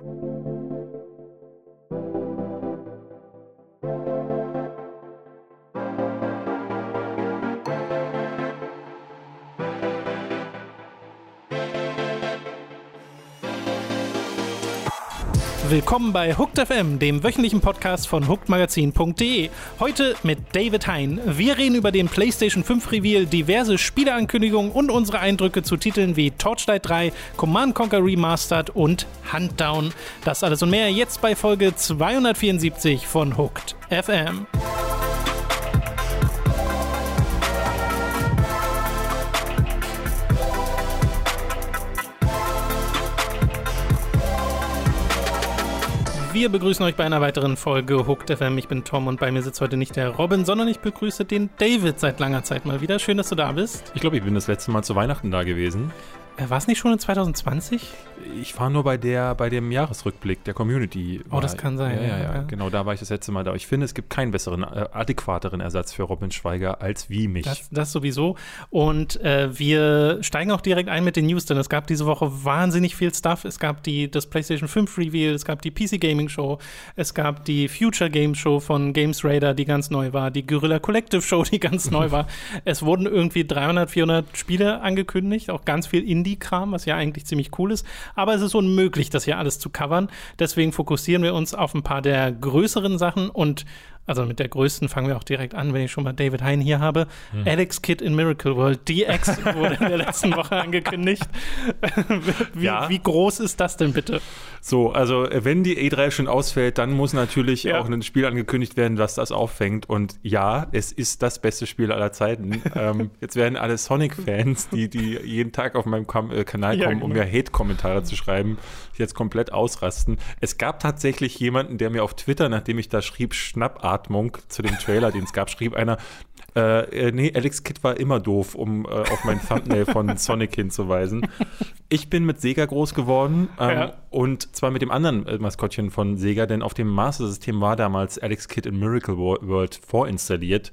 Thank you Willkommen bei Hooked FM, dem wöchentlichen Podcast von hookedmagazin.de. Heute mit David Hein. Wir reden über den PlayStation 5 Reveal, diverse Spieleankündigungen und unsere Eindrücke zu Titeln wie Torchlight 3, Command Conquer Remastered und Huntdown. Das alles und mehr jetzt bei Folge 274 von Hooked FM. Wir begrüßen euch bei einer weiteren Folge Hooked FM. Ich bin Tom und bei mir sitzt heute nicht der Robin, sondern ich begrüße den David seit langer Zeit mal wieder. Schön, dass du da bist. Ich glaube, ich bin das letzte Mal zu Weihnachten da gewesen. Äh, War es nicht schon in 2020? Ich war nur bei der, bei dem Jahresrückblick der Community. Oh, das kann sein, Ja, ja, ja, ja, ja. Genau, da war ich das letzte Mal da. Ich finde, es gibt keinen besseren, äh, adäquateren Ersatz für Robin Schweiger als wie mich. Das, das sowieso. Und äh, wir steigen auch direkt ein mit den News, denn es gab diese Woche wahnsinnig viel Stuff. Es gab die, das PlayStation 5 Reveal, es gab die PC Gaming Show, es gab die Future Game Show von Games Raider, die ganz neu war, die Guerrilla Collective Show, die ganz neu war. Es wurden irgendwie 300, 400 Spiele angekündigt, auch ganz viel Indie-Kram, was ja eigentlich ziemlich cool ist. Aber es ist unmöglich, das hier alles zu covern. Deswegen fokussieren wir uns auf ein paar der größeren Sachen und also mit der größten fangen wir auch direkt an, wenn ich schon mal David Hein hier habe. Hm. Alex Kidd in Miracle World, DX wurde in der letzten Woche angekündigt. wie, Ja. wie groß ist das denn bitte? So, also äh, wenn die E3 schon ausfällt, dann muss natürlich Ja. auch ein Spiel angekündigt werden, was das auffängt. Und ja, es ist das beste Spiel aller Zeiten. ähm, jetzt werden alle Sonic-Fans, die, die jeden Tag auf meinem Kam äh, Kanal Ja, kommen, um genau. mir Hate-Kommentare zu schreiben, jetzt komplett ausrasten. Es gab tatsächlich jemanden, der mir auf Twitter, nachdem ich da schrieb, Schnappatmung zu dem Trailer, den es gab, schrieb einer, äh, äh, nee, Alex Kidd war immer doof, um äh, auf mein Thumbnail von Sonic hinzuweisen. Ich bin mit Sega groß geworden ähm, Ja. und zwar mit dem anderen äh, Maskottchen von Sega, denn auf dem Master-System war damals Alex Kidd in Miracle Wo- World vorinstalliert.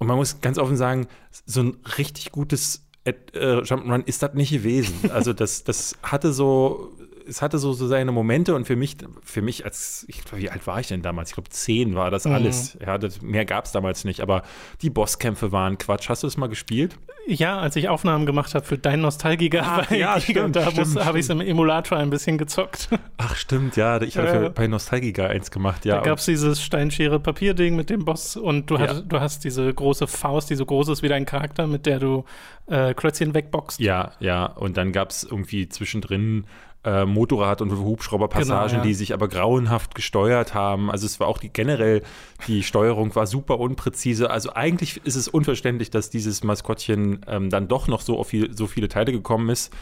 Und man muss ganz offen sagen, so ein richtig gutes äh, Jump'n'Run ist das nicht gewesen. Also das, das hatte so, es hatte so, so seine Momente und für mich, für mich als, ich, wie alt war ich denn damals? Ich glaube, zehn war das Mhm. alles. Ja, das, mehr gab es damals nicht, aber die Bosskämpfe waren Quatsch. Hast du das mal gespielt? Ja, als ich Aufnahmen gemacht habe für Dein Nostalgiker, Ach, ja, stimmt, da habe ich es im Emulator ein bisschen gezockt. Ach, stimmt, ja. Ich habe ja. bei Nostalgica eins gemacht, ja. da gab es dieses Steinschere-Papier-Ding mit dem Boss und du, Ja. hattest, du hast diese große Faust, die so groß ist wie dein Charakter, mit der du äh, Klötzchen wegboxst. Ja, ja. Und dann gab es irgendwie zwischendrin äh, Motorrad- und Hubschrauberpassagen, Genau, ja. die sich aber grauenhaft gesteuert haben. Also es war auch die generell, die Steuerung war super unpräzise. Also eigentlich ist es unverständlich, dass dieses Maskottchen ähm, dann doch noch so auf viel, so viele Teile gekommen ist.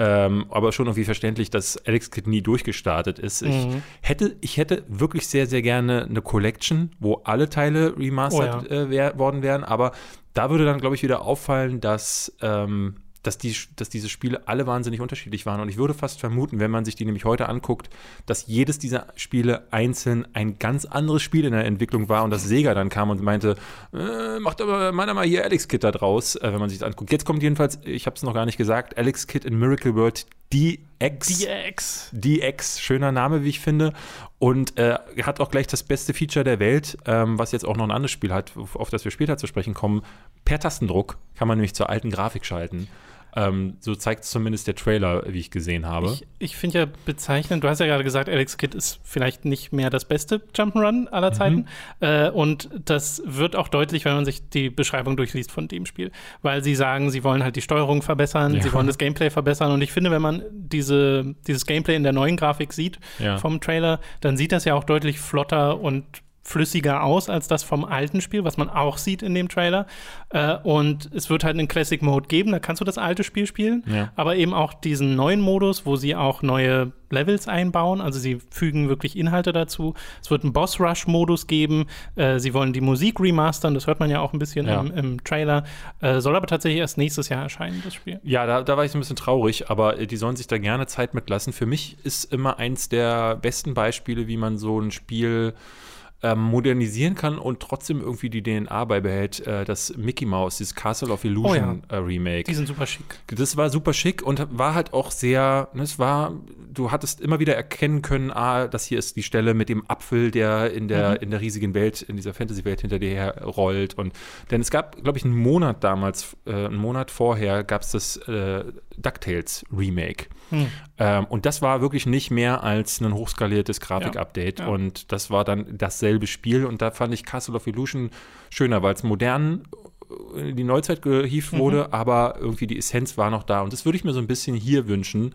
Ähm, aber schon irgendwie verständlich, dass Alex Kidd nie durchgestartet ist. Ich, Mhm. hätte, ich hätte wirklich sehr, sehr gerne eine Collection, wo alle Teile remastered Oh ja. äh, wär, worden wären. Aber da würde dann, glaube ich, wieder auffallen, dass, ähm, dass, die, dass diese Spiele alle wahnsinnig unterschiedlich waren. Und ich würde fast vermuten, wenn man sich die nämlich heute anguckt, dass jedes dieser Spiele einzeln ein ganz anderes Spiel in der Entwicklung war und dass Sega dann kam und meinte, äh, macht aber meiner mal hier Alex Kid da draus, äh, wenn man sich das anguckt. Jetzt kommt jedenfalls, ich habe es noch gar nicht gesagt, Alex Kid in Miracle World DX. DX. DX, schöner Name, wie ich finde. Und äh, hat auch gleich das beste Feature der Welt, ähm, was jetzt auch noch ein anderes Spiel hat, auf, auf das wir später zu sprechen kommen. Per Tastendruck kann man nämlich zur alten Grafik schalten. Ähm, so zeigt es zumindest der Trailer, wie ich gesehen habe. Ich, ich finde ja bezeichnend, du hast ja gerade gesagt, Alex Kidd ist vielleicht nicht mehr das beste Jump'n'Run aller Zeiten. Äh, und das wird auch deutlich, wenn man sich die Beschreibung durchliest von dem Spiel. Weil sie sagen, sie wollen halt die Steuerung verbessern, Ja. sie wollen das Gameplay verbessern. Und ich finde, wenn man diese, dieses Gameplay in der neuen Grafik sieht Ja. vom Trailer, dann sieht das ja auch deutlich flotter und flüssiger aus als das vom alten Spiel, was man auch sieht in dem Trailer. Äh, und es wird halt einen Classic Mode geben, da kannst du das alte Spiel spielen, Ja. aber eben auch diesen neuen Modus, wo sie auch neue Levels einbauen. Also sie fügen wirklich Inhalte dazu. Es wird einen Boss Rush Modus geben. Äh, sie wollen die Musik remastern, das hört man ja auch ein bisschen Ja. im, im Trailer. Äh, soll aber tatsächlich erst nächstes Jahr erscheinen, das Spiel. Ja, da, da war ich ein bisschen traurig, aber äh, die sollen sich da gerne Zeit mitlassen. Für mich ist immer eins der besten Beispiele, wie man so ein Spiel ähm, modernisieren kann und trotzdem irgendwie die DNA beibehält, äh, das Mickey Mouse, dieses Castle of Illusion Oh ja. äh, Remake. Die sind super schick. Das war super schick und war halt auch sehr, ne, es war, du hattest immer wieder erkennen können, ah, das hier ist die Stelle mit dem Apfel, der in der, in der riesigen Welt, in dieser Fantasy-Welt hinter dir her rollt. Und denn es gab, glaube ich, einen Monat damals, äh, einen Monat vorher, gab es das äh, DuckTales Remake. Ähm, und das war wirklich nicht mehr als ein hochskaliertes Grafik-Update. Ja. Und das war dann dasselbe Spiel. Und da fand ich Castle of Illusion schöner, weil es modern in die Neuzeit gehievt wurde, aber irgendwie die Essenz war noch da. Und das würde ich mir so ein bisschen hier wünschen.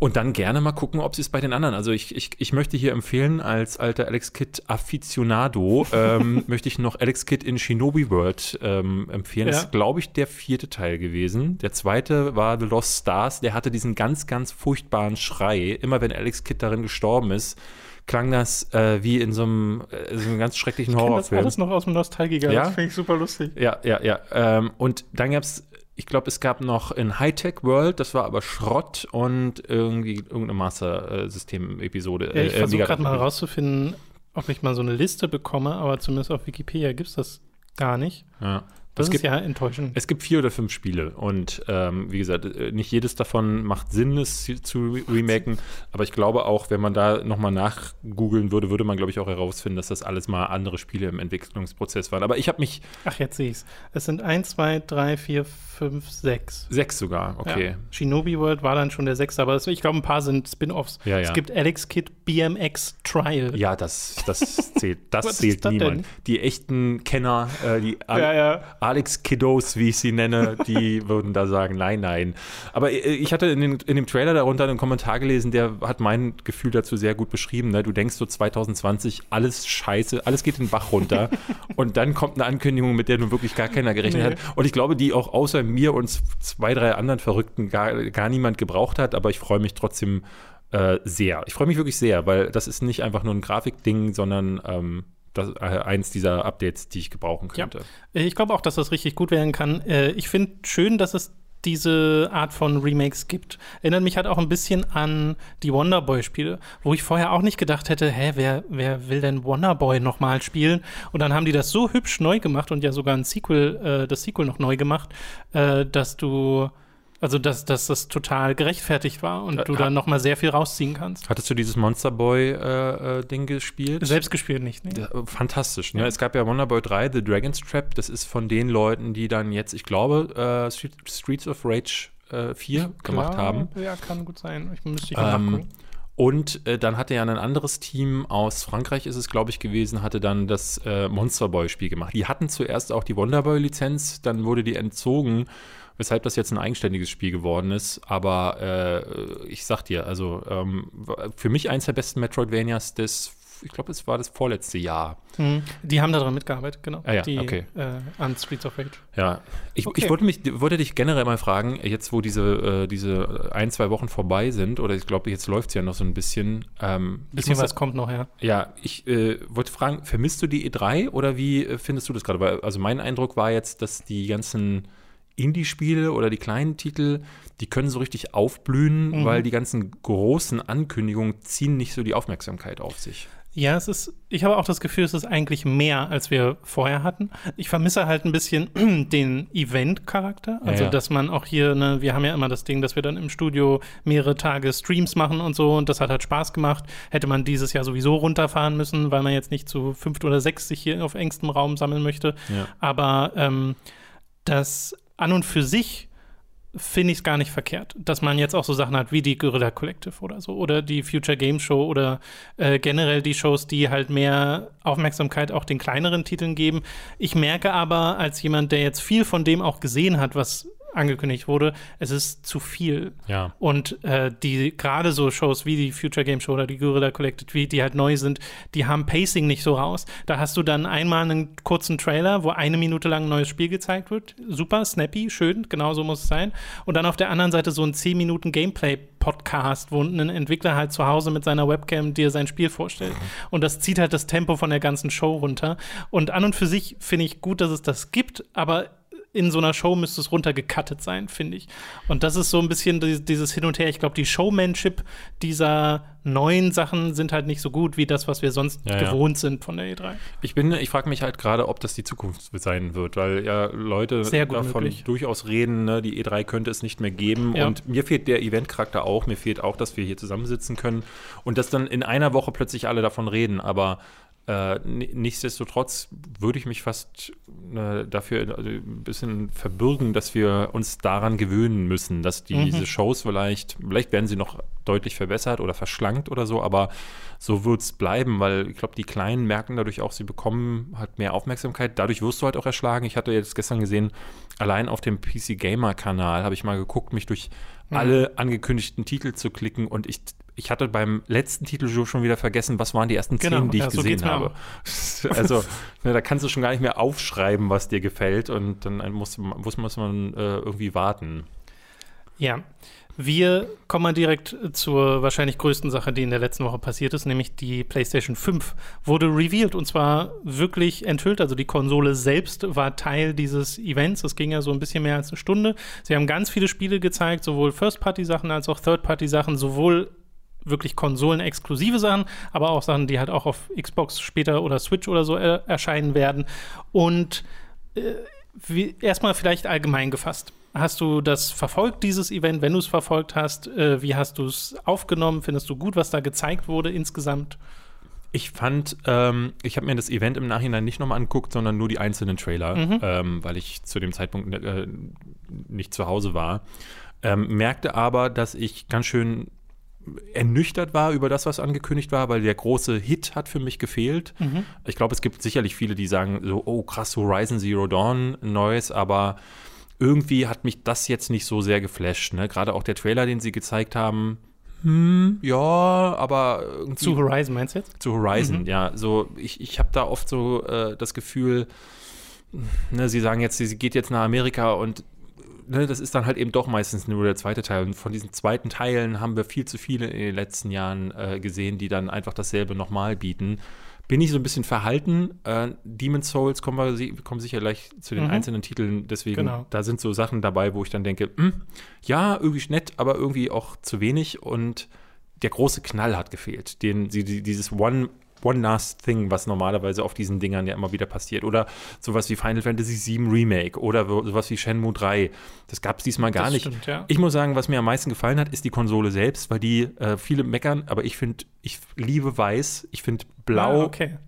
Und dann gerne mal gucken, ob sie es bei den anderen. Also ich, ich, ich möchte hier empfehlen, als alter Alex Kidd Afficionado, ähm, möchte ich noch Alex Kidd in Shinobi World ähm, empfehlen. Das Ja. ist, glaube ich, der vierte Teil gewesen. Der zweite war The Lost Stars. Der hatte diesen ganz, ganz furchtbaren Schrei. Immer wenn Alex Kidd darin gestorben ist, klang das äh, wie in so einem, äh, so einem ganz schrecklichen Ich kenne das Horrorfilm. alles noch aus dem Nostalgiker. Ja? Das finde ich super lustig. Ja, ja, ja. Ähm, und dann gab es, ich glaube, es gab noch in Hightech World, das war aber Schrott und irgendwie irgendeine Master-System-Episode. Ja, ich äh, versuche gerade mal herauszufinden, ob ich mal so eine Liste bekomme, aber zumindest auf Wikipedia gibt es das gar nicht. Ja. Das es ist gibt, ja enttäuschend. es gibt vier oder fünf Spiele und ähm, wie gesagt, äh, nicht jedes davon macht Sinn, es zu re- remaken, aber ich glaube auch, wenn man da nochmal nachgoogeln würde, würde man, glaube ich, auch herausfinden, dass das alles mal andere Spiele im Entwicklungsprozess waren. Aber ich habe mich Ach, jetzt sehe ich es. Es sind 1, 2, 3, 4, 5, 6. sechs sogar, okay. Ja. Shinobi World war dann schon der sechste, aber ich glaube, ein paar sind Spin-Offs. Ja, ja. Es gibt Alex Kidd BMX Trial. Ja, das, das zählt, das zählt das niemand. denn? Die echten Kenner, äh, die ja. ja. Alex Kiddos, wie ich sie nenne, die würden da sagen, nein, nein. Aber äh, ich hatte in, den, in dem Trailer darunter einen Kommentar gelesen, der hat mein Gefühl dazu sehr gut beschrieben. Ne? Du denkst so 2020, alles scheiße, alles geht den Bach runter. und dann kommt eine Ankündigung, mit der nun wirklich gar keiner gerechnet Nee. hat. Und ich glaube, die auch außer mir und zwei, drei anderen Verrückten gar, gar niemand gebraucht hat. Aber ich freue mich trotzdem äh, sehr. Ich freue mich wirklich sehr, weil das ist nicht einfach nur ein Grafikding, sondern ähm, das, äh, eins dieser Updates, die ich gebrauchen Ja. könnte. Ich glaube auch, dass das richtig gut werden kann. Äh, Ich finde schön, dass es diese Art von Remakes gibt. Erinnert mich halt auch ein bisschen an die Wonderboy-Spiele, wo ich vorher auch nicht gedacht hätte, hä, wer, wer will denn Wonderboy nochmal spielen? Und dann haben die das so hübsch neu gemacht und ja sogar ein Sequel, äh, das Sequel noch neu gemacht, äh, dass du, also dass, dass das total gerechtfertigt war und Äh, du dann nochmal sehr viel rausziehen kannst. Hattest du dieses Monster Boy-Ding gespielt? Selbst gespielt nicht, ne? Ja, äh, Fantastisch. Ne? Es gab ja Wonderboy 3, The Dragon's Trap. Das ist von den Leuten, die dann jetzt, ich glaube, äh, Street, Streets of Rage äh, 4 gemacht Klar, haben. Ja, kann gut sein. Ich müsste ich Ähm, nachgucken. und äh, dann hatte ja ein anderes Team aus Frankreich, ist es, glaube ich, gewesen, hatte dann das äh, Monster Boy-Spiel gemacht. Die hatten zuerst auch die Wonderboy-Lizenz, dann wurde die entzogen, weshalb das jetzt ein eigenständiges Spiel geworden ist. Aber äh, ich sag dir, also ähm, für mich eins der besten Metroidvanias des, ich glaube, es war das vorletzte Jahr. Mhm. Die haben daran mitgearbeitet, genau. Ah ja, die, okay. äh, an Streets of Rage. Ja, ich, Okay. ich wollte, mich, wollte dich generell mal fragen, jetzt wo diese, äh, diese ein, zwei Wochen vorbei sind, oder ich glaube, jetzt läuft es ja noch so ein bisschen. Ähm, Bisschen was kommt noch, ja. Ja, ich äh, wollte fragen, vermisst du die E3 oder wie äh, findest du das gerade? Also mein Eindruck war jetzt, dass die ganzen Indie-Spiele oder die kleinen Titel, die können so richtig aufblühen, Mhm. weil die ganzen großen Ankündigungen ziehen nicht so die Aufmerksamkeit auf sich. Ja, es ist, ich habe auch das Gefühl, es ist eigentlich mehr, als wir vorher hatten. Ich vermisse halt ein bisschen den Event-Charakter. Also, ja. dass man auch hier, ne, wir haben ja immer das Ding, dass wir dann im Studio mehrere Tage Streams machen und so und das hat halt Spaß gemacht. Hätte man dieses Jahr sowieso runterfahren müssen, weil man jetzt nicht zu fünft oder sechs sich hier auf engstem Raum sammeln möchte. Ja. Aber ähm, das an und für sich finde ich es gar nicht verkehrt, dass man jetzt auch so Sachen hat wie die Guerilla Collective oder so oder die Future Game Show oder äh, generell die Shows, die halt mehr Aufmerksamkeit auch den kleineren Titeln geben. Ich merke aber als jemand, der jetzt viel von dem auch gesehen hat, was angekündigt wurde, es ist zu viel. Ja. Und äh, die gerade so Shows wie die Future Game Show oder die Guerilla Collected, wie die halt neu sind, die haben Pacing nicht so raus. Da hast du dann einmal einen kurzen Trailer, wo eine Minute lang ein neues Spiel gezeigt wird. Super, snappy, schön, genau so muss es sein. Und dann auf der anderen Seite so ein 10 Minuten Gameplay-Podcast, wo ein Entwickler halt zu Hause mit seiner Webcam dir sein Spiel vorstellt. Und das zieht halt das Tempo von der ganzen Show runter. Und an und für sich finde ich gut, dass es das gibt, aber in so einer Show müsste es runtergecuttet sein, finde ich. Und das ist so ein bisschen dieses Hin und Her. Ich glaube, die Showmanship dieser neuen Sachen sind halt nicht so gut wie das, was wir sonst ja, gewohnt ja. sind von der E3. Ich bin, ich frage mich halt gerade, ob das die Zukunft sein wird, weil ja Leute davon möglich. durchaus reden, ne, die E3 könnte es nicht mehr geben. Ja. Und mir fehlt der Eventcharakter auch. Mir fehlt auch, dass wir hier zusammensitzen können und dass dann in einer Woche plötzlich alle davon reden. Aber äh, nichtsdestotrotz würde ich mich fast äh, dafür also ein bisschen verbürgen, dass wir uns daran gewöhnen müssen, dass die, mhm. diese Shows vielleicht, vielleicht werden sie noch deutlich verbessert oder verschlankt oder so, aber so wird es bleiben, weil ich glaube, die Kleinen merken dadurch auch, sie bekommen halt mehr Aufmerksamkeit. Dadurch wirst du halt auch erschlagen. Ich hatte jetzt gestern gesehen, allein auf dem PC Gamer Kanal habe ich mal geguckt, mich durch mhm. alle angekündigten Titel zu klicken und ich ich hatte beim letzten Titel schon wieder vergessen, was waren die ersten zehn, genau, die ich ja, so gesehen habe. also, ne, da kannst du schon gar nicht mehr aufschreiben, was dir gefällt und dann muss, muss, muss man äh, irgendwie warten. Ja. Wir kommen mal direkt zur wahrscheinlich größten Sache, die in der letzten Woche passiert ist, nämlich die PlayStation 5 wurde revealed und zwar wirklich enthüllt. Also die Konsole selbst war Teil dieses Events. Es ging ja so ein bisschen mehr als eine Stunde. Sie haben ganz viele Spiele gezeigt, sowohl First-Party-Sachen als auch Third-Party-Sachen, sowohl wirklich konsolenexklusive Sachen, aber auch Sachen, die halt auch auf Xbox später oder Switch oder so er erscheinen werden. Und äh, erstmal vielleicht allgemein gefasst. Hast du das verfolgt, dieses Event? Wenn du es verfolgt hast, äh, wie hast du es aufgenommen? Findest du gut, was da gezeigt wurde insgesamt? Ich fand, ähm, ich habe mir das Event im Nachhinein nicht nochmal angeguckt, sondern nur die einzelnen Trailer, mhm. ähm, weil ich zu dem Zeitpunkt äh, nicht zu Hause war. Ähm, merkte aber, dass ich ganz schön ernüchtert war über das, was angekündigt war, weil der große Hit hat für mich gefehlt. Mhm. Ich glaube, es gibt sicherlich viele, die sagen so, oh krass, Horizon Zero Dawn, neues, aber irgendwie hat mich das jetzt nicht so sehr geflasht. Ne? Gerade auch der Trailer, den sie gezeigt haben, hm, ja, aber irgendwie. Zu Horizon meinst du jetzt? Zu Horizon, mhm. ja. So, ich, ich habe da oft so äh, das Gefühl, ne, sie sagen jetzt, sie geht jetzt nach Amerika und ne, das ist dann halt eben doch meistens nur der zweite Teil. Und von diesen zweiten Teilen haben wir viel zu viele in den letzten Jahren äh, gesehen, die dann einfach dasselbe nochmal bieten. Bin ich so ein bisschen verhalten. Äh, Demon's Souls kommen wir kommen sicher gleich zu den mhm. einzelnen Titeln. Deswegen, genau. da sind so Sachen dabei, wo ich dann denke, mh, hm, ja, irgendwie nett, aber irgendwie auch zu wenig. Und der große Knall hat gefehlt. Den, die, dieses One One Last Thing, was normalerweise auf diesen Dingern ja immer wieder passiert. Oder sowas wie Final Fantasy VII Remake oder sowas wie Shenmue 3. Das gab es diesmal gar das nicht. Stimmt, ja. Ich muss sagen, was mir am meisten gefallen hat, ist die Konsole selbst, weil die äh, viele meckern, aber ich finde, ich liebe weiß. Ich finde blau. Ah, okay.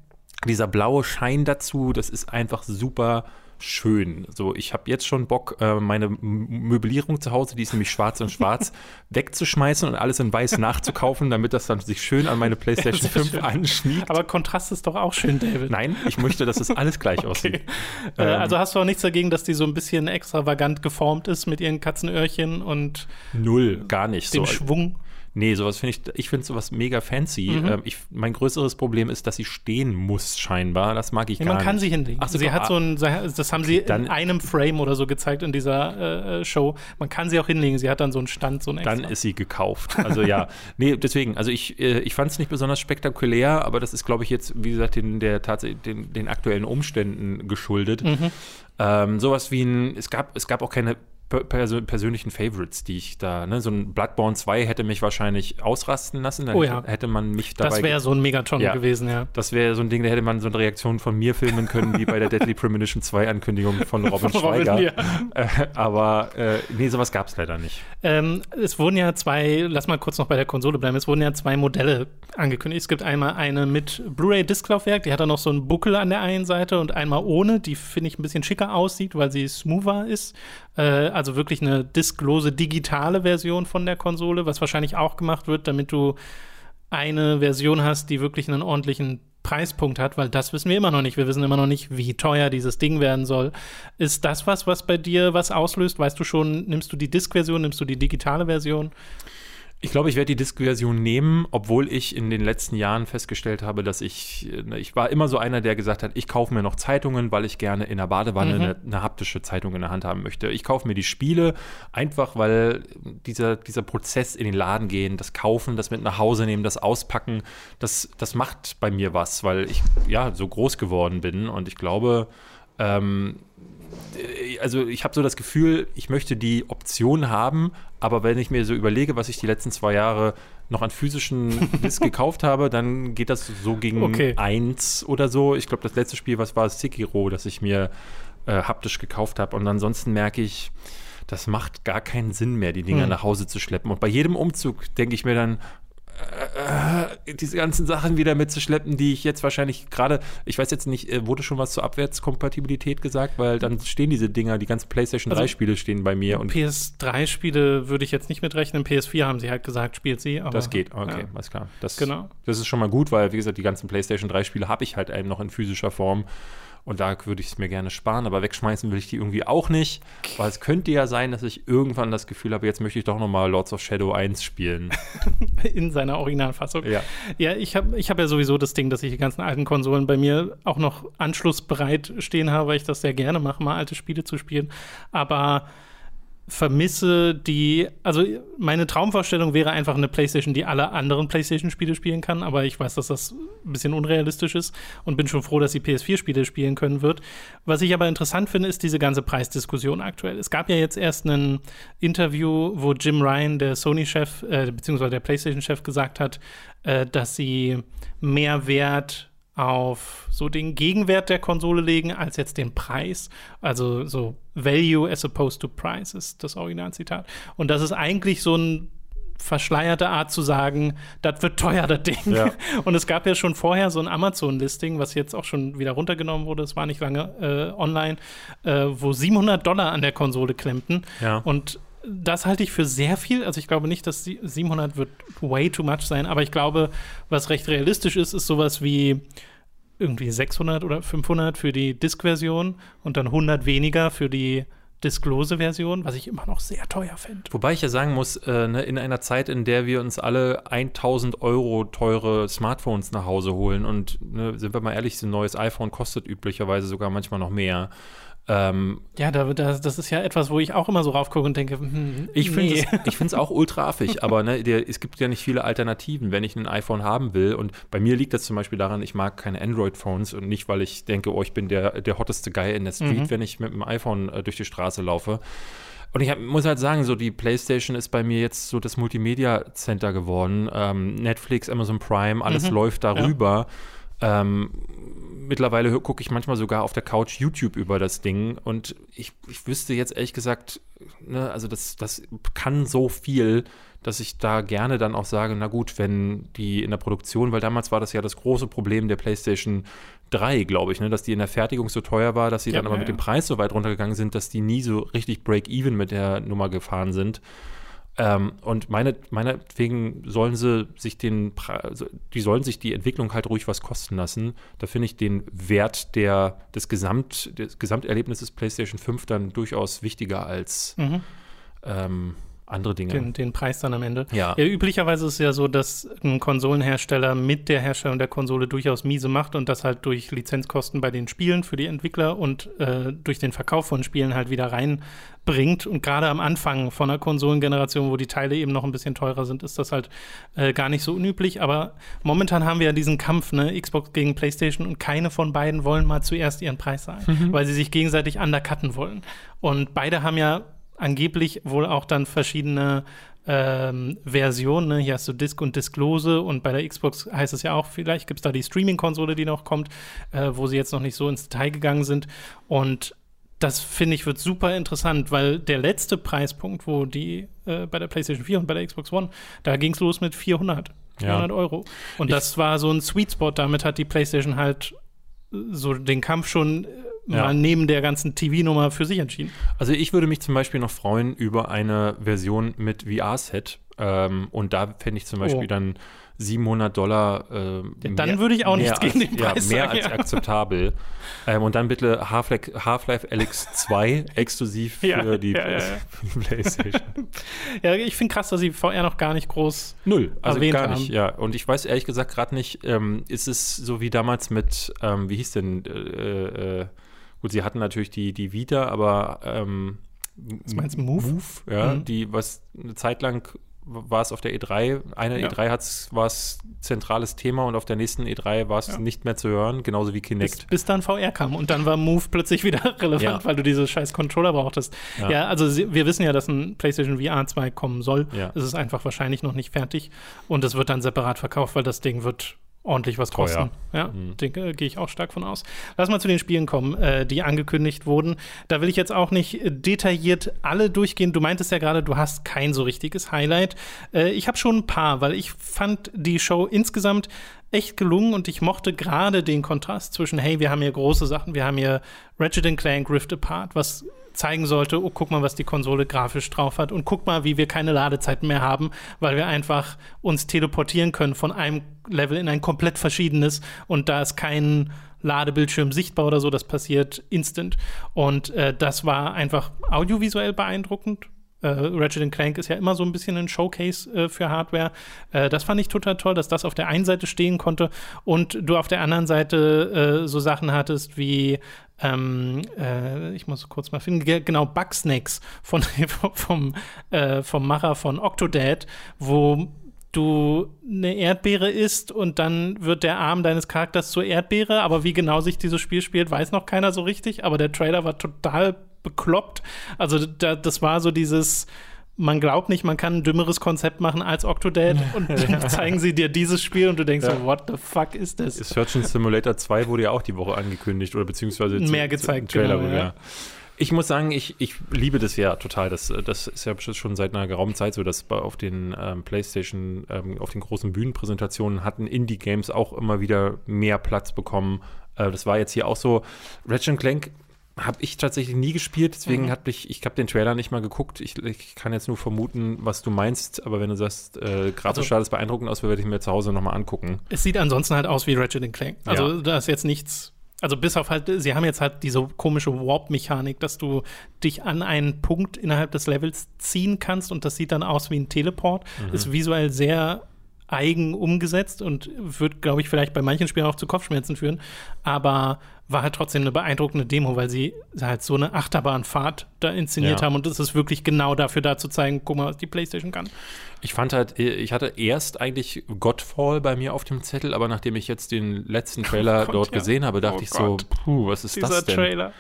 Dieser blaue Schein dazu, das ist einfach super schön. So, ich habe jetzt schon Bock, äh, meine Möblierung zu Hause, die ist nämlich schwarz und schwarz, wegzuschmeißen und alles in weiß nachzukaufen, damit das dann sich schön an meine PlayStation ja, 5 schön. anschmiegt. Aber Kontrast ist doch auch schön, David. Nein, ich möchte, dass es alles gleich okay. aussieht. Äh, ähm, also hast du auch nichts dagegen, dass die so ein bisschen extravagant geformt ist mit ihren Katzenöhrchen und Null, gar nicht. Dem so. Schwung. Nee, sowas finde ich, ich finde sowas mega fancy. Mhm. Ähm, ich, mein größeres Problem ist, dass sie stehen muss, scheinbar. Das mag ich ja, gar nicht. Man kann sie hinlegen. Ach, sie hat so ein, das haben sie in einem Frame oder so gezeigt in dieser äh, Show. Man kann sie auch hinlegen. Sie hat dann so einen Stand, so einen extra. Dann ist sie gekauft. Also ja, nee, deswegen, also ich, äh, ich fand es nicht besonders spektakulär, aber das ist, glaube ich, jetzt, wie gesagt, den, der den, den aktuellen Umständen geschuldet. Mhm. Ähm, sowas wie ein, es gab, es gab auch keine persö persönlichen Favorites, die ich da, ne, so ein Bloodborne 2 hätte mich wahrscheinlich ausrasten lassen, dann oh ja. hätte man mich dabei. Das wäre so ein Megaton ja, gewesen, ja. Das wäre so ein Ding, da hätte man so eine Reaktion von mir filmen können, wie bei der Deadly Premonition 2 Ankündigung von Robin von Schweiger. Robin, ja. äh, aber äh, nee, sowas gab es leider nicht. Ähm, es wurden ja zwei, lass mal kurz noch bei der Konsole bleiben, es wurden ja zwei Modelle angekündigt. Es gibt einmal eine mit Blu-ray-Disklaufwerk, die hat dann noch so einen Buckel an der einen Seite und einmal ohne, die finde ich ein bisschen schicker aussieht, weil sie smoother ist. Äh, also wirklich eine disklose digitale Version von der Konsole, was wahrscheinlich auch gemacht wird, damit du eine Version hast, die wirklich einen ordentlichen Preispunkt hat, weil das wissen wir immer noch nicht. Wir wissen immer noch nicht, wie teuer dieses Ding werden soll. Ist das was, was bei dir was auslöst? Weißt du schon, nimmst du die Disk-Version, nimmst du die digitale Version? Ich glaube, ich werde die Disk-Version nehmen, obwohl ich in den letzten Jahren festgestellt habe, dass ich, ne, ich war immer so einer, der gesagt hat, ich kaufe mir noch Zeitungen, weil ich gerne in der Badewanne mhm. eine, eine, haptische Zeitung in der Hand haben möchte. Ich kaufe mir die Spiele einfach, weil dieser, dieser Prozess in den Laden gehen, das Kaufen, das mit nach Hause nehmen, das Auspacken, das, das macht bei mir was, weil ich ja so groß geworden bin und ich glaube, ähm, äh, also ich habe so das Gefühl, ich möchte die Option haben, aber wenn ich mir so überlege, was ich die letzten zwei Jahre noch an physischen Disc gekauft habe, dann geht das so gegen Okay. eins oder so. Ich glaube, das letzte Spiel, was war Sekiro, das ich mir äh, haptisch gekauft habe. Und ansonsten merke ich, das macht gar keinen Sinn mehr, die Dinger Hm. nach Hause zu schleppen. Und bei jedem Umzug denke ich mir dann, äh, diese ganzen Sachen wieder mitzuschleppen, die ich jetzt wahrscheinlich gerade, ich weiß jetzt nicht, äh, wurde schon was zur Abwärtskompatibilität gesagt, weil dann stehen diese Dinger, die ganzen PlayStation Also 3 Spiele stehen bei mir und PS3-Spiele würde ich jetzt nicht mitrechnen. PS4 haben sie halt gesagt, spielt sie. Aber, das geht. Okay, Ja. alles klar. Das, Genau. das ist schon mal gut, weil, wie gesagt, die ganzen PlayStation 3 Spiele habe ich halt eben noch in physischer Form. Und da würde ich es mir gerne sparen, aber wegschmeißen will ich die irgendwie auch nicht. Weil es könnte ja sein, dass ich irgendwann das Gefühl habe, jetzt möchte ich doch noch mal Lords of Shadow 1 spielen. In seiner Originalfassung. ja. Ja, ich habe ich hab ja sowieso das Ding, dass ich die ganzen alten Konsolen bei mir auch noch anschlussbereit stehen habe, weil ich das sehr gerne mache, mal alte Spiele zu spielen. Aber vermisse die, also meine Traumvorstellung wäre einfach eine PlayStation, die alle anderen PlayStation-Spiele spielen kann, aber ich weiß, dass das ein bisschen unrealistisch ist und bin schon froh, dass sie PS4-Spiele spielen können wird. Was ich aber interessant finde, ist diese ganze Preisdiskussion aktuell. Es gab ja jetzt erst ein Interview, wo Jim Ryan, der Sony-Chef, äh, beziehungsweise der PlayStation-Chef, gesagt hat, äh, dass sie mehr Wert auf so den Gegenwert der Konsole legen, als jetzt den Preis. Also so Value as opposed to Price ist das Originalzitat. Und das ist eigentlich so ein verschleierte Art zu sagen, das wird teuer, das Ding. Ja. Und es gab ja schon vorher so ein Amazon-Listing, was jetzt auch schon wieder runtergenommen wurde, es war nicht lange äh, online, äh, wo 700 Dollar an der Konsole klemmten. Ja. Und das halte ich für sehr viel. Also ich glaube nicht, dass sie- 700 wird way too much sein, aber ich glaube, was recht realistisch ist, ist sowas wie irgendwie 600 oder 500 für die Disk-Version und dann 100 weniger für die disklose Version, was ich immer noch sehr teuer fände. Wobei ich ja sagen muss, äh, ne, in einer Zeit, in der wir uns alle 1000 Euro teure Smartphones nach Hause holen und ne, sind wir mal ehrlich, ein neues iPhone kostet üblicherweise sogar manchmal noch mehr. Ähm, Ja, da, da, das ist ja etwas, wo ich auch immer so raufgucke und denke, hm, ich finde nee. es ich find's auch ultra affig, aber ne, der, es gibt ja nicht viele Alternativen, wenn ich ein iPhone haben will. Und bei mir liegt das zum Beispiel daran, ich mag keine Android-Phones und nicht, weil ich denke, oh, ich bin der, der hotteste Guy in der Street, Mhm. wenn ich mit dem iPhone äh, durch die Straße laufe. Und ich hab, muss halt sagen, so die PlayStation ist bei mir jetzt so das Multimedia Center geworden. Ähm, Netflix, Amazon Prime, alles Mhm. läuft darüber. Ähm, mittlerweile gucke ich manchmal sogar auf der Couch YouTube über das Ding und ich, ich wüsste jetzt ehrlich gesagt, ne, also das, das kann so viel, dass ich da gerne dann auch sage, na gut, wenn die in der Produktion, weil damals war das ja das große Problem der PlayStation 3, glaube ich, ne, dass die in der Fertigung so teuer war, dass sie Ja, dann aber ja, mit ja. dem Preis so weit runtergegangen sind, dass die nie so richtig Break-Even mit der Nummer gefahren sind. Ähm, und meine, meinetwegen sollen sie sich den, also die sollen sich die Entwicklung halt ruhig was kosten lassen. Da finde ich den Wert der, des, Gesamt, des Gesamterlebnisses PlayStation 5 dann durchaus wichtiger als Mhm. ähm, andere Dinge. den, den Preis dann am Ende. Ja. Ja, üblicherweise ist es ja so, dass ein Konsolenhersteller mit der Herstellung der Konsole durchaus miese macht und das halt durch Lizenzkosten bei den Spielen für die Entwickler und äh, durch den Verkauf von Spielen halt wieder reinbringt. Und gerade am Anfang von einer Konsolengeneration, wo die Teile eben noch ein bisschen teurer sind, ist das halt äh, gar nicht so unüblich. Aber momentan haben wir ja diesen Kampf, ne, Xbox gegen PlayStation und keine von beiden wollen mal zuerst ihren Preis sagen, weil sie sich gegenseitig undercutten wollen. Und beide haben ja angeblich wohl auch dann verschiedene ähm, Versionen. Ne? Hier hast du Disk und Disklose und bei der Xbox heißt es ja auch, vielleicht gibt es da die Streaming-Konsole, die noch kommt, äh, wo sie jetzt noch nicht so ins Detail gegangen sind. Und das finde ich wird super interessant, weil der letzte Preispunkt, wo die äh, bei der PlayStation 4 und bei der Xbox One, da ging es los mit 400, 400 Euro. Und Ich- das war so ein Sweet Spot. Damit hat die PlayStation halt so den Kampf schon äh, Ja. mal neben der ganzen TV-Nummer für sich entschieden. Also ich würde mich zum Beispiel noch freuen über eine Version mit VR-Set. Ähm, und da fände ich zum Beispiel Oh. dann 700 Dollar. Äh, Ja, dann würde ich auch mehr nichts gegen als, den Preis ja, mehr sagen, als ja. akzeptabel. ähm, und dann bitte Half-Life Half Alyx 2 exklusiv für die für PlayStation. Ja, ich finde krass, dass sie VR noch gar nicht groß. Null, also erwähnt gar nicht, haben. ja. Und ich weiß ehrlich gesagt gerade nicht, ähm, ist es so wie damals mit, ähm, wie hieß denn, äh, äh, gut, sie hatten natürlich die, die Vita, aber ähm, Was meinst du, Move? ja, Mhm. die, was eine Zeit lang war es auf der E3, einer Ja. E3 hat's, war es zentrales Thema und auf der nächsten E3 war es Ja. nicht mehr zu hören, genauso wie Bis, Kinect. bis dann VR kam und dann war Move plötzlich wieder relevant, Ja. weil du diese scheiß Controller brauchtest. Ja, Ja. also wir wissen ja, dass ein PlayStation VR 2 kommen soll. Ja. Es ist einfach wahrscheinlich noch nicht fertig und es wird dann separat verkauft, weil das Ding wird ordentlich was kosten. Ja, Mhm. denke, gehe ich auch stark von aus. Lass mal zu den Spielen kommen, äh, die angekündigt wurden. Da will ich jetzt auch nicht äh, detailliert alle durchgehen. Du meintest ja gerade, du hast kein so richtiges Highlight. Äh, ich habe schon ein paar, weil ich fand die Show insgesamt echt gelungen und ich mochte gerade den Kontrast zwischen, hey, wir haben hier große Sachen, wir haben hier Ratchet Clank Rift Apart, was zeigen sollte, oh, guck mal, was die Konsole grafisch drauf hat und guck mal, wie wir keine Ladezeiten mehr haben, weil wir einfach uns teleportieren können von einem Level in ein komplett verschiedenes und da ist kein Ladebildschirm sichtbar oder so, das passiert instant und äh, das war einfach audiovisuell beeindruckend. Äh, Ratchet Clank ist ja immer so ein bisschen ein Showcase äh, für Hardware. Äh, das fand ich total toll, dass das auf der einen Seite stehen konnte und du auf der anderen Seite äh, so Sachen hattest wie ähm, äh, ich muss kurz mal finden, ge- genau, Bugsnacks von, vom, äh, vom Macher von Octodad, wo du eine Erdbeere isst und dann wird der Arm deines Charakters zur Erdbeere, aber wie genau sich dieses Spiel spielt, weiß noch keiner so richtig, aber der Trailer war total bekloppt. Also da, das war so dieses man glaubt nicht, man kann ein dümmeres Konzept machen als Octodad und dann zeigen sie dir dieses Spiel und du denkst Ja. so, what the fuck ist das? Surgeon Simulator 2 wurde ja auch die Woche angekündigt oder beziehungsweise Mehr gezeigt, Trailer, genau, ja. ja. Ich muss sagen, ich, ich liebe das ja total. Das, das ist ja schon seit einer geraumen Zeit so, dass auf den ähm, PlayStation, ähm, auf den großen Bühnenpräsentationen hatten Indie-Games auch immer wieder mehr Platz bekommen. Äh, das war jetzt hier auch so. Ratchet Clank habe ich tatsächlich nie gespielt, deswegen Mhm. hab ich, ich habe den Trailer nicht mal geguckt. Ich, ich kann jetzt nur vermuten, was du meinst, aber wenn du sagst, äh, grafisch Also- sah das beeindruckend aus, werde ich mir zu Hause nochmal angucken. Es sieht ansonsten halt aus wie Ratchet Clank. Also Ja. da ist jetzt nichts. Also bis auf halt, sie haben jetzt halt diese komische Warp-Mechanik, dass du dich an einen Punkt innerhalb des Levels ziehen kannst und das sieht dann aus wie ein Teleport. Ist visuell sehr eigen umgesetzt und wird, glaube ich, vielleicht bei manchen Spielen auch zu Kopfschmerzen führen. Aber war halt trotzdem eine beeindruckende Demo, weil sie halt so eine Achterbahnfahrt da inszeniert Ja. haben und das ist wirklich genau dafür da zu zeigen, guck mal, was die PlayStation kann. Ich fand halt, ich hatte erst eigentlich Godfall bei mir auf dem Zettel, aber nachdem ich jetzt den letzten Trailer Oh Gott, dort ja. gesehen habe, dachte Oh ich so, Gott. puh, was ist Dieser das denn? Trailer.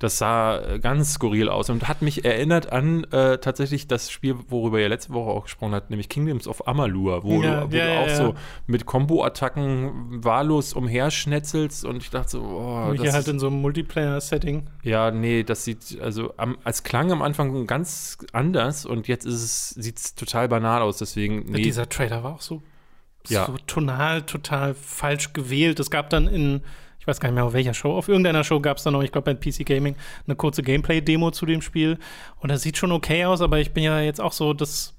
Das sah äh, ganz skurril aus und hat mich erinnert an äh, tatsächlich das Spiel, worüber ihr letzte Woche auch gesprochen habt, nämlich Kingdoms of Amalur, wo Ja, du, wo ja, du auch ja. so mit Combo-Attacken wahllos umherschnetzelst und ich dachte so, oh, Hier halt in so einem Multiplayer-Setting. ja, nee, das sieht, also am, als klang am Anfang ganz anders und jetzt sieht es total banal aus, deswegen, nee, Dieser Trailer war auch so, Ja. so tonal, total falsch gewählt. Es gab dann in, ich weiß gar nicht mehr auf welcher Show, auf irgendeiner Show gab es dann noch, ich glaube bei PC Gaming, eine kurze Gameplay-Demo zu dem Spiel. Und das sieht schon okay aus, aber ich bin ja jetzt auch so, das,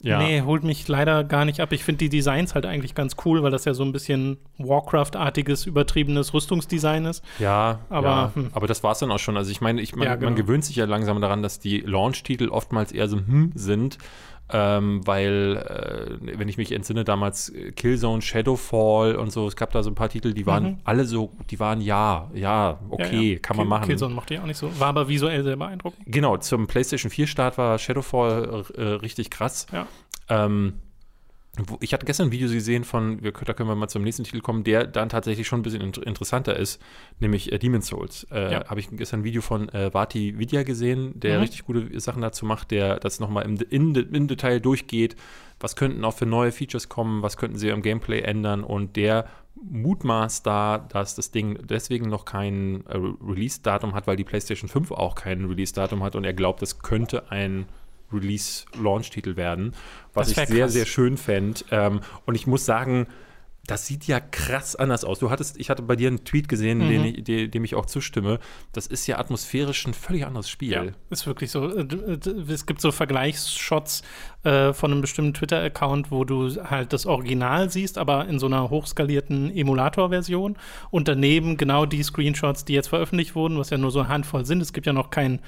ja. nee, holt mich leider gar nicht ab. Ich finde die Designs halt eigentlich ganz cool, weil das ja so ein bisschen Warcraft-artiges, übertriebenes Rüstungsdesign ist. Ja, Aber, ja, hm. aber das war es dann auch schon. Also ich meine, ich, man, Ja, genau. man gewöhnt sich ja langsam daran, dass die Launch-Titel oftmals eher so hm sind, ähm, weil, äh, wenn ich mich entsinne, damals Killzone, Shadowfall und so, es gab da so ein paar Titel, die waren Mhm. alle so, die waren ja, ja, okay, Ja, ja. kann man Kill- machen. Killzone mochte ich auch nicht so. War aber visuell sehr beeindruckend. Genau, zum PlayStation 4-Start war Shadowfall äh, richtig krass. Ja. Ähm, ich hatte gestern ein Video gesehen von, wir, da können wir mal zum nächsten Titel kommen, der dann tatsächlich schon ein bisschen int interessanter ist, nämlich äh, Demon's Souls. Äh, Ja. Habe ich gestern ein Video von äh, Vati Vidya gesehen, der Mhm. richtig gute Sachen dazu macht, der das nochmal im, in, im Detail durchgeht. Was könnten auch für neue Features kommen, was könnten sie am Gameplay ändern und der mutmaßt da, dass das Ding deswegen noch kein äh, Release-Datum hat, weil die PlayStation 5 auch kein Release-Datum hat und er glaubt, es könnte ein Release-Launch-Titel werden, was ich sehr, krass. sehr schön fände. Ähm, und ich muss sagen, das sieht ja krass anders aus. Du hattest, ich hatte bei dir einen Tweet gesehen, Mhm. den ich, de- dem ich auch zustimme. Das ist ja atmosphärisch ein völlig anderes Spiel. Ja, ist wirklich so. Äh, d- Es gibt so Vergleichsshots äh, von einem bestimmten Twitter-Account, wo du halt das Original siehst, aber in so einer hochskalierten Emulator-Version. Und daneben genau die Screenshots, die jetzt veröffentlicht wurden, was ja nur so eine Handvoll sind. Es gibt ja noch kein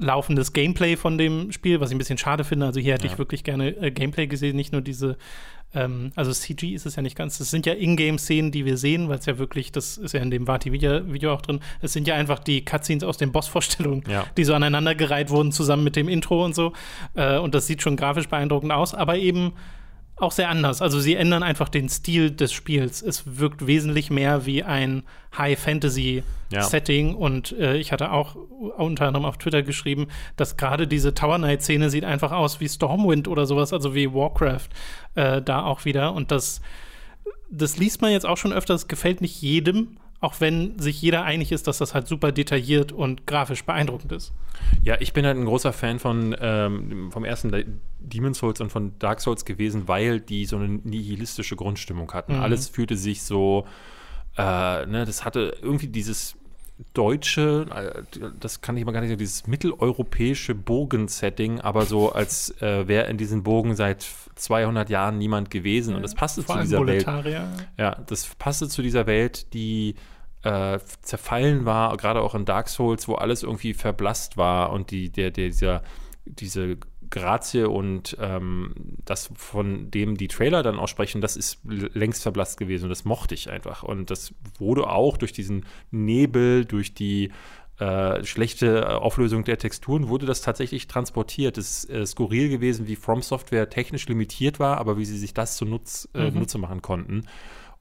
laufendes Gameplay von dem Spiel, was ich ein bisschen schade finde. Also hier hätte Ja. ich wirklich gerne äh, Gameplay gesehen, nicht nur diese, ähm, also CG ist es ja nicht ganz. Das sind ja Ingame-Szenen, die wir sehen, weil es ja wirklich, das ist ja in dem Vati-Video Video auch drin, es sind ja einfach die Cutscenes aus den Boss-Vorstellungen, Ja. die so aneinandergereiht wurden, zusammen mit dem Intro und so. Äh, und das sieht schon grafisch beeindruckend aus, aber eben auch sehr anders. Also sie ändern einfach den Stil des Spiels. Es wirkt wesentlich mehr wie ein High-Fantasy-Setting. Und äh, ich hatte auch unter anderem auf Twitter geschrieben, dass gerade diese Tower Knight-Szene sieht einfach aus wie Stormwind oder sowas, also wie Warcraft äh, da auch wieder. Und das, das liest man jetzt auch schon öfter, das gefällt nicht jedem. Auch wenn sich jeder einig ist, dass das halt super detailliert und grafisch beeindruckend ist. Ja, ich bin halt ein großer Fan von ähm, vom ersten De- Demon's Souls und von Dark Souls gewesen, weil die so eine nihilistische Grundstimmung hatten. Mhm. Alles fühlte sich so, äh, ne, das hatte irgendwie dieses deutsche, äh, das kann ich mal gar nicht sagen, dieses mitteleuropäische Burgen-Setting, aber so als äh, wäre in diesen Burgen seit 200 Jahren niemand gewesen und das passte Vor zu dieser Welt. Ja, das passte zu dieser Welt, die äh, zerfallen war, gerade auch in Dark Souls, wo alles irgendwie verblasst war und die, der, der, dieser, diese Grazie und ähm, das, von dem die Trailer dann aussprechen, das ist längst verblasst gewesen und das mochte ich einfach. Und das wurde auch durch diesen Nebel, durch die äh, schlechte äh, Auflösung der Texturen, wurde das tatsächlich transportiert. Es ist äh, skurril gewesen, wie From Software technisch limitiert war, aber wie sie sich das zu äh, Nutze machen konnten.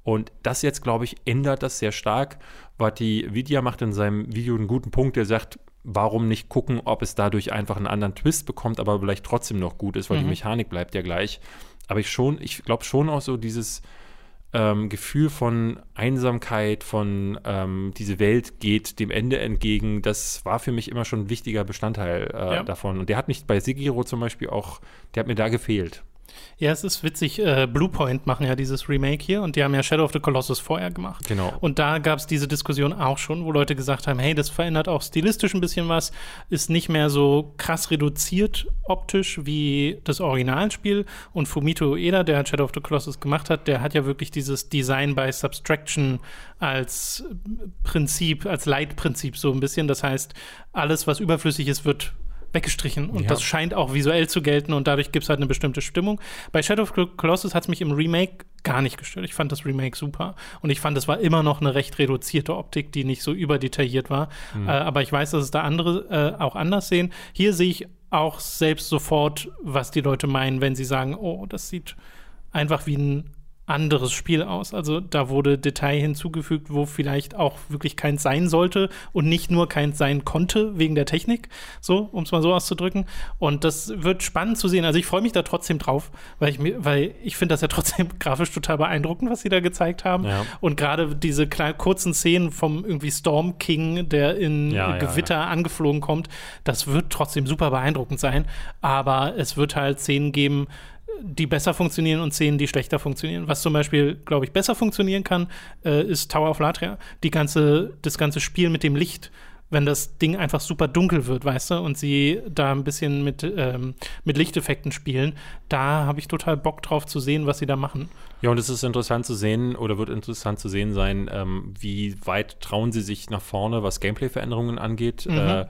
Und das jetzt, glaube ich, ändert das sehr stark. Vati Vidya macht in seinem Video einen guten Punkt, der sagt, warum nicht gucken, ob es dadurch einfach einen anderen Twist bekommt, aber vielleicht trotzdem noch gut ist, weil die Mechanik bleibt ja gleich. Aber ich schon, ich glaube schon auch so dieses ähm, Gefühl von Einsamkeit, von ähm, diese Welt geht dem Ende entgegen, das war für mich immer schon ein wichtiger Bestandteil äh, Ja. davon. Und der hat mich bei Sigiro zum Beispiel auch, der hat mir da gefehlt. Ja, es ist witzig. Äh, Bluepoint machen ja dieses Remake hier und die haben ja Shadow of the Colossus vorher gemacht. Genau. Und da gab es diese Diskussion auch schon, wo Leute gesagt haben: hey, das verändert auch stilistisch ein bisschen was, ist nicht mehr so krass reduziert optisch wie das Originalspiel. Und Fumito Ueda, der Shadow of the Colossus gemacht hat, der hat ja wirklich dieses Design by Subtraction als Prinzip, als Leitprinzip so ein bisschen. Das heißt, alles, was überflüssig ist, wird weggestrichen. Und Ja. das scheint auch visuell zu gelten und dadurch gibt es halt eine bestimmte Stimmung. Bei Shadow of the Colossus hat es mich im Remake gar nicht gestört. Ich fand das Remake super. Und ich fand, es war immer noch eine recht reduzierte Optik, die nicht so überdetailliert war. Äh, aber ich weiß, dass es da andere äh, auch anders sehen. Hier sehe ich auch selbst sofort, was die Leute meinen, wenn sie sagen, oh, das sieht einfach wie ein anderes Spiel aus. Also da wurde Detail hinzugefügt, wo vielleicht auch wirklich keins sein sollte und nicht nur keins sein konnte wegen der Technik, so, um es mal so auszudrücken. Und das wird spannend zu sehen. Also ich freue mich da trotzdem drauf, weil ich mir, weil ich finde das ja trotzdem grafisch total beeindruckend, was sie da gezeigt haben. Ja. Und gerade diese kleinen, kurzen Szenen vom irgendwie Storm King, der in Ja, ja, Gewitter angeflogen kommt, das wird trotzdem super beeindruckend sein. Aber es wird halt Szenen geben, die besser funktionieren und Szenen, die schlechter funktionieren. Was zum Beispiel, glaube ich, besser funktionieren kann, äh, ist Tower of Latria. Die ganze, das ganze Spiel mit dem Licht, wenn das Ding einfach super dunkel wird, weißt du, und sie da ein bisschen mit, ähm, mit Lichteffekten spielen, da habe ich total Bock drauf zu sehen, was sie da machen. Ja, und es ist interessant zu sehen oder wird interessant zu sehen sein, ähm, wie weit trauen sie sich nach vorne, was Gameplay-Veränderungen angeht. Mhm. Äh,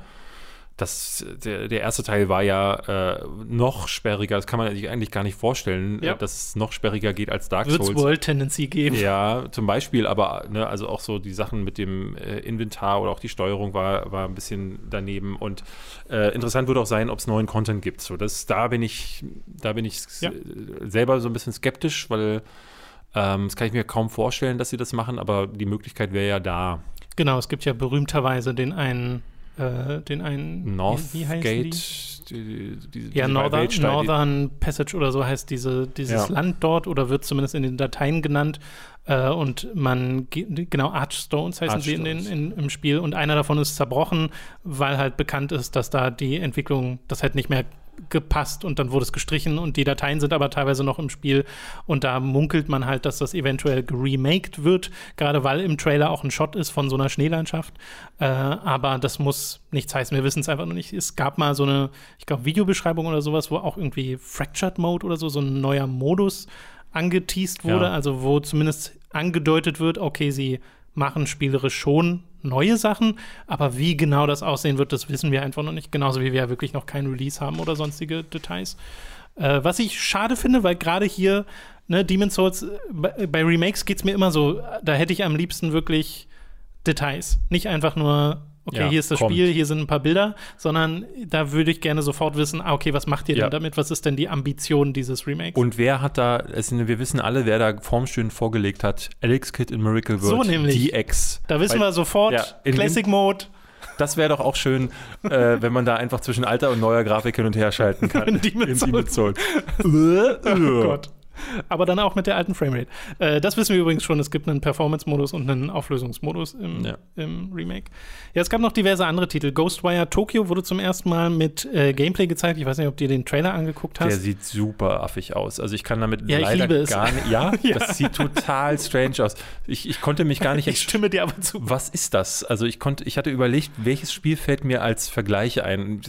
das, der, der erste Teil war ja äh, noch sperriger, das kann man sich eigentlich gar nicht vorstellen, Ja. äh, dass es noch sperriger geht als Dark Wird es Souls. wohl Tendency geben. Ja, zum Beispiel, aber ne, also auch so die Sachen mit dem äh, Inventar oder auch die Steuerung war, war ein bisschen daneben. Und äh, interessant wird auch sein, ob es neuen Content gibt. So, das, da bin ich, da bin ich Ja. äh, selber so ein bisschen skeptisch, weil ähm, das kann ich mir kaum vorstellen, dass sie das machen, aber die Möglichkeit wäre ja da. Genau, es gibt ja berühmterweise den einen, äh, den einen heißen die? Northgate, die, die, Ja, Northern, Northern Passage oder so heißt diese, dieses Ja. Land dort oder wird zumindest in den Dateien genannt. Äh, und man, ge- genau, Archstones heißen sie in den, Archstones. in, im Spiel. Und einer davon ist zerbrochen, weil halt bekannt ist, dass da die Entwicklung, das halt nicht mehr gepasst und dann wurde es gestrichen und die Dateien sind aber teilweise noch im Spiel und da munkelt man halt, dass das eventuell geremaked wird, gerade weil im Trailer auch ein Shot ist von so einer Schneelandschaft. Äh, aber das muss nichts heißen, wir wissen es einfach noch nicht. Es gab mal so eine, ich glaube, Videobeschreibung oder sowas, wo auch irgendwie Fractured Mode oder so, so ein neuer Modus angeteased wurde, Ja. also wo zumindest angedeutet wird, okay, sie machen spielerisch schon neue Sachen, aber wie genau das aussehen wird, das wissen wir einfach noch nicht. Genauso wie wir ja wirklich noch kein Release haben oder sonstige Details. Äh, was ich schade finde, weil gerade hier, ne, Demon's Souls, äh, bei, bei Remakes geht es mir immer so, da hätte ich am liebsten wirklich Details. Nicht einfach nur, okay, Ja, hier ist das kommt. Spiel, hier sind ein paar Bilder, sondern da würde ich gerne sofort wissen, ah, okay, was macht ihr Ja. denn damit? Was ist denn die Ambition dieses Remakes? Und wer hat da, es, wir wissen alle, wer da formschön vorgelegt hat. Alex Kidd in Miracle World. So nämlich. DX. da wissen Weil- wir sofort, Ja, Classic Mode, Das wäre doch auch schön, äh, wenn man da einfach zwischen alter und neuer Grafik hin und her schalten kann. In Demon's Demon's Souls. oh Gott. Aber dann auch mit der alten Framerate. Äh, das wissen wir übrigens schon. Es gibt einen Performance-Modus und einen Auflösungsmodus im, Ja. im Remake. Ja, es gab noch diverse andere Titel. Ghostwire Tokyo wurde zum ersten Mal mit äh, Gameplay gezeigt. Ich weiß nicht, ob du dir den Trailer angeguckt Der hast. sieht super affig aus. Also ich kann damit Ja, ich leider liebe es. gar nicht. Ja, Ja. das sieht total strange aus. Ich, ich konnte mich gar nicht Ich stimme dir aber zu. Was ist das? Also ich konnte, ich hatte überlegt, welches Spiel fällt mir als Vergleich ein.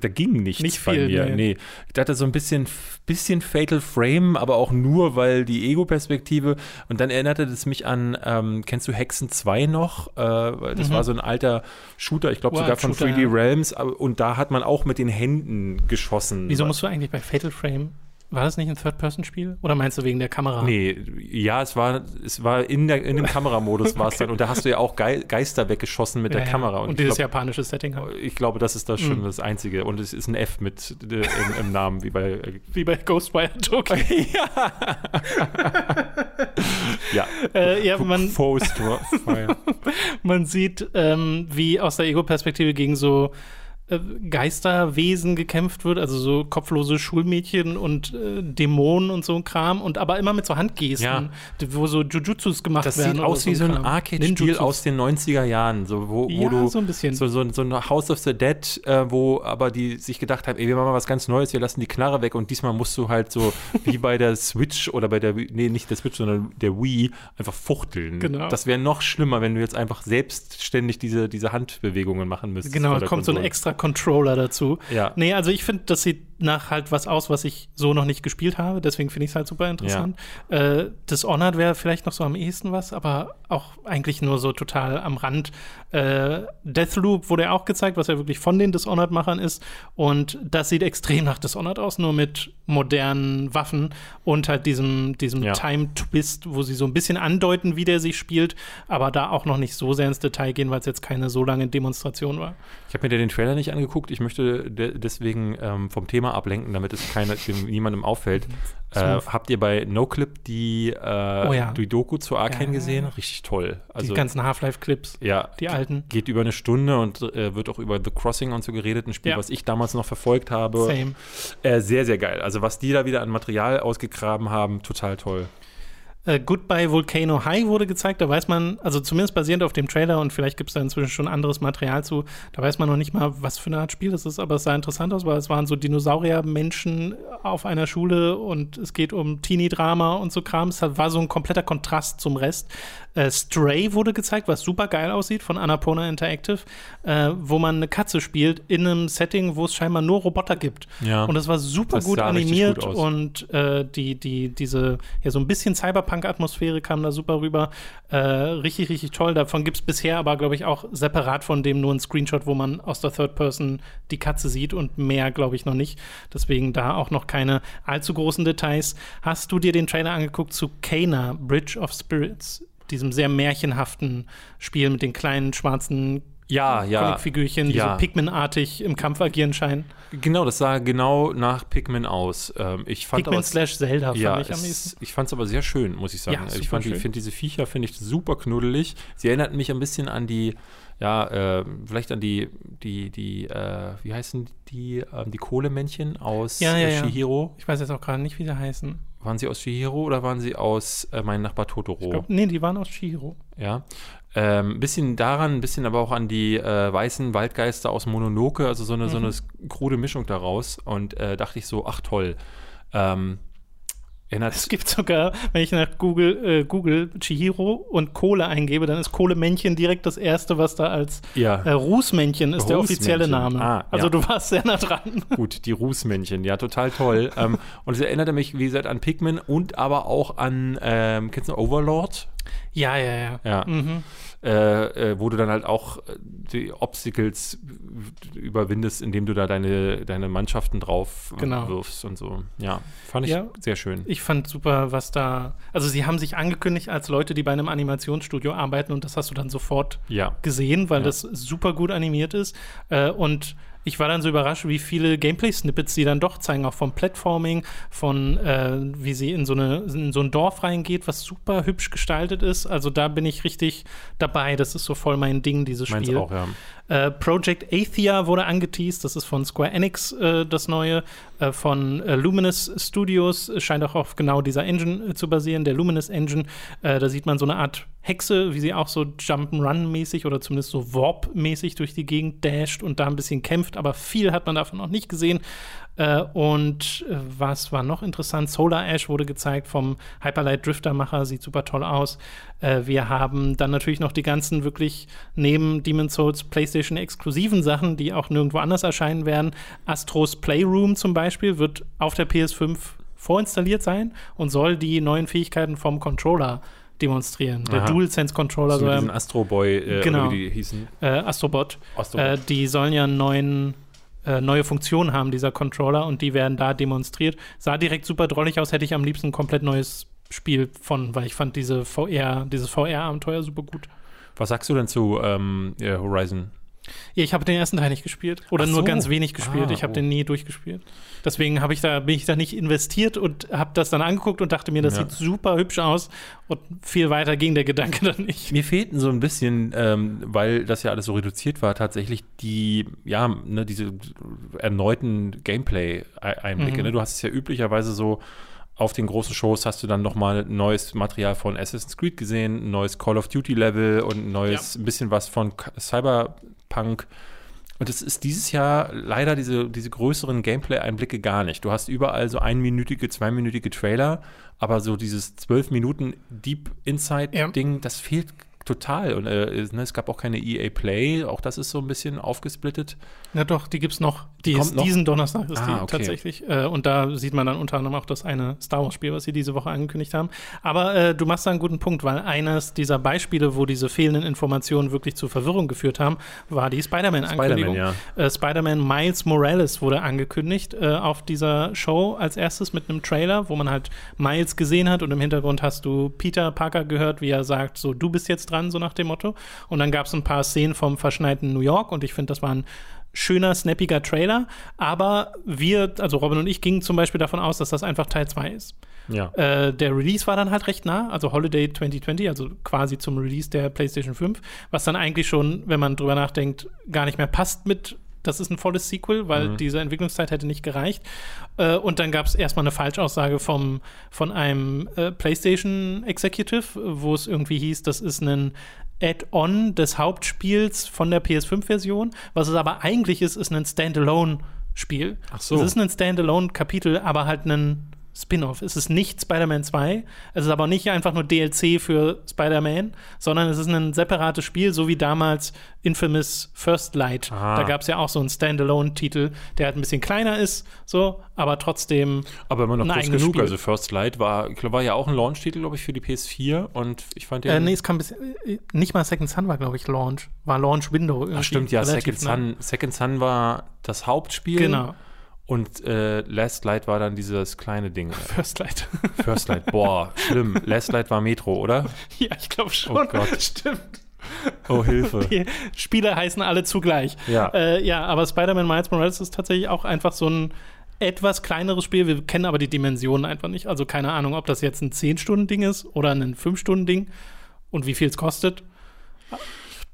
Da ging nichts Nicht bei viel, mir. nee. Nee. Ich dachte so ein bisschen, bisschen Fatal Frame, aber auch nur, weil die Ego-Perspektive. Und dann erinnerte es mich an, ähm, kennst du Hexen 2 noch? Äh, das Mhm. war so ein alter Shooter, ich glaube sogar von Shooter, 3D ja. Realms. aber- Und da hat man auch mit den Händen geschossen. Wieso musst du eigentlich bei Fatal Frame? War das nicht ein Third-Person-Spiel? Oder meinst du wegen der Kamera? Nee, ja, es war, es war in, der, in dem Kameramodus war es dann. Und da hast du ja auch Gei Geister weggeschossen mit Ja, der ja. Kamera. Und, ich dieses glaub- japanische Setting halt. Ich glaube, das ist das schon Mhm. das Einzige. Und es ist ein F mit äh, im, im Namen, wie bei. Äh, Wie bei Ghostwire Tokyo. ja, äh, ja, man. Man sieht, ähm, wie aus der Ego-Perspektive gegen so Geisterwesen gekämpft wird, also so kopflose Schulmädchen und äh, Dämonen und so ein Kram und aber immer mit so Handgesten, Ja. wo so Jujutsus gemacht Das werden. sieht oder aus wie so ein. Arcade-Spiel aus den 90er Jahren, so, wo, wo Ja, du so ein bisschen. so, so, so ein House of the Dead, äh, wo aber die sich gedacht haben, ey, wir machen mal was ganz Neues, wir lassen die Knarre weg und diesmal musst du halt so wie bei der Switch oder bei der, nee, nicht der Switch, sondern der Wii einfach fuchteln. Genau. Das wäre noch schlimmer, wenn du jetzt einfach selbstständig diese, diese Handbewegungen machen müsstest. Genau, da kommt so ein extra Controller dazu. Ja. Nee, also ich finde, das sieht nach halt was aus, was ich so noch nicht gespielt habe. Deswegen finde ich es halt super interessant. Äh, Dishonored wäre vielleicht noch so am ehesten was, aber auch eigentlich nur so total am Rand. Äh, Deathloop wurde ja auch gezeigt, was ja wirklich von den Dishonored-Machern ist. Und das sieht extrem nach Dishonored aus, nur mit modernen Waffen und halt diesem, diesem Ja. Time-Twist, wo sie so ein bisschen andeuten, wie der sich spielt, aber da auch noch nicht so sehr ins Detail gehen, weil es jetzt keine so lange Demonstration war. Ich habe mir den Trailer nicht angeguckt. Ich möchte de deswegen ähm, vom Thema ablenken, damit es keine, dem, niemandem auffällt. Äh, Smooth. habt ihr bei NoClip die, äh, Oh ja. die Doku zu Arkane Ja. gesehen? Richtig toll. Also, die ganzen Half-Life-Clips, ja, die alten. geht über eine Stunde und äh, wird auch über The Crossing und so geredet. Ein Spiel, Ja. was ich damals noch verfolgt habe. Same. Äh, sehr, sehr geil. Also was die da wieder an Material ausgegraben haben, total toll. Äh, Goodbye Volcano High wurde gezeigt. Da weiß man, also zumindest basierend auf dem Trailer und vielleicht gibt es da inzwischen schon anderes Material zu, da weiß man noch nicht mal, was für eine Art Spiel das ist, aber es sah interessant aus, weil es waren so Dinosaurier-Menschen auf einer Schule und es geht um Teenie-Drama und so Kram. Es war so ein kompletter Kontrast zum Rest. Äh, Stray wurde gezeigt, was super geil aussieht von Annapurna Interactive, äh, wo man eine Katze spielt in einem Setting, wo es scheinbar nur Roboter gibt. Ja. Und das war super Das gut animiert gut und äh, die, die, diese, ja, so ein bisschen Cyberpunk-Atmosphäre kam da super rüber. Äh, richtig, richtig toll. Davon gibt es bisher aber, glaube ich, auch separat von dem nur ein Screenshot, wo man aus der Third Person die Katze sieht und mehr, glaube ich, noch nicht. Deswegen da auch noch keine allzu großen Details. Hast du dir den Trailer angeguckt zu Kana, Bridge of Spirits? Diesem sehr märchenhaften Spiel mit den kleinen schwarzen Ja, ja. Comicfigürchen, die ja. so Pikmin-artig im Kampf agieren scheinen. Genau, das sah genau nach Pikmin aus. Ähm, ich fand Pikmin aber, slash Zelda fand ja, ich am es, ich fand es aber sehr schön, muss ich sagen. Ja, ich fand, schön. finde diese Viecher finde ich super knuddelig. Sie erinnerten mich ein bisschen an die, ja, äh, vielleicht an die, die, die, äh, wie heißen die, ähm, die Kohlemännchen aus Ja, ja, äh, ja. Shihiro. Ich weiß jetzt auch gerade nicht, wie sie heißen. Waren sie aus Shihiro oder waren sie aus äh, Mein Nachbar Totoro? Ich glaub, nee, die waren aus Shihiro. Ja. Ähm, ein bisschen daran, ein bisschen aber auch an die äh, weißen Waldgeister aus Mononoke, also so eine, so eine Mhm. krude Mischung daraus. Und äh, dachte ich so, ach toll. Ähm, Es gibt sogar, wenn ich nach Google, äh, Google Chihiro und Kohle eingebe, dann ist Kohlemännchen direkt das erste, was da als ja. äh, Rußmännchen ist der offizielle. Name. Ah, also ja. du warst sehr nah dran. Gut, die Rußmännchen, ja, total toll. ähm, und es erinnerte mich, wie gesagt, an Pikmin und aber auch an, ähm, kennst du Overlord? Ja, ja, ja. Ja. Mhm. Äh, äh, wo du dann halt auch äh, die Obstacles überwindest, indem du da deine, deine Mannschaften drauf Genau. wirfst und so. Ja, fand ich Ja. sehr schön. Ich fand super, was da. Also, sie haben sich angekündigt als Leute, die bei einem Animationsstudio arbeiten und das hast du dann sofort Ja. gesehen, weil das super gut animiert ist. Äh, und ich war dann so überrascht, wie viele Gameplay-Snippets sie dann doch zeigen, auch vom Platforming, von äh, wie sie in so, eine, in so ein Dorf reingeht, was super hübsch gestaltet ist. Also da bin ich richtig dabei. Das ist so voll mein Ding, dieses Meins Spiel. auch, ja. Äh, Project Athia wurde angeteased, das ist von Square Enix äh, das neue, äh, von äh, Luminous Studios, scheint auch auf genau dieser Engine äh, zu basieren, der Luminous Engine. Da sieht man so eine Art Hexe, wie sie auch so Jump'n'Run-mäßig oder zumindest so Warp-mäßig durch die Gegend dasht und da ein bisschen kämpft, aber viel hat man davon noch nicht gesehen. Äh, und äh, was war noch interessant? Solar Ash wurde gezeigt vom Hyperlight Drifter-Macher, sieht super toll aus. Äh, wir haben dann natürlich noch die ganzen wirklich neben Demon's Souls PlayStation-exklusiven Sachen, die auch nirgendwo anders erscheinen werden. Astros Playroom zum Beispiel wird auf der PS5 vorinstalliert sein und soll die neuen Fähigkeiten vom Controller demonstrieren. Der Aha. DualSense-Controller So mit soll Astro Boy, äh, Genau. wie die hießen. äh, Astrobot. Astrobot. Äh, die sollen ja einen neuen, äh, neue Funktionen haben, dieser Controller, und die werden da demonstriert. Sah direkt super drollig aus, hätte ich am liebsten ein komplett neues Spiel von, weil ich fand diese VR, dieses VR-Abenteuer super gut. Was sagst du denn zu ähm, äh, Horizon? Ja, ich habe den ersten Teil nicht gespielt. Oder Ach nur so. ganz wenig gespielt. Ah, ich habe oh. den nie durchgespielt. Deswegen habe ich da, bin ich da nicht investiert und habe das dann angeguckt und dachte mir, das Ja. sieht super hübsch aus. Und viel weiter ging der Gedanke dann nicht. Mir fehlten so ein bisschen, ähm, weil das ja alles so reduziert war, tatsächlich die, ja, ne, diese erneuten Gameplay-Einblicke. Mhm. Ne? Du hast es ja üblicherweise so, auf den großen Shows hast du dann nochmal neues Material von Assassin's Creed gesehen, neues Call of Duty Level und ein neues, ein bisschen was von Cyberpunk. Und es ist dieses Jahr leider diese, diese größeren Gameplay-Einblicke gar nicht. Du hast überall so einminütige, zweiminütige Trailer, aber so dieses zwölf Minuten Deep Inside-Ding, das fehlt total. Und äh, ne, es gab auch keine EA Play, auch das ist so ein bisschen aufgesplittet. Ja, doch, die gibt's noch. Die Kommt ist noch? diesen Donnerstag ist Ah, die okay. tatsächlich. Äh, und da sieht man dann unter anderem auch das eine Star Wars-Spiel, was sie diese Woche angekündigt haben. Aber äh, du machst da einen guten Punkt, weil eines dieser Beispiele, wo diese fehlenden Informationen wirklich zu Verwirrung geführt haben, war die Spider-Man-Ankündigung. Spider-Man, Äh, Spider-Man Miles Morales wurde angekündigt äh, auf dieser Show als erstes mit einem Trailer, wo man halt Miles gesehen hat und im Hintergrund hast du Peter Parker gehört, wie er sagt, so du bist jetzt dran, so nach dem Motto. Und dann gab es ein paar Szenen vom verschneiten New York und ich finde, das war ein schöner, snappiger Trailer. Aber wir, also Robin und ich, gingen zum Beispiel davon aus, dass das einfach Teil 2 ist. Ja. Äh, der Release war dann halt recht nah, also Holiday 2020, also quasi zum Release der PlayStation 5, was dann eigentlich schon, wenn man drüber nachdenkt, gar nicht mehr passt mit. Das ist ein volles Sequel, weil Mhm. diese Entwicklungszeit hätte nicht gereicht. Äh, und dann gab es erstmal eine Falschaussage vom, von einem äh, PlayStation Executive, wo es irgendwie hieß, das ist ein Add-on des Hauptspiels von der PS5-Version. Was es aber eigentlich ist, ist ein Standalone-Spiel. Ach so. Es ist ein Standalone-Kapitel, aber halt ein Spin-off. Es ist nicht Spider-Man 2. Es ist aber nicht einfach nur DLC für Spider-Man, sondern es ist ein separates Spiel, so wie damals Infamous First Light. Ah. Da gab es ja auch so einen Standalone-Titel, der halt ein bisschen kleiner ist, so, aber trotzdem Aber immer noch groß genug. Spiel. Also First Light war, war ja auch ein Launch-Titel, glaube ich, für die PS4 und ich fand den. Äh, nee, es kam bis, äh, nicht mal Second Sun war, glaube ich, Launch. War Launch Window. Ach, stimmt, ja, Second. Sun, Second Sun war das Hauptspiel. Genau. Und äh, Last Light war dann dieses kleine Ding. First Light. First Light, boah, schlimm. Last Light war Metro, oder? ja, ich glaube schon. Oh Gott. Stimmt. Oh, Hilfe. Die Spiele heißen alle zugleich. Ja. Äh, ja, aber Spider-Man Miles Morales ist tatsächlich auch einfach so ein etwas kleineres Spiel. Wir kennen aber die Dimensionen einfach nicht. Also keine Ahnung, ob das jetzt ein 10-Stunden-Ding ist oder ein 5-Stunden-Ding und wie viel es kostet.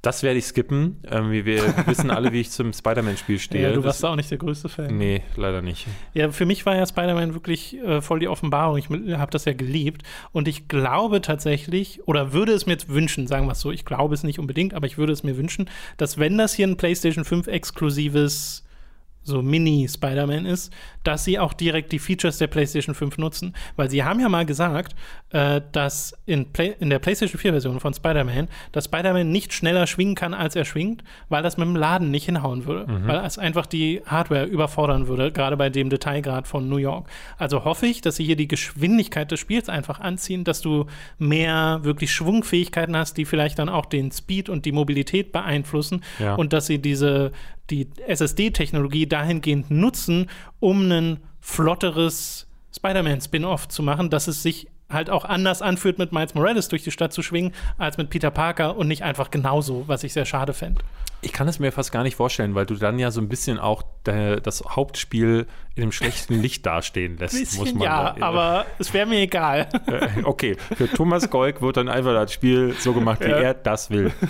Das werde ich skippen. Ähm, wir, wir wissen alle, wie ich zum Spider-Man-Spiel stehe. Ja, du Das- warst da auch nicht der größte Fan. Nee, leider nicht. Ja, für mich war ja Spider-Man wirklich äh, voll die Offenbarung. Ich habe das ja geliebt. Und ich glaube tatsächlich, oder würde es mir wünschen, sagen wir es so, ich glaube es nicht unbedingt, aber ich würde es mir wünschen, dass wenn das hier ein PlayStation 5 exklusives so Mini-Spider-Man ist, dass sie auch direkt die Features der PlayStation 5 nutzen. Weil sie haben ja mal gesagt, äh, dass in, Play in der PlayStation 4-Version von Spider-Man, dass Spider-Man nicht schneller schwingen kann, als er schwingt, weil das mit dem Laden nicht hinhauen würde. Mhm. Weil es einfach die Hardware überfordern würde, gerade bei dem Detailgrad von New York. Also hoffe ich, dass sie hier die Geschwindigkeit des Spiels einfach anziehen, dass du mehr wirklich Schwungfähigkeiten hast, die vielleicht dann auch den Speed und die Mobilität beeinflussen ja. und dass sie diese die SSD-Technologie dahingehend nutzen, um ein flotteres Spider-Man-Spin-Off zu machen, dass es sich halt auch anders anfühlt, mit Miles Morales durch die Stadt zu schwingen, als mit Peter Parker und nicht einfach genauso, was ich sehr schade fände. Ich kann es mir fast gar nicht vorstellen, weil du dann ja so ein bisschen auch de, das Hauptspiel in einem schlechten Licht dastehen lässt, bisschen, muss man Ja, da, aber es wäre mir egal. Äh, okay, für Thomas Golk wird dann einfach das Spiel so gemacht, wie ja. er das will.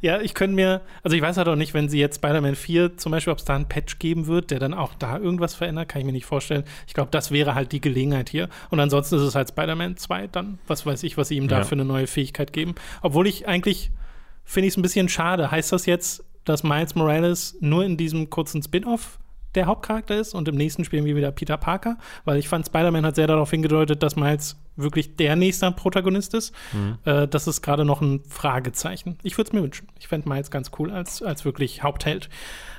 Ja, ich könnte mir, also ich weiß halt auch nicht, wenn sie jetzt Spider-Man 4 zum Beispiel, ob es da einen Patch geben wird, der dann auch da irgendwas verändert, kann ich mir nicht vorstellen. Ich glaube, das wäre halt die Gelegenheit hier. Und ansonsten ist es halt Spider-Man 2, dann, was weiß ich, was sie ihm da ja. für eine neue Fähigkeit geben. Obwohl ich eigentlich finde ich es ein bisschen schade. Heißt das jetzt, dass Miles Morales nur in diesem kurzen Spin-off der Hauptcharakter ist und im nächsten spielen wir wieder Peter Parker? Weil ich fand, Spider-Man hat sehr darauf hingedeutet, dass Miles wirklich der nächste Protagonist ist. Mhm. Äh, das ist gerade noch ein Fragezeichen. Ich würde es mir wünschen. Ich fände Miles ganz cool als, als wirklich Hauptheld.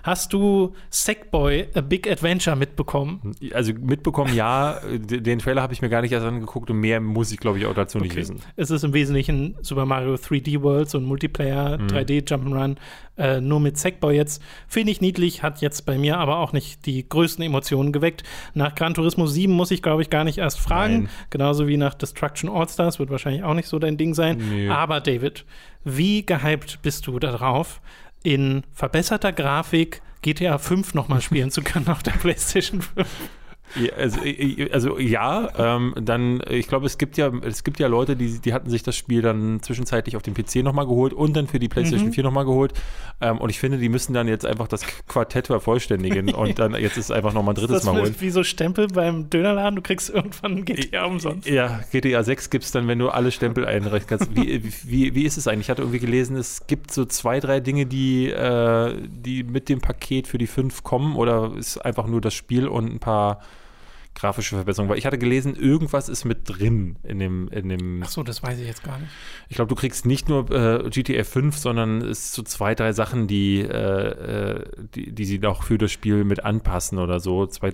Hast du Sackboy A Big Adventure mitbekommen? Also mitbekommen, ja. Den Trailer habe ich mir gar nicht erst angeguckt und mehr muss ich, glaube ich, auch dazu okay. nicht wissen. Es ist im Wesentlichen Super Mario 3D World, so ein Multiplayer, mhm. 3D Jump'n'Run, äh, nur mit Sackboy jetzt. Finde ich niedlich, hat jetzt bei mir aber auch nicht die größten Emotionen geweckt. Nach Gran Turismo 7 muss ich, glaube ich, gar nicht erst fragen. Nein. Genauso wie nach Destruction All-Stars, wird wahrscheinlich auch nicht so dein Ding sein. Nee. Aber David, wie gehypt bist du darauf? in verbesserter Grafik GTA 5 nochmal spielen zu können auf der PlayStation 5. Also, also, ja, ähm, dann, ich glaube, es gibt ja, es gibt ja Leute, die, die hatten sich das Spiel dann zwischenzeitlich auf dem PC nochmal geholt und dann für die PlayStation mhm. 4 nochmal geholt. Ähm, und ich finde, die müssen dann jetzt einfach das Quartett vervollständigen und dann jetzt ist einfach nochmal ein drittes Mal holen. Wie so Stempel beim Dönerladen, du kriegst irgendwann GTA umsonst. Ja, GTA 6 gibt es dann, wenn du alle Stempel einreichen kannst. Wie, wie, wie ist es eigentlich? Ich hatte irgendwie gelesen, es gibt so zwei, drei Dinge, die, äh, die mit dem Paket für die 5 kommen oder ist einfach nur das Spiel und ein paar grafische Verbesserung. Weil ich hatte gelesen, irgendwas ist mit drin in dem. In dem Ach so, das weiß ich jetzt gar nicht. Ich glaube, du kriegst nicht nur äh, GTA 5, sondern es sind so zwei, drei Sachen, die, äh, äh, die, die sie auch für das Spiel mit anpassen oder so. Zwei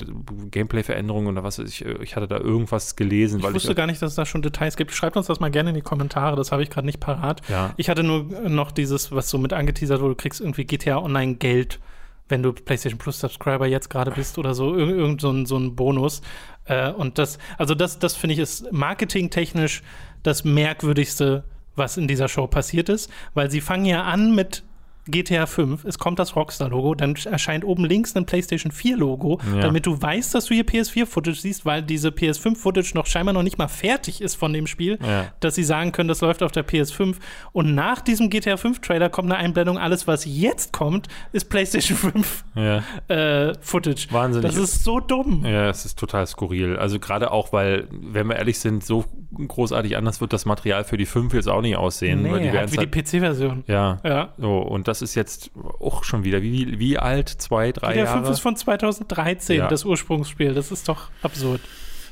Gameplay-Veränderungen oder was. Ich, ich hatte da irgendwas gelesen. Ich wusste ich, gar nicht, dass es da schon Details gibt. Schreibt uns das mal gerne in die Kommentare, das habe ich gerade nicht parat. Ja. Ich hatte nur noch dieses, was so mit angeteasert wurde, du kriegst irgendwie GTA Online Geld wenn du PlayStation Plus Subscriber jetzt gerade bist oder so, ir irgend so ein, so ein Bonus. Äh, und das, also das, das finde ich ist marketingtechnisch das merkwürdigste, was in dieser Show passiert ist, weil sie fangen ja an mit GTA 5, es kommt das Rockstar-Logo, dann erscheint oben links ein PlayStation 4-Logo, ja. damit du weißt, dass du hier PS4-Footage siehst, weil diese PS5-Footage noch scheinbar noch nicht mal fertig ist von dem Spiel, ja. dass sie sagen können, das läuft auf der PS5. Und nach diesem GTA 5-Trailer kommt eine Einblendung, alles, was jetzt kommt, ist PlayStation 5 ja. äh, Footage. Wahnsinnig. Das ist so dumm. Ja, es ist total skurril. Also gerade auch, weil, wenn wir ehrlich sind, so großartig anders wird das Material für die 5 jetzt auch nicht aussehen. Nee, die halt wie die PC-Version. Ja. ja. So, und das ist jetzt auch schon wieder, wie, wie alt? Zwei, drei GTA Jahre? 5 ist von 2013, ja. das Ursprungsspiel. Das ist doch absurd.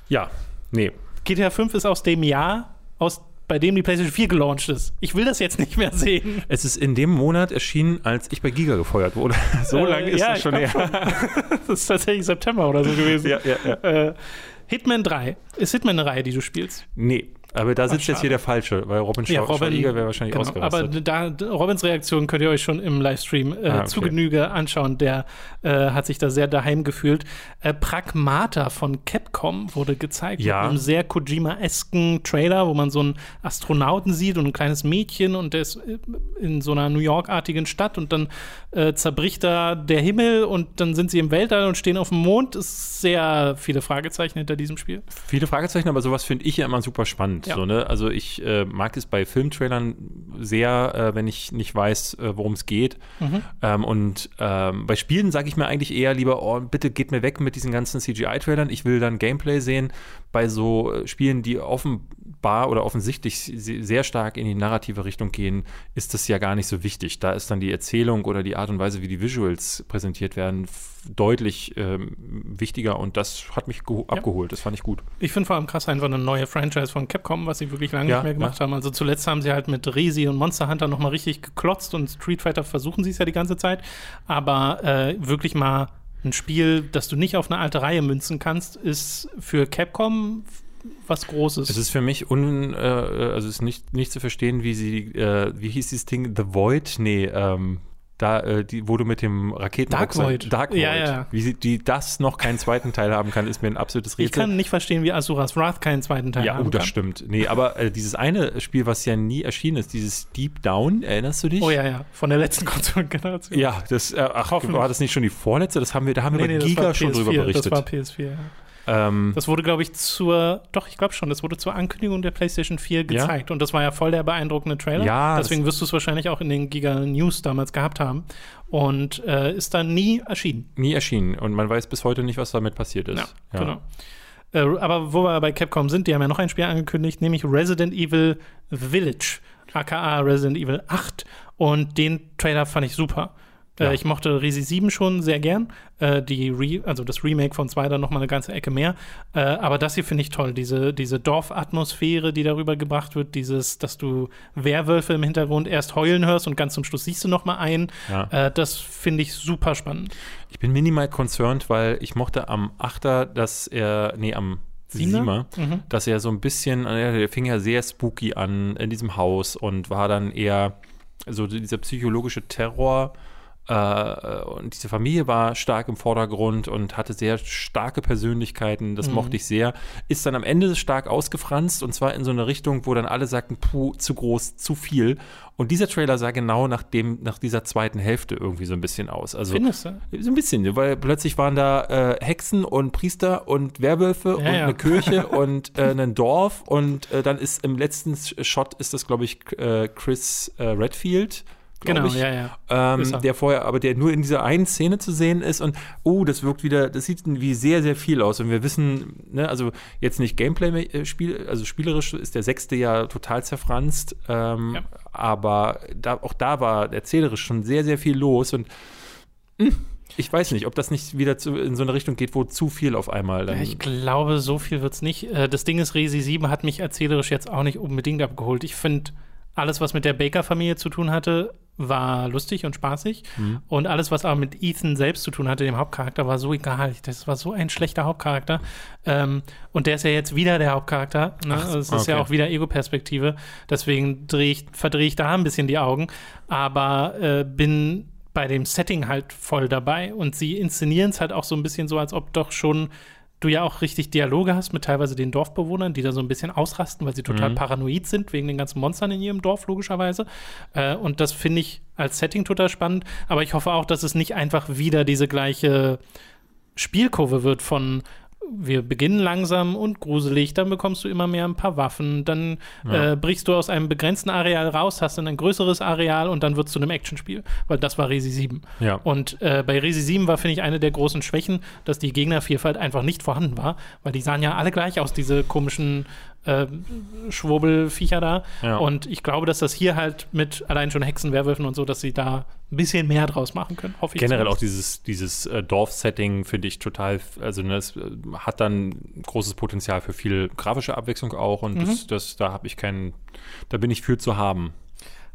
Ja, nee. GTA 5 ist aus dem Jahr, aus bei dem die PlayStation 4 gelauncht ist. Ich will das jetzt nicht mehr sehen. Es ist in dem Monat erschienen, als ich bei Giga gefeuert wurde. so äh, lange ist ja, das schon her. das ist tatsächlich September oder so gewesen. Ja, ja, ja. Äh, Hitman 3. Ist Hitman eine Reihe, die du spielst? Nee. Aber da sitzt Ach, jetzt hier der Falsche, weil Robin ja, Robin, wäre wahrscheinlich genau, ausgerastet. Aber da, Robins Reaktion könnt ihr euch schon im Livestream äh, ah, okay. zu Genüge anschauen. Der äh, hat sich da sehr daheim gefühlt. Äh, Pragmata von Capcom wurde gezeigt. Ja. Mit einem sehr Kojima-esken Trailer, wo man so einen Astronauten sieht und ein kleines Mädchen und der ist äh, in so einer New York-artigen Stadt und dann äh, zerbricht da der Himmel und dann sind sie im Weltall und stehen auf dem Mond. Ist sehr viele Fragezeichen hinter diesem Spiel. Viele Fragezeichen, aber sowas finde ich ja immer super spannend. Ja. So, ne? Also ich äh, mag es bei Filmtrailern sehr, äh, wenn ich nicht weiß, äh, worum es geht. Mhm. Ähm, und ähm, bei Spielen sage ich mir eigentlich eher lieber, oh, bitte geht mir weg mit diesen ganzen CGI-Trailern. Ich will dann Gameplay sehen. bei so äh, Spielen, die offenbar oder offensichtlich sehr stark in die narrative Richtung gehen, ist das ja gar nicht so wichtig. Da ist dann die Erzählung oder die Art und Weise, wie die Visuals präsentiert werden, deutlich ähm, wichtiger und das hat mich ja. abgeholt. Das fand ich gut. Ich finde vor allem krass einfach eine neue Franchise von Capcom, was sie wirklich lange ja, nicht mehr gemacht ja. haben. Also zuletzt haben sie halt mit Resi und Monster Hunter nochmal richtig geklotzt und Street Fighter versuchen sie es ja die ganze Zeit. Aber äh, wirklich mal ein Spiel, das du nicht auf eine alte Reihe münzen kannst, ist für Capcom was Großes. Es ist für mich un, äh, also ist nicht, nicht zu verstehen, wie sie, äh, wie hieß dieses Ding, The Void? Nee, ähm, da, äh, die, wo du mit dem Raketen Dark Void. Dark Void. Ja, ja. Wie sie, die das noch keinen zweiten Teil haben kann, ist mir ein absolutes Rätsel. Ich kann nicht verstehen, wie Asuras Wrath keinen zweiten Teil ja, haben oh, das stimmt. Nee, aber äh, dieses eine Spiel, was ja nie erschienen ist, dieses Deep Down, erinnerst du dich? Oh ja, ja, von der letzten Konsolengeneration. Ja, das, äh, ach, war das nicht schon die vorletzte? Das haben wir, da haben nee, wir nee, Giga schon drüber berichtet. Das war PS4, ja. Ähm, das wurde, glaube ich, zur, doch, ich glaube schon, das wurde zur Ankündigung der PlayStation 4 gezeigt. Ja? Und das war ja voll der beeindruckende Trailer. Ja, Deswegen wirst du es wahrscheinlich auch in den Giga News damals gehabt haben. Und äh, ist dann nie erschienen. Nie erschienen. Und man weiß bis heute nicht, was damit passiert ist. Ja, ja. genau. Äh, aber wo wir bei Capcom sind, die haben ja noch ein Spiel angekündigt, nämlich Resident Evil Village, aka Resident Evil 8. Und den Trailer fand ich super. Äh, ja. Äh, ich mochte Resi 7 schon sehr gern. Äh, die Re also das Remake von 2 dann noch mal eine ganze Ecke mehr. Äh, aber das hier finde ich toll. Diese, diese Dorfatmosphäre, die darüber gebracht wird, dieses, dass du Werwölfe im Hintergrund erst heulen hörst und ganz zum Schluss siehst du noch mal einen. Ja. Äh, das finde ich super spannend. Ich bin minimal concerned, weil ich mochte am 8er, dass er, nee, am Siemer, mhm. dass er so ein bisschen, der fing ja sehr spooky an in diesem Haus und war dann eher so dieser psychologische Terror äh, und diese Familie war stark im Vordergrund und hatte sehr starke Persönlichkeiten, das mhm. mochte ich sehr. Ist dann am Ende stark ausgefranst und zwar in so eine Richtung, wo dann alle sagten, puh, zu groß, zu viel. Und dieser Trailer sah genau nach dem, nach dieser zweiten Hälfte irgendwie so ein bisschen aus. Also Findest du? So ein bisschen, weil plötzlich waren da äh, Hexen und Priester und Werwölfe ja, und ja. eine Kirche und äh, ein Dorf und äh, dann ist im letzten Shot ist das, glaube ich, äh, Chris äh, Redfield genau, ich, ja, ja. Ähm, der vorher, aber der nur in dieser einen Szene zu sehen ist und oh, das wirkt wieder, das sieht wie sehr, sehr viel aus. Und wir wissen, ne, also jetzt nicht Gameplay-Spiel, also spielerisch ist der sechste ja total zerfranst, ähm, ja. aber da, auch da war erzählerisch schon sehr, sehr viel los und mh, hm, ich weiß nicht, ob das nicht wieder zu, in so eine Richtung geht, wo zu viel auf einmal dann. Ich glaube, so viel wird es nicht. Äh, das Ding ist, Resi 7 hat mich erzählerisch jetzt auch nicht unbedingt abgeholt. Ich finde, alles, was mit der Baker-Familie zu tun hatte, war lustig und spaßig. Mhm. Und alles, was aber mit Ethan selbst zu tun hatte, dem Hauptcharakter, war so egal. Das war so ein schlechter Hauptcharakter. Ähm, und der ist ja jetzt wieder der Hauptcharakter. Ne? Ach, das ist okay. ja auch wieder Ego-Perspektive. Deswegen ich, verdrehe ich da ein bisschen die Augen. Aber äh, bin bei dem Setting halt voll dabei. Und sie inszenieren es halt auch so ein bisschen so, als ob doch schon du ja auch richtig Dialoge hast mit teilweise den Dorfbewohnern, die da so ein bisschen ausrasten, weil sie total mhm. paranoid sind wegen den ganzen Monstern in ihrem Dorf, logischerweise. Äh, und das finde ich als Setting total spannend. Aber ich hoffe auch, dass es nicht einfach wieder diese gleiche Spielkurve wird von wir beginnen langsam und gruselig, dann bekommst du immer mehr ein paar Waffen, dann ja. äh, brichst du aus einem begrenzten Areal raus, hast dann ein größeres Areal und dann wird es zu einem Actionspiel, weil das war Resi 7. Ja. Und äh, bei Resi 7 war, finde ich, eine der großen Schwächen, dass die Gegnervielfalt einfach nicht vorhanden war, weil die sahen ja alle gleich aus, diese komischen äh, Schwurbelviecher da. Ja. Und ich glaube, dass das hier halt mit allein schon Hexen, Werwölfen und so, dass sie da ein bisschen mehr draus machen können, hoffe ich. Generell auch dieses, dieses äh, Dorf-Setting finde ich total, also ne, es äh, hat dann großes Potenzial für viel grafische Abwechslung auch und mhm. das, das, da habe ich keinen, da bin ich für zu haben.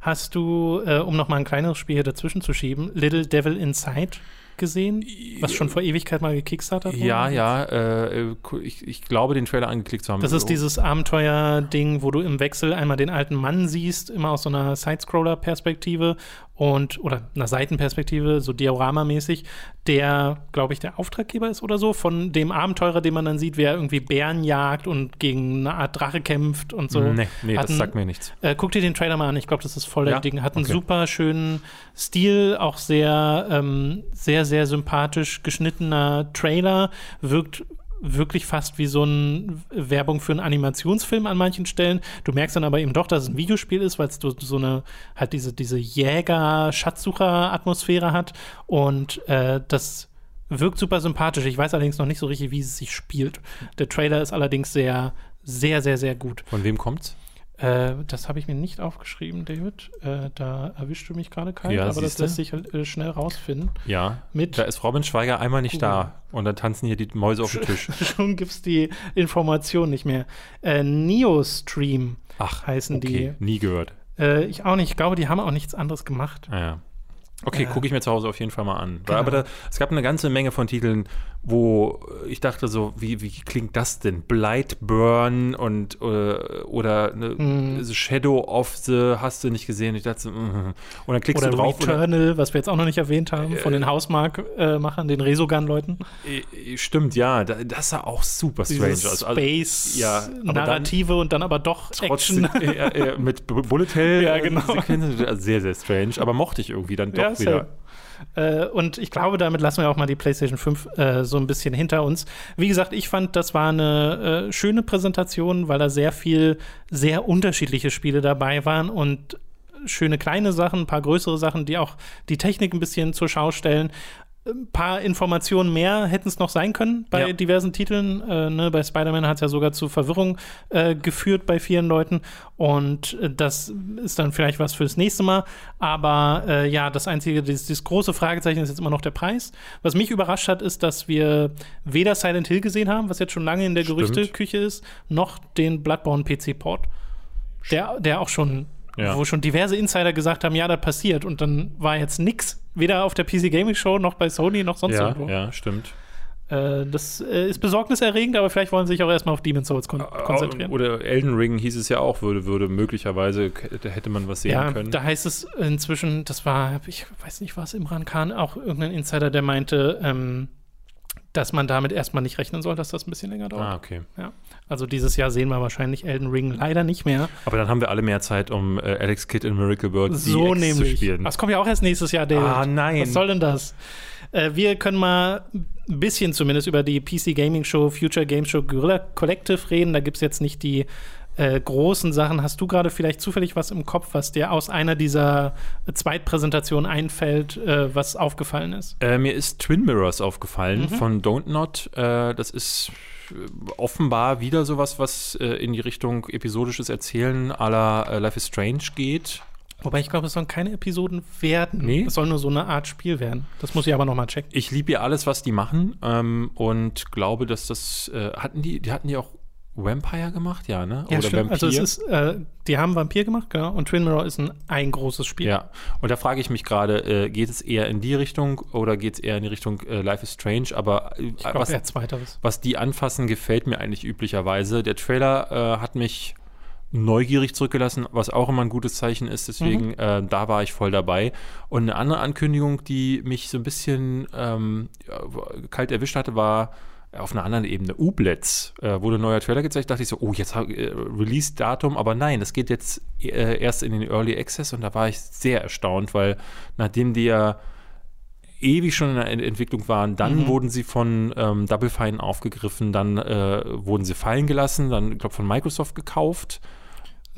Hast du, äh, um noch mal ein kleineres Spiel hier dazwischen zu schieben, Little Devil Inside gesehen, was schon vor Ewigkeit mal gekickstartet wurde? Ja, ja. Äh, ich, ich, glaube, den Trailer angeklickt zu haben. Das ist dieses Abenteuer-Ding, wo du im Wechsel einmal den alten Mann siehst, immer aus so einer Sidescroller-Perspektive und oder einer Seitenperspektive, so Diorama-mäßig, der, glaube ich, der Auftraggeber ist oder so, von dem Abenteurer, den man dann sieht, wer irgendwie Bären jagt und gegen eine Art Drache kämpft und so. Nee, nee das sagt mir nichts. Äh, guck dir den Trailer mal an, ich glaube, das ist voll ja? Ding. Hat einen okay. super schönen Stil, auch sehr, ähm, sehr, sehr sympathisch geschnittener Trailer, wirkt wirklich fast wie so eine Werbung für einen Animationsfilm an manchen Stellen. Du merkst dann aber eben doch, dass es ein Videospiel ist, weil es so eine halt diese, diese Jäger-Schatzsucher-Atmosphäre hat. Und äh, das wirkt super sympathisch. Ich weiß allerdings noch nicht so richtig, wie es sich spielt. Der Trailer ist allerdings sehr, sehr, sehr, sehr gut. Von wem kommt's? Äh, das habe ich mir nicht aufgeschrieben, David. Äh, da erwischst du mich gerade kalt, Ja, aber das lässt sich äh, schnell rausfinden. Ja. Mit Da ist Robin Schweiger einmal nicht Cool. da. Und dann tanzen hier die Mäuse auf dem Tisch. schon gibt es die Information nicht mehr. Äh, Neostream Ach, heißen okay. Nie gehört. die. Äh, ich auch nicht. Ich glaube, die haben auch nichts anderes gemacht. Ja. Okay, Äh, gucke ich mir zu Hause auf jeden Fall mal an. genau. Aber da, es gab eine ganze Menge von Titeln, wo ich dachte so, wie, wie klingt das denn? Blightburn und äh, oder ne. The Shadow of the hast du nicht gesehen. Ich dachte mm. und dann klickst Oder du drauf Returnal, was wir jetzt auch noch nicht erwähnt haben, von den Hausmark-Machern, den Resogun-Leuten. Äh, Stimmt, ja, da, das sah auch super strange aus. Also, ja, Space-Narrative und dann aber doch trotzdem Action. äh, äh, mit Bu- Bullet Hell Ja, äh, genau. Sequenzen, also sehr, sehr strange, aber mochte ich irgendwie dann doch Ja, wieder. safe. Äh, und ich glaube, damit lassen wir auch mal die PlayStation 5 äh, so ein bisschen hinter uns. Wie gesagt, ich fand, das war eine äh, schöne Präsentation, weil da sehr viel, sehr unterschiedliche Spiele dabei waren und schöne kleine Sachen, ein paar größere Sachen, die auch die Technik ein bisschen zur Schau stellen. Ein paar Informationen mehr hätten es noch sein können bei Ja. diversen Titeln. Äh, ne, bei Spider-Man hat es ja sogar zu Verwirrung äh, geführt bei vielen Leuten. Und äh, das ist dann vielleicht was fürs nächste Mal. Aber äh, ja, das einzige, dieses, dieses große Fragezeichen ist jetzt immer noch der Preis. Was mich überrascht hat, ist, dass wir weder Silent Hill gesehen haben, was jetzt schon lange in der. Gerüchteküche ist, noch den Bloodborne PC-Port. Der, der auch schon, Ja. wo schon diverse Insider gesagt haben, ja, das passiert. Und dann war jetzt nix. Weder auf der PC Gaming Show noch bei Sony noch sonst Ja, irgendwo. ja, stimmt. Äh, das äh, ist besorgniserregend, aber vielleicht wollen sie sich auch erstmal auf Demon's Souls kon konzentrieren. Oder Elden Ring hieß es ja auch, würde, würde möglicherweise, hätte man was sehen ja, können. da heißt es inzwischen, das war, ich weiß nicht, was Imran Khan, auch irgendein Insider, der meinte, ähm, dass man damit erstmal nicht rechnen soll, dass das ein bisschen länger dauert. ah, okay. Ja. Also dieses Jahr sehen wir wahrscheinlich Elden Ring leider nicht mehr. Aber dann haben wir alle mehr Zeit, um äh, Alex Kidd in Miracle World So DX zu nämlich. spielen. Das kommt ja auch erst nächstes Jahr, David. Ah, nein. Was soll denn das? Äh, wir können mal ein bisschen zumindest über die PC Gaming Show, Future Game Show Guerilla Collective reden. Da gibt es jetzt nicht die äh, großen Sachen. Hast du gerade vielleicht zufällig was im Kopf, was dir aus einer dieser Zweitpräsentationen einfällt, äh, was aufgefallen ist? Äh, mir ist Twin Mirrors aufgefallen Mhm. von Don't Not. Äh, das ist äh, offenbar wieder sowas, was äh, in die Richtung episodisches Erzählen äh, Life is Strange geht. Wobei ich glaube, es sollen keine Episoden werden. Nee? Es soll nur so eine Art Spiel werden. Das muss ich aber noch mal checken. Ich liebe ja alles, was die machen ähm, und glaube, dass das äh, hatten die, die hatten die auch Vampire gemacht, ja, ne? Ja, stimmt. Also es ist, äh, die haben Vampir gemacht, genau. Und Twin Mirror ist ein, ein großes Spiel. Ja, und da frage ich mich gerade, äh, geht es eher in die Richtung oder geht es eher in die Richtung äh, Life is Strange? Aber äh, Ich glaube, was, was die anfassen, gefällt mir eigentlich üblicherweise. Der Trailer äh, hat mich neugierig zurückgelassen, was auch immer ein gutes Zeichen ist. Deswegen, äh, da war ich voll dabei. Und eine andere Ankündigung, die mich so ein bisschen ähm, kalt erwischt hatte, war auf einer anderen Ebene. Ublets äh, wurde ein neuer Trailer gezeigt. Dachte ich so, oh, jetzt äh, Release-Datum, aber nein, das geht jetzt äh, erst in den Early Access und da war ich sehr erstaunt, weil nachdem die ja ewig schon in der Ent- Entwicklung waren. Dann Mhm. wurden sie von ähm, Double Fine aufgegriffen, dann äh, wurden sie fallen gelassen, dann, ich glaube, von Microsoft gekauft.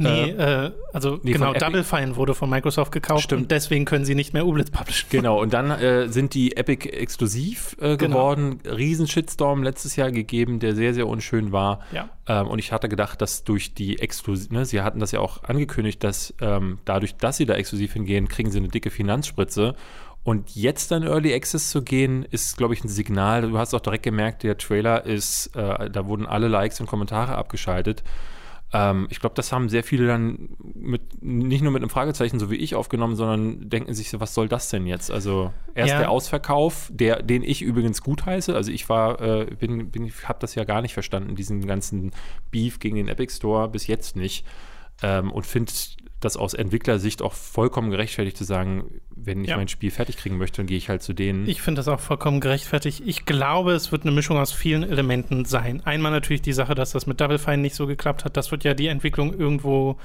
Nee, äh, also nee, genau, Double Fine wurde von Microsoft gekauft Stimmt. und deswegen können sie nicht mehr Ublitz publishen. Genau, und dann äh, sind die Epic exklusiv äh, Genau. geworden. Riesen Shitstorm letztes Jahr gegeben, der sehr, sehr unschön war. Ja. Ähm, und ich hatte gedacht, dass durch die exklusiv, ne, sie hatten das ja auch angekündigt, dass ähm, dadurch, dass sie da exklusiv hingehen, kriegen sie eine dicke Finanzspritze. Und jetzt dann Early Access zu gehen, ist, glaube ich, ein Signal. Du hast auch direkt gemerkt, der Trailer ist, äh, da wurden alle Likes und Kommentare abgeschaltet. Ähm, ich glaube, das haben sehr viele dann mit, nicht nur mit einem Fragezeichen, so wie ich, aufgenommen, sondern denken sich so, was soll das denn jetzt? Also erst Ja. der Ausverkauf, der, den ich übrigens gut heiße. Also ich war, äh, bin, bin, habe das ja gar nicht verstanden, diesen ganzen Beef gegen den Epic Store bis jetzt nicht. Ähm, und finde das aus Entwicklersicht auch vollkommen gerechtfertigt zu sagen, wenn ich Ja. mein Spiel fertig kriegen möchte, dann gehe ich halt zu denen. Ich finde das auch vollkommen gerechtfertigt. Ich glaube, es wird eine Mischung aus vielen Elementen sein. Einmal natürlich die Sache, dass das mit Double Fine nicht so geklappt hat. Das wird ja die Entwicklung irgendwo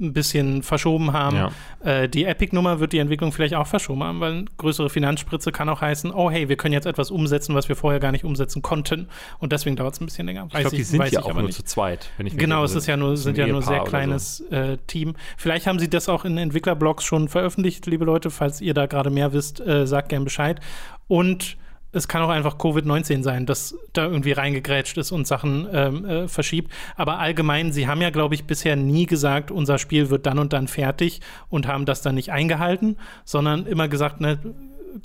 ein bisschen verschoben haben. Ja. Äh, die Epic-Nummer wird die Entwicklung vielleicht auch verschoben haben, weil größere Finanzspritze kann auch heißen, oh hey, wir können jetzt etwas umsetzen, was wir vorher gar nicht umsetzen konnten. Und deswegen dauert es ein bisschen länger. ich glaube, die sind weiß ja auch nur nicht. zu zweit. Wenn ich mich Genau, es ist ja nur, sind ein ja nur sehr kleines äh, Team. Vielleicht haben sie das auch in Entwicklerblogs schon veröffentlicht, liebe Leute. Falls ihr da gerade mehr wisst, äh, sagt gern Bescheid. Und es kann auch einfach Covid-19 sein, das da irgendwie reingegrätscht ist und Sachen ähm, äh, verschiebt. Aber allgemein, sie haben ja, glaube ich, bisher nie gesagt, unser Spiel wird dann und dann fertig und haben das dann nicht eingehalten, sondern immer gesagt, ne,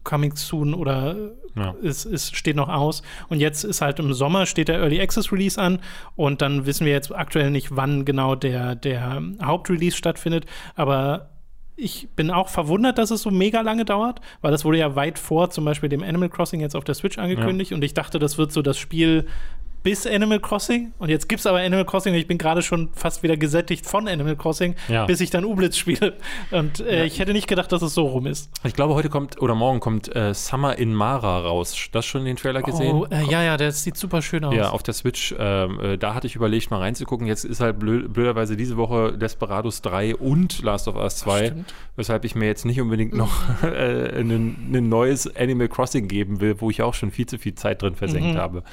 coming soon oder ja. es, es steht noch aus. Und jetzt ist halt im Sommer steht der Early Access Release an und dann wissen wir jetzt aktuell nicht, wann genau der, der Hauptrelease stattfindet. Aber ich bin auch verwundert, dass es so mega lange dauert, weil das wurde ja weit vor zum Beispiel dem Animal Crossing jetzt auf der Switch angekündigt ja. und ich dachte, das wird so das Spiel bis Animal Crossing. Und jetzt gibt es aber Animal Crossing und ich bin gerade schon fast wieder gesättigt von Animal Crossing, ja. bis ich dann Ublitz spiele. Und äh, ja. ich hätte nicht gedacht, dass es so rum ist. Ich glaube, heute kommt oder morgen kommt äh, Summer in Mara raus. Das schon den Trailer gesehen? Oh, äh, ja, ja, der sieht super schön aus. Ja, auf der Switch. Ähm, äh, da hatte ich überlegt, mal reinzugucken. Jetzt ist halt blöd, blöderweise diese Woche Desperados 3 und Last of Us 2, weshalb ich mir jetzt nicht unbedingt noch äh, ein neues Animal Crossing geben will, wo ich auch schon viel zu viel Zeit drin versenkt mhm. habe.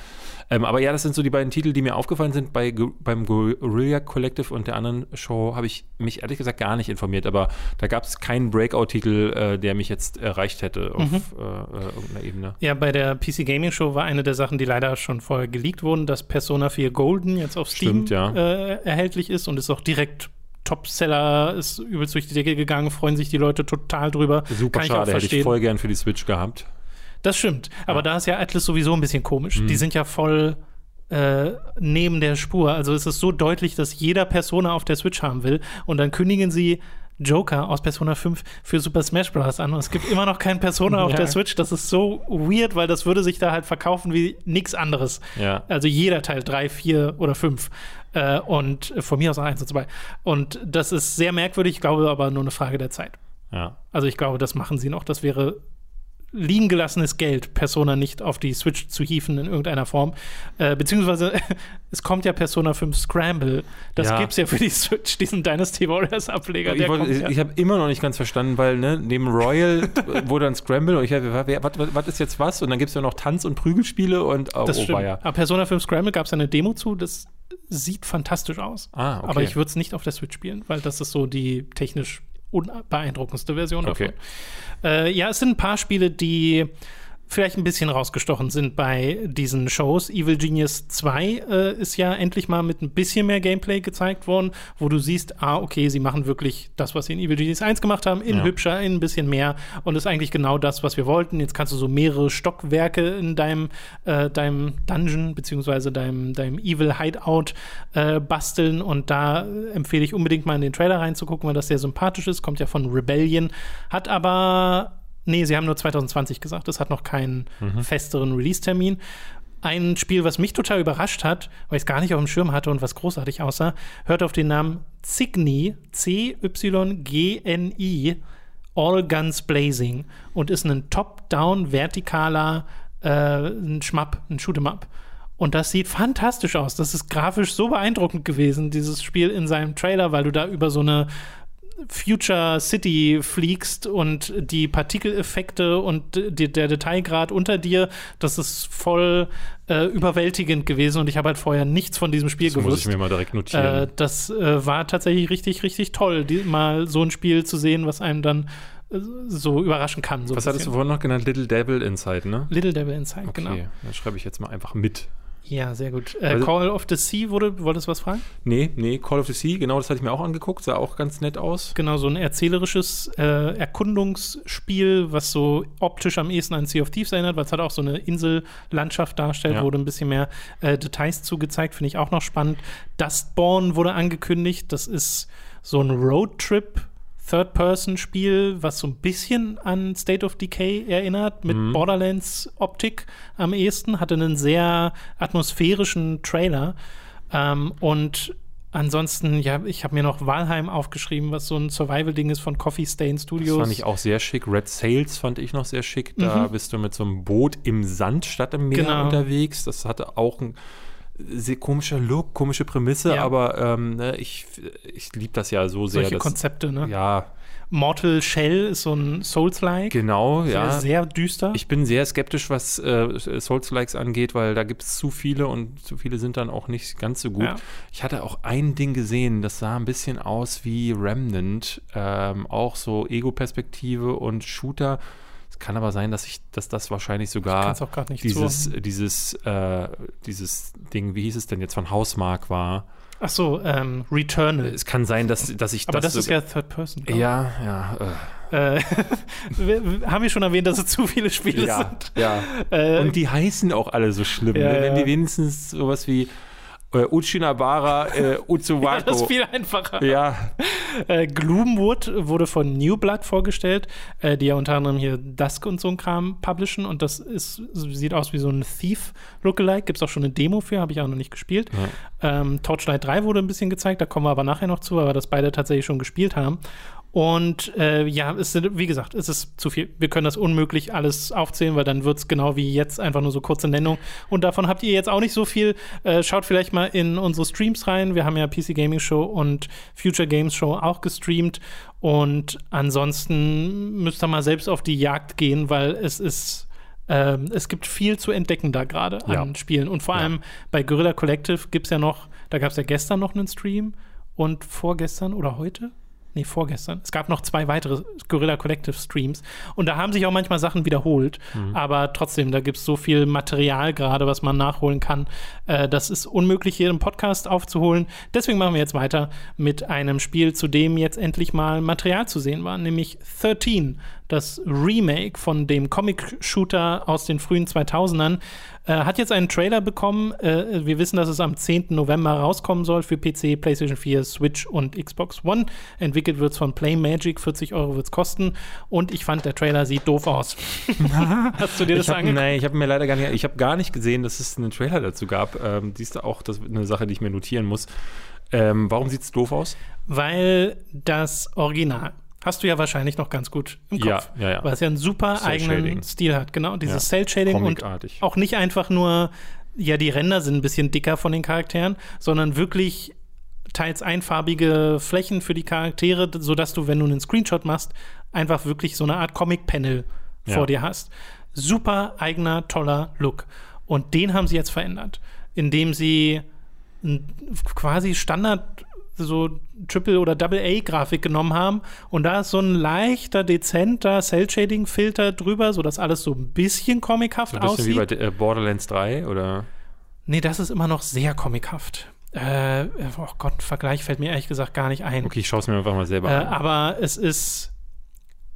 Ähm, aber ja, das sind so die beiden Titel, die mir aufgefallen sind. Bei, beim Guerilla Collective und der anderen Show habe ich mich ehrlich gesagt gar nicht informiert, aber da gab es keinen Breakout-Titel, äh, der mich jetzt erreicht hätte auf mhm. äh, äh, irgendeiner Ebene. Ja, bei der PC Gaming Show war eine der Sachen, die leider schon vorher geleakt wurden, dass Persona 4 Golden jetzt auf Steam Stimmt, ja. äh, erhältlich ist und ist auch direkt Topseller ist übelst durch die Decke gegangen, freuen sich die Leute total drüber. Super Kann schade, ich hätte ich voll gern für die Switch gehabt. Das stimmt. Aber ja. da ist ja Atlas sowieso ein bisschen komisch. Mhm. Die sind ja voll äh, neben der Spur. Also es ist so deutlich, dass jeder Persona auf der Switch haben will. Und dann kündigen sie Joker aus Persona 5 für Super Smash Bros. an und es gibt immer noch keinen Persona auf der Switch. Das ist so weird, weil das würde sich da halt verkaufen wie nichts anderes. Ja. Also jeder Teil 3, 4 oder 5. Äh, und von mir aus auch 1 und 2. Und das ist sehr merkwürdig, ich glaube aber nur eine Frage der Zeit. Ja. Also ich glaube, das machen sie noch. Das wäre liegen gelassenes Geld, Persona nicht auf die Switch zu hieven in irgendeiner Form. Äh, beziehungsweise es kommt ja Persona 5 Scramble. Das ja. es ja für die Switch, diesen Dynasty Warriors Ableger. Ich, ja. ich habe immer noch nicht ganz verstanden, weil ne, neben Royal wurde dann Scramble und ich habe, was, ist jetzt was? Und dann gibt es ja noch Tanz- und Prügelspiele und oh, das oh, stimmt. Ja. Aber Persona 5 Scramble gab es ja eine Demo zu, das sieht fantastisch aus. Ah, okay. Aber ich würde es nicht auf der Switch spielen, weil das ist so die technisch unbeeindruckendste Version davon. Okay. Äh, ja, es sind ein paar Spiele, die vielleicht ein bisschen rausgestochen sind bei diesen Shows. Evil Genius 2 äh, ist ja endlich mal mit ein bisschen mehr Gameplay gezeigt worden, wo du siehst, ah, okay, sie machen wirklich das, was sie in Evil Genius 1 gemacht haben, in ja. hübscher, in ein bisschen mehr und ist eigentlich genau das, was wir wollten. Jetzt kannst du so mehrere Stockwerke in deinem, äh, deinem Dungeon beziehungsweise deinem, deinem Evil Hideout äh, basteln und da empfehle ich unbedingt mal in den Trailer reinzugucken, weil das sehr sympathisch ist, kommt ja von Rebellion, hat aber Nee, sie haben nur 2020 gesagt. Es hat noch keinen mhm. festeren Release-Termin. Ein Spiel, was mich total überrascht hat, weil ich es gar nicht auf dem Schirm hatte und was großartig aussah, hört auf den Namen Cygni, C-Y-G-N-I, All Guns Blazing und ist ein top-down vertikaler äh, ein Schmapp, ein Shoot'em-up. Und das sieht fantastisch aus. Das ist grafisch so beeindruckend gewesen, dieses Spiel in seinem Trailer, weil du da über so eine Future City fliegst und die Partikeleffekte und die, der Detailgrad unter dir, das ist voll äh, überwältigend gewesen und ich habe halt vorher nichts von diesem Spiel das gewusst. Muss ich mir mal direkt notieren. Äh, das äh, war tatsächlich richtig, richtig toll, die, mal so ein Spiel zu sehen, was einem dann äh, so überraschen kann. So was hattest du vorhin noch genannt? Little Devil Inside, ne? Little Devil Inside, okay. genau. Okay, das schreibe ich jetzt mal einfach mit. Ja, sehr gut. Äh, also, Call of the Sea, wurde, wolltest du was fragen? Nee, nee, Call of the Sea, genau, das hatte ich mir auch angeguckt, sah auch ganz nett aus. Genau, so ein erzählerisches äh, Erkundungsspiel, was so optisch am ehesten an Sea of Thieves erinnert, weil es halt auch so eine Insellandschaft darstellt, ja. wurde ein bisschen mehr äh, Details zugezeigt, finde ich auch noch spannend. Dustborn wurde angekündigt, das ist so ein Roadtrip Third-Person-Spiel, was so ein bisschen an State of Decay erinnert, mit mhm. Borderlands-Optik am ehesten, hatte einen sehr atmosphärischen Trailer. Ähm, und ansonsten, ja, ich habe mir noch Walheim aufgeschrieben, was so ein Survival-Ding ist von Coffee Stain Studios. Das fand ich auch sehr schick. Red Sails fand ich noch sehr schick. Da mhm. bist du mit so einem Boot im Sand statt im Meer genau. unterwegs. Das hatte auch ein komischer Look, komische Prämisse, ja. aber ähm, ne, ich, ich liebe das ja so sehr. Solche dass, Konzepte, ne? Ja. Mortal Shell ist so ein Souls-like. Genau, sehr, ja. Sehr düster. Ich bin sehr skeptisch, was äh, Souls-likes angeht, weil da gibt es zu viele und zu viele sind dann auch nicht ganz so gut. Ja. Ich hatte auch ein Ding gesehen, das sah ein bisschen aus wie Remnant, ähm, auch so Ego-Perspektive und Shooter kann aber sein, dass ich, dass das wahrscheinlich sogar dieses, zuordnen. dieses, äh, dieses Ding, wie hieß es denn jetzt, von Hausmark war. Ach so, ähm, Returnal. Es kann sein, dass, dass ich Aber das, ist sogar- ja Third Person. glaub. Ja, ja. Äh, wir, wir- haben wir schon erwähnt, dass es zu viele Äh, Spiele ja, sind? ja. Äh, Und die heißen auch alle so schlimm. Ja, ne? Wenn die wenigstens sowas wie äh, Uchinabara äh, ja, Utsuwako. das ist viel einfacher. ja, Äh, Gloomwood wurde von New Blood vorgestellt, äh, die ja unter anderem hier Dusk und so ein Kram publishen. Und das ist, sieht aus wie so ein Thief-Lookalike. Gibt es auch schon eine Demo für, habe ich auch noch nicht gespielt. Ähm, Torchlight 3 wurde ein bisschen gezeigt, da kommen wir aber nachher noch zu, aber das beide tatsächlich schon gespielt haben. Und äh, ja, es sind, wie gesagt, es ist zu viel. Wir können das unmöglich alles aufzählen, weil dann wird es genau wie jetzt einfach nur so kurze Nennung. Und davon habt ihr jetzt auch nicht so viel. Äh, schaut vielleicht mal in unsere Streams rein. Wir haben ja PC Gaming Show und Future Games Show auch gestreamt. Und ansonsten müsst ihr mal selbst auf die Jagd gehen, weil es ist. Ähm, es gibt viel zu entdecken da gerade Ja. an Spielen. Und vor Ja. allem bei Guerrilla Collective gibt es ja noch, da gab es ja gestern noch einen Stream und vorgestern oder heute? Nee, vorgestern. Es gab noch zwei weitere Guerilla Collective Streams. Und da haben sich auch manchmal Sachen wiederholt. Aber trotzdem, da gibt es so viel Material gerade, was man nachholen kann. Äh, das ist unmöglich, hier im Podcast aufzuholen. Deswegen machen wir jetzt weiter mit einem Spiel, zu dem jetzt endlich mal Material zu sehen war, nämlich 13. Das Remake von dem Comic-Shooter aus den frühen 2000ern. Äh, hat jetzt einen Trailer bekommen. Äh, wir wissen, dass es am 10. November rauskommen soll für PC, PlayStation 4, Switch und Xbox One. Entwickelt wird es von Playmagic, 40 Euro wird es kosten. Und ich fand, der Trailer sieht doof aus. Hast du dir das habe angeguckt? nee, ich hab mir leider gar nicht, ich habe gar nicht gesehen, dass es einen Trailer dazu gab. Ähm, siehst du auch, das ist eine Sache, die ich mir notieren muss. Ähm, warum sieht es doof aus? Weil das Original hast du ja wahrscheinlich noch ganz gut im Kopf. Ja, ja, ja. Weil es ja einen super eigenen Stil hat. Genau, dieses Ja, Cell-Shading und auch nicht einfach nur, ja, die Ränder sind ein bisschen dicker von den Charakteren, sondern wirklich teils einfarbige Flächen für die Charaktere, sodass du, wenn du einen Screenshot machst, einfach wirklich so eine Art Comic-Panel Ja. vor dir hast. Super eigener, toller Look. Und den haben sie jetzt verändert, indem sie quasi Standard so Triple- oder Double-A-Grafik genommen haben und da ist so ein leichter, dezenter Cell-Shading-Filter drüber, sodass alles so ein bisschen comichaft So ein bisschen aussieht. wie bei äh, Borderlands 3 oder? Nee, das ist immer noch sehr comichaft. Äh, oh Gott, Vergleich fällt mir ehrlich gesagt gar nicht ein. Okay, ich schaue es mir einfach mal selber Äh, an. aber es ist,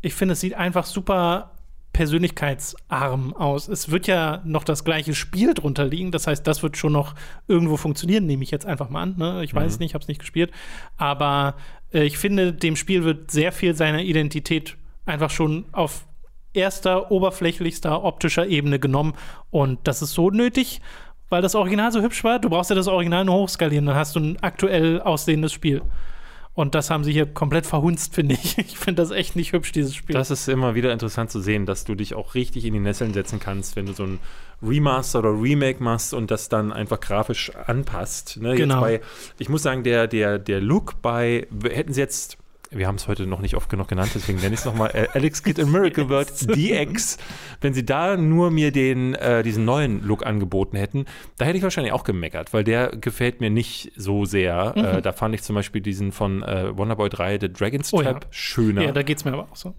ich finde, es sieht einfach super persönlichkeitsarm aus. Es wird ja noch das gleiche Spiel drunter liegen. Das heißt, das wird schon noch irgendwo funktionieren, nehme ich jetzt einfach mal an. Ne? Ich weiß es nicht, ich habe es nicht gespielt. Aber äh, ich finde, dem Spiel wird sehr viel seiner Identität einfach schon auf erster, oberflächlichster, optischer Ebene genommen. Und das ist so nötig, weil das Original so hübsch war. Du brauchst ja das Original nur hochskalieren, dann hast du ein aktuell aussehendes Spiel. Und das haben sie hier komplett verhunzt, finde ich. Ich finde das echt nicht hübsch, dieses Spiel. Das ist immer wieder interessant zu sehen, dass du dich auch richtig in die Nesseln setzen kannst, wenn du so ein Remaster oder Remake machst und das dann einfach grafisch anpasst. Ne? Genau. Jetzt bei, ich muss sagen, der, der, der Look bei, hätten sie jetzt, wir haben es heute noch nicht oft genug genannt, deswegen nenne ich es nochmal, äh, Alex Kidd in Miracle World DX, wenn sie da nur mir den, äh, diesen neuen Look angeboten hätten, da hätte ich wahrscheinlich auch gemeckert, weil der gefällt mir nicht so sehr. Mhm. Äh, da fand ich zum Beispiel diesen von äh, Wonderboy 3, The Dragon's Oh ja. Trap, schöner. ja, da geht es mir aber auch so.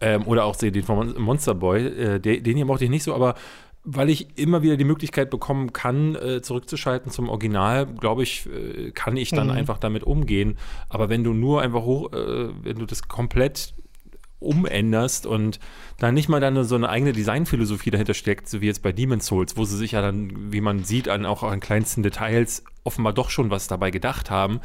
Ähm, oder auch den von Mon- Monster Boy, äh, den hier mochte ich nicht so, aber weil ich immer wieder die Möglichkeit bekommen kann, äh, zurückzuschalten zum Original, glaube ich, äh, kann ich dann Mhm. einfach damit umgehen. Aber wenn du nur einfach hoch, äh, wenn du das komplett umänderst und dann nicht mal dann so eine eigene Designphilosophie dahinter steckt, so wie jetzt bei Demon's Souls, wo sie sich ja dann, wie man sieht, an auch an kleinsten Details offenbar doch schon was dabei gedacht haben,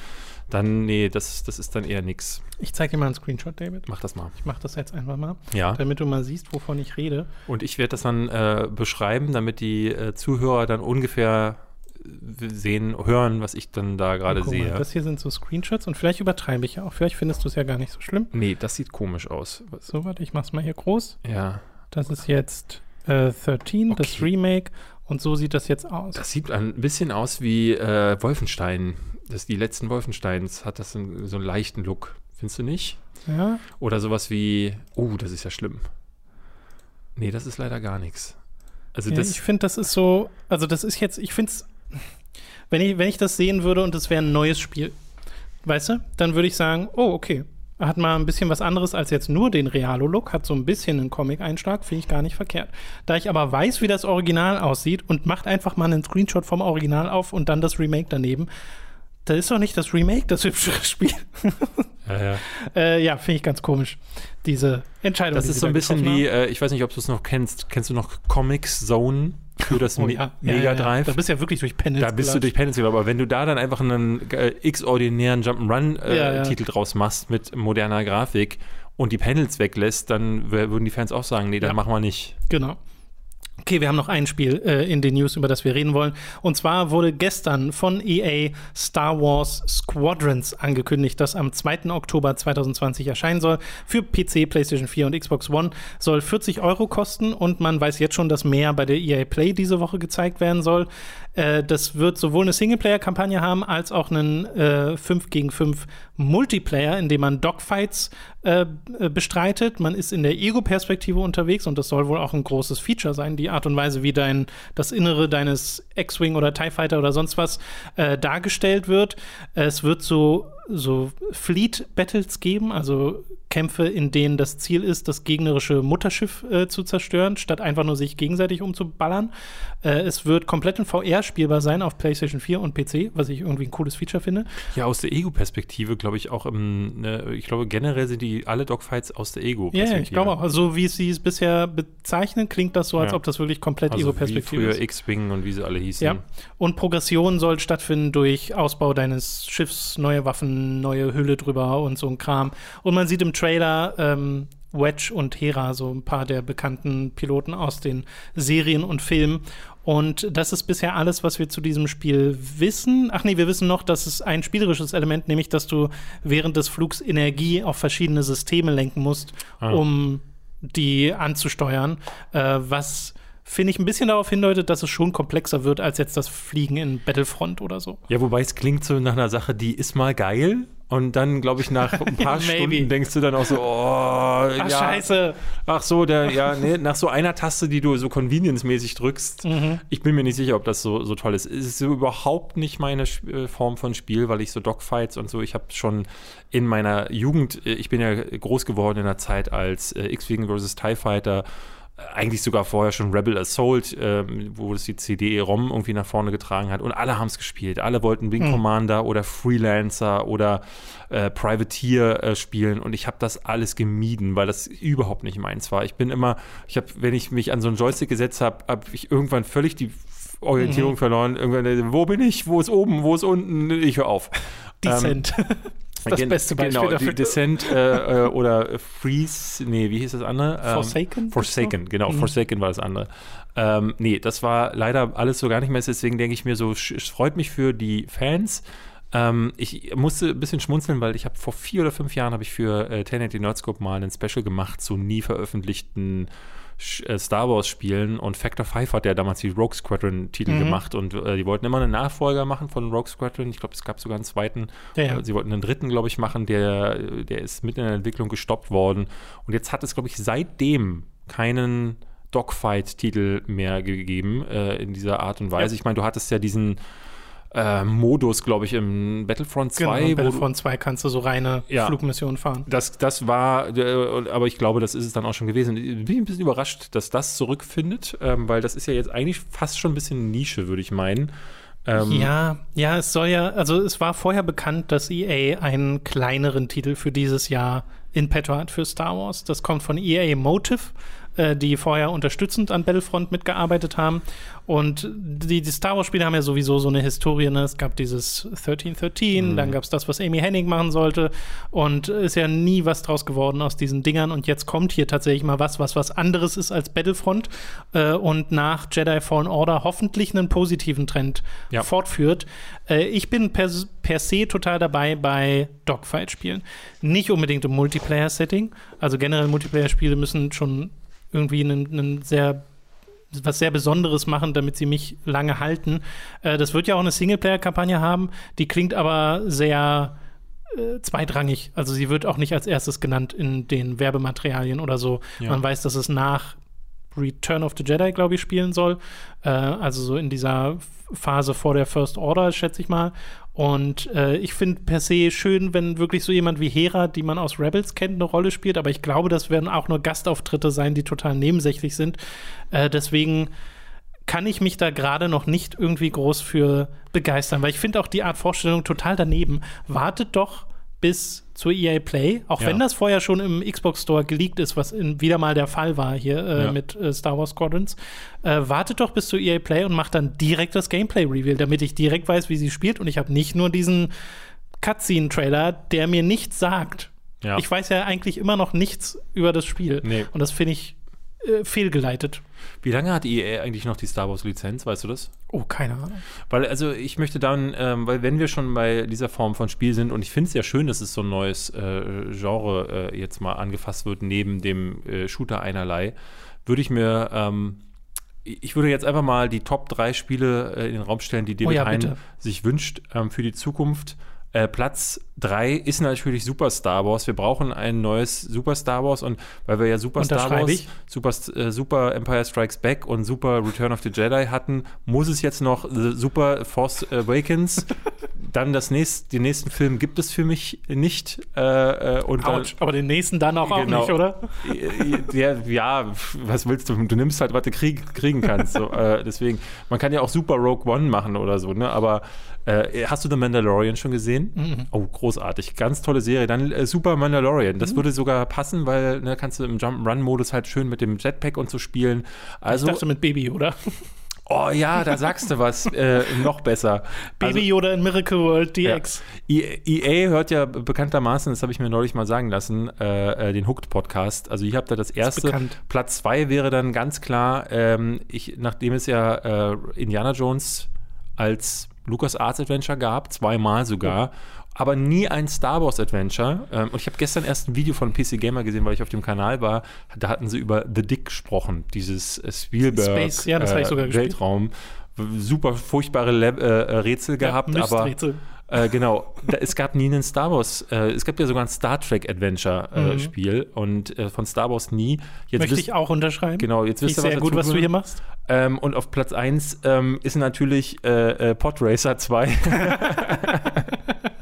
dann, nee, das, das ist dann eher nix. Ich zeige dir mal einen Screenshot, David. Mach das mal. Ich mache das jetzt einfach mal, Ja. damit du mal siehst, wovon ich rede. Und ich werde das dann äh, beschreiben, damit die äh, Zuhörer dann ungefähr äh, sehen, hören, was ich dann da gerade Guck mal, sehe. Das hier sind so Screenshots und vielleicht übertreibe ich ja auch. Vielleicht findest du es ja gar nicht so schlimm. nee, das sieht komisch aus. So, warte, ich mach's mal hier groß. Ja, Das ist jetzt äh, 13, das Okay. Remake. Und so sieht das jetzt aus. das sieht ein bisschen aus wie äh, Wolfenstein. Das die letzten Wolfensteins hat das einen, so einen leichten Look. Findest du nicht? ja, Oder sowas wie, oh, das ist ja schlimm. Nee, das ist leider gar nichts. Also ja das, ich finde, das ist so, also das ist jetzt, ich finde es, wenn ich, wenn ich das sehen würde und es wäre ein neues Spiel, weißt du, dann würde ich sagen, oh, okay, Hat mal ein bisschen was anderes als jetzt nur den Realo-Look, hat so ein bisschen einen Comic-Einschlag, finde ich gar nicht verkehrt. Da ich aber weiß, wie das Original aussieht und macht einfach mal einen Screenshot vom Original auf und dann das Remake daneben, da ist doch nicht das Remake das hübschere Spiel. Ja, ja. äh, ja finde ich ganz komisch, diese Entscheidung. Das die ist so ein bisschen wie, äh, ich weiß nicht, ob du es noch kennst. Kennst du noch Comics Zone für das Oh ja, Mega. Drive? Da bist du ja wirklich durch Panels Da bist du gelatscht. durch Penance aber wenn du da dann einfach einen äh, x-ordinären Jump'n'Run-Titel äh, draus machst mit moderner Grafik und die Panels weglässt, dann würden die Fans auch sagen, nee, das Ja. machen wir nicht. Genau. Okay, wir haben noch ein Spiel äh, in den News, über das wir reden wollen. Und zwar wurde gestern von EA Star Wars Squadrons angekündigt, das am 2. Oktober 2020 erscheinen soll. Für PC, PlayStation 4 und Xbox One soll 40 Euro kosten und man weiß jetzt schon, dass mehr bei der EA Play diese Woche gezeigt werden soll. Äh, das wird sowohl eine Singleplayer-Kampagne haben, als auch einen äh, 5 gegen 5 Multiplayer, in dem man Dogfights äh, äh, bestreitet. Man ist in der Ego-Perspektive unterwegs und das soll wohl auch ein großes Feature sein, die Art und Weise, wie dein, das Innere deines X-Wing oder TIE Fighter oder sonst was äh, dargestellt wird. Es wird so, so Fleet-Battles geben, also Kämpfe, in denen das Ziel ist, das gegnerische Mutterschiff äh, zu zerstören, statt einfach nur sich gegenseitig umzuballern. Äh, es wird komplett in VR spielbar sein auf PlayStation 4 und PC, was ich irgendwie ein cooles Feature finde. Ja, aus der Ego-Perspektive, glaube ich, auch im, ne, ich glaube, generell sind die alle Dogfights aus der Ja, Ego-Perspektive. yeah, ich glaube auch. Also, wie sie es bisher bezeichnen, klingt das so, als Ja. ob das wirklich komplett Also Ego-Perspektive früher ist. X-Wing und wie sie alle hießen. Ja. Und Progression soll stattfinden durch Ausbau deines Schiffs, neue Waffen, neue Hülle drüber und so ein Kram. Und man sieht im Trailer ähm, Wedge und Hera, so ein paar der bekannten Piloten aus den Serien und Filmen. Und das ist bisher alles, was wir zu diesem Spiel wissen. Ach nee, wir wissen noch, dass es ein spielerisches Element, nämlich dass du während des Flugs Energie auf verschiedene Systeme lenken musst, Ah. um die anzusteuern, äh, was finde ich ein bisschen darauf hindeutet, dass es schon komplexer wird als jetzt das Fliegen in Battlefront oder so. Ja, wobei es klingt so nach einer Sache, die ist mal geil. Und dann, glaube ich, nach ein paar. Stunden denkst du dann auch so, oh, Ach, ja. scheiße. Ach so, der, ja, nee, nach so einer Taste, die du so convenience-mäßig drückst, Mhm. ich bin mir nicht sicher, ob das so, so toll ist. Es ist so überhaupt nicht meine äh, Form von Spiel, weil ich so Dogfights und so, ich habe schon in meiner Jugend, äh, ich bin ja groß geworden in der Zeit als äh, X-Wing vs. TIE Fighter, eigentlich sogar vorher schon Rebel Assault, ähm, wo es die CD-ROM irgendwie nach vorne getragen hat und alle haben es gespielt. Alle wollten Wing Mhm. Commander oder Freelancer oder äh, Privateer äh, spielen und ich habe das alles gemieden, weil das überhaupt nicht meins war. Ich bin immer, ich habe, wenn ich mich an so einen Joystick gesetzt habe, habe ich irgendwann völlig die Orientierung Mhm. verloren. Irgendwann, äh, wo bin ich? Wo ist oben? Wo ist unten? Ich höre auf. Decent. das ist das Gen- beste Beispiel genau, dafür. Die Descent äh, äh, oder Freeze, nee, wie hieß das andere? Ähm, Forsaken? Forsaken, genau, Mhm. Forsaken war das andere. Ähm, nee, das war leider alles so gar nicht mehr, deswegen denke ich mir so, es freut mich für die Fans. Ähm, ich musste ein bisschen schmunzeln, weil ich habe vor vier oder fünf Jahren habe ich für äh, 1080 Nerdscope mal ein Special gemacht zu nie veröffentlichten Star Wars Spielen und Factor 5 hat ja damals die Rogue Squadron Titel Mhm. gemacht und äh, die wollten immer einen Nachfolger machen von Rogue Squadron. Ich glaube, es gab sogar einen zweiten. Ja, ja. Äh, Sie wollten einen dritten, glaube ich, machen, der, der ist mitten in der Entwicklung gestoppt worden. Und jetzt hat es, glaube ich, seitdem keinen Dogfight-Titel mehr gegeben äh, in dieser Art und Weise. Ja. Ich meine, du hattest ja diesen äh, Modus, glaube ich, im Battlefront 2, Genau, Battlefront 2 kannst du so reine Ja. Flugmissionen fahren. das, das war, äh, aber ich glaube, das ist es dann auch schon gewesen. Ich bin ein bisschen überrascht, dass das zurückfindet, ähm, weil das ist ja jetzt eigentlich fast schon ein bisschen Nische, würde ich meinen. Ähm, Ja, ja, es soll ja, also es war vorher bekannt, dass EA einen kleineren Titel für dieses Jahr in petto hat für Star Wars. Das kommt von EA Motive, äh, die vorher unterstützend an Battlefront mitgearbeitet haben. Und die, die Star Wars-Spiele haben ja sowieso so eine Historie. Ne? Es gab dieses 1313, Mhm. dann gab es das, was Amy Hennig machen sollte. Und ist ja nie was draus geworden aus diesen Dingern. Und jetzt kommt hier tatsächlich mal was, was was anderes ist als Battlefront. Äh, und nach Jedi Fallen Order hoffentlich einen positiven Trend Ja. fortführt. Äh, ich bin per, per se total dabei bei Dogfight-Spielen. Nicht unbedingt im Multiplayer-Setting. Also generell Multiplayer-Spiele müssen schon irgendwie einen, einen sehr was sehr Besonderes machen, damit sie mich lange halten. Äh, das wird ja auch eine Singleplayer-Kampagne haben, die klingt aber sehr äh, zweitrangig. Also sie wird auch nicht als erstes genannt in den Werbematerialien oder so. Ja. Man weiß, dass es nach Return of the Jedi, glaube ich, spielen soll. Äh, also so in dieser Phase vor der First Order, schätze ich mal. Und äh, ich finde per se schön, wenn wirklich so jemand wie Hera, die man aus Rebels kennt, eine Rolle spielt. Aber ich glaube, das werden auch nur Gastauftritte sein, die total nebensächlich sind. Äh, deswegen kann ich mich da gerade noch nicht irgendwie groß für begeistern, weil ich finde auch die Art Vorstellung total daneben. Wartet doch bis zur EA Play, auch Ja. wenn das vorher schon im Xbox Store geleakt ist, was in, wieder mal der Fall war hier äh, Ja. mit äh, Star Wars Squadrons. Äh, wartet doch bis zur EA Play und macht dann direkt das Gameplay Reveal, damit ich direkt weiß, wie sie spielt und ich habe nicht nur diesen Cutscene-Trailer, der mir nichts sagt. Ja. Ich weiß ja eigentlich immer noch nichts über das Spiel. Nee. Und das finde ich äh, fehlgeleitet. Wie lange hat EA eigentlich noch die Star Wars-Lizenz, weißt du das? Oh, keine Ahnung. Weil, also ich möchte dann, ähm, weil wenn wir schon bei dieser Form von Spiel sind, und ich finde es ja schön, dass es so ein neues äh, Genre äh, jetzt mal angefasst wird, neben dem äh, Shooter einerlei, würde ich mir, ähm, ich würde jetzt einfach mal die Top 3 Spiele äh, in den Raum stellen, die David Oh ja, Hein sich wünscht ähm, für die Zukunft. Äh, Platz 3 ist natürlich Super Star Wars. Wir brauchen ein neues Super Star Wars und weil wir ja Super Star Wars, ich. Super, äh, Super Empire Strikes Back und Super Return of the Jedi hatten, muss es jetzt noch The Super Force Awakens. dann das nächste, den nächsten Film gibt es für mich nicht. Äh, äh, und dann, Autsch, aber den nächsten dann auch, Genau. auch nicht, oder? ja, ja, was willst du? Du nimmst halt, was du krieg, kriegen kannst. So, äh, deswegen, man kann ja auch Super Rogue One machen oder so, ne? Aber äh, hast du The Mandalorian schon gesehen? Mhm. Oh, großartig. Ganz tolle Serie. Dann äh, Super Mandalorian. Mhm. Das würde sogar passen, weil ne, kannst du im Jump-Run-Modus halt schön mit dem Jetpack und so spielen. Also, ich dachte mit Baby Yoda. oh ja, da sagst du was. äh, noch besser. Baby Yoda in Miracle World Ja. DX. E- EA hört ja bekanntermaßen, das habe ich mir neulich mal sagen lassen, äh, äh, den Hooked-Podcast. Also ihr habt da das erste. bekannt. Platz zwei wäre dann ganz klar, ähm, ich, nachdem es ja äh, Indiana Jones als Lucas Arts Adventure gab, zweimal sogar, aber nie ein Star Wars Adventure. Ähm, und ich habe gestern erst ein Video von PC Gamer gesehen, weil ich auf dem Kanal war. Da hatten sie über The Dick gesprochen, dieses äh, Spielberg Space, ja, das ich sogar gespielt. Weltraum. Super furchtbare Le äh, Rätsel gehabt, ja, aber Misträtsel. Äh, genau, da, es gab nie einen Star Wars, äh, es gab ja sogar ein Star Trek Adventure äh, Mhm. Spiel und äh, von Star Wars nie. Jetzt Möchte wisst- ich auch unterschreiben. Genau, jetzt wisst ihr, sehr was gut, was du hier machst. Ähm, und auf Platz 1 ähm, ist natürlich äh, Podracer 2.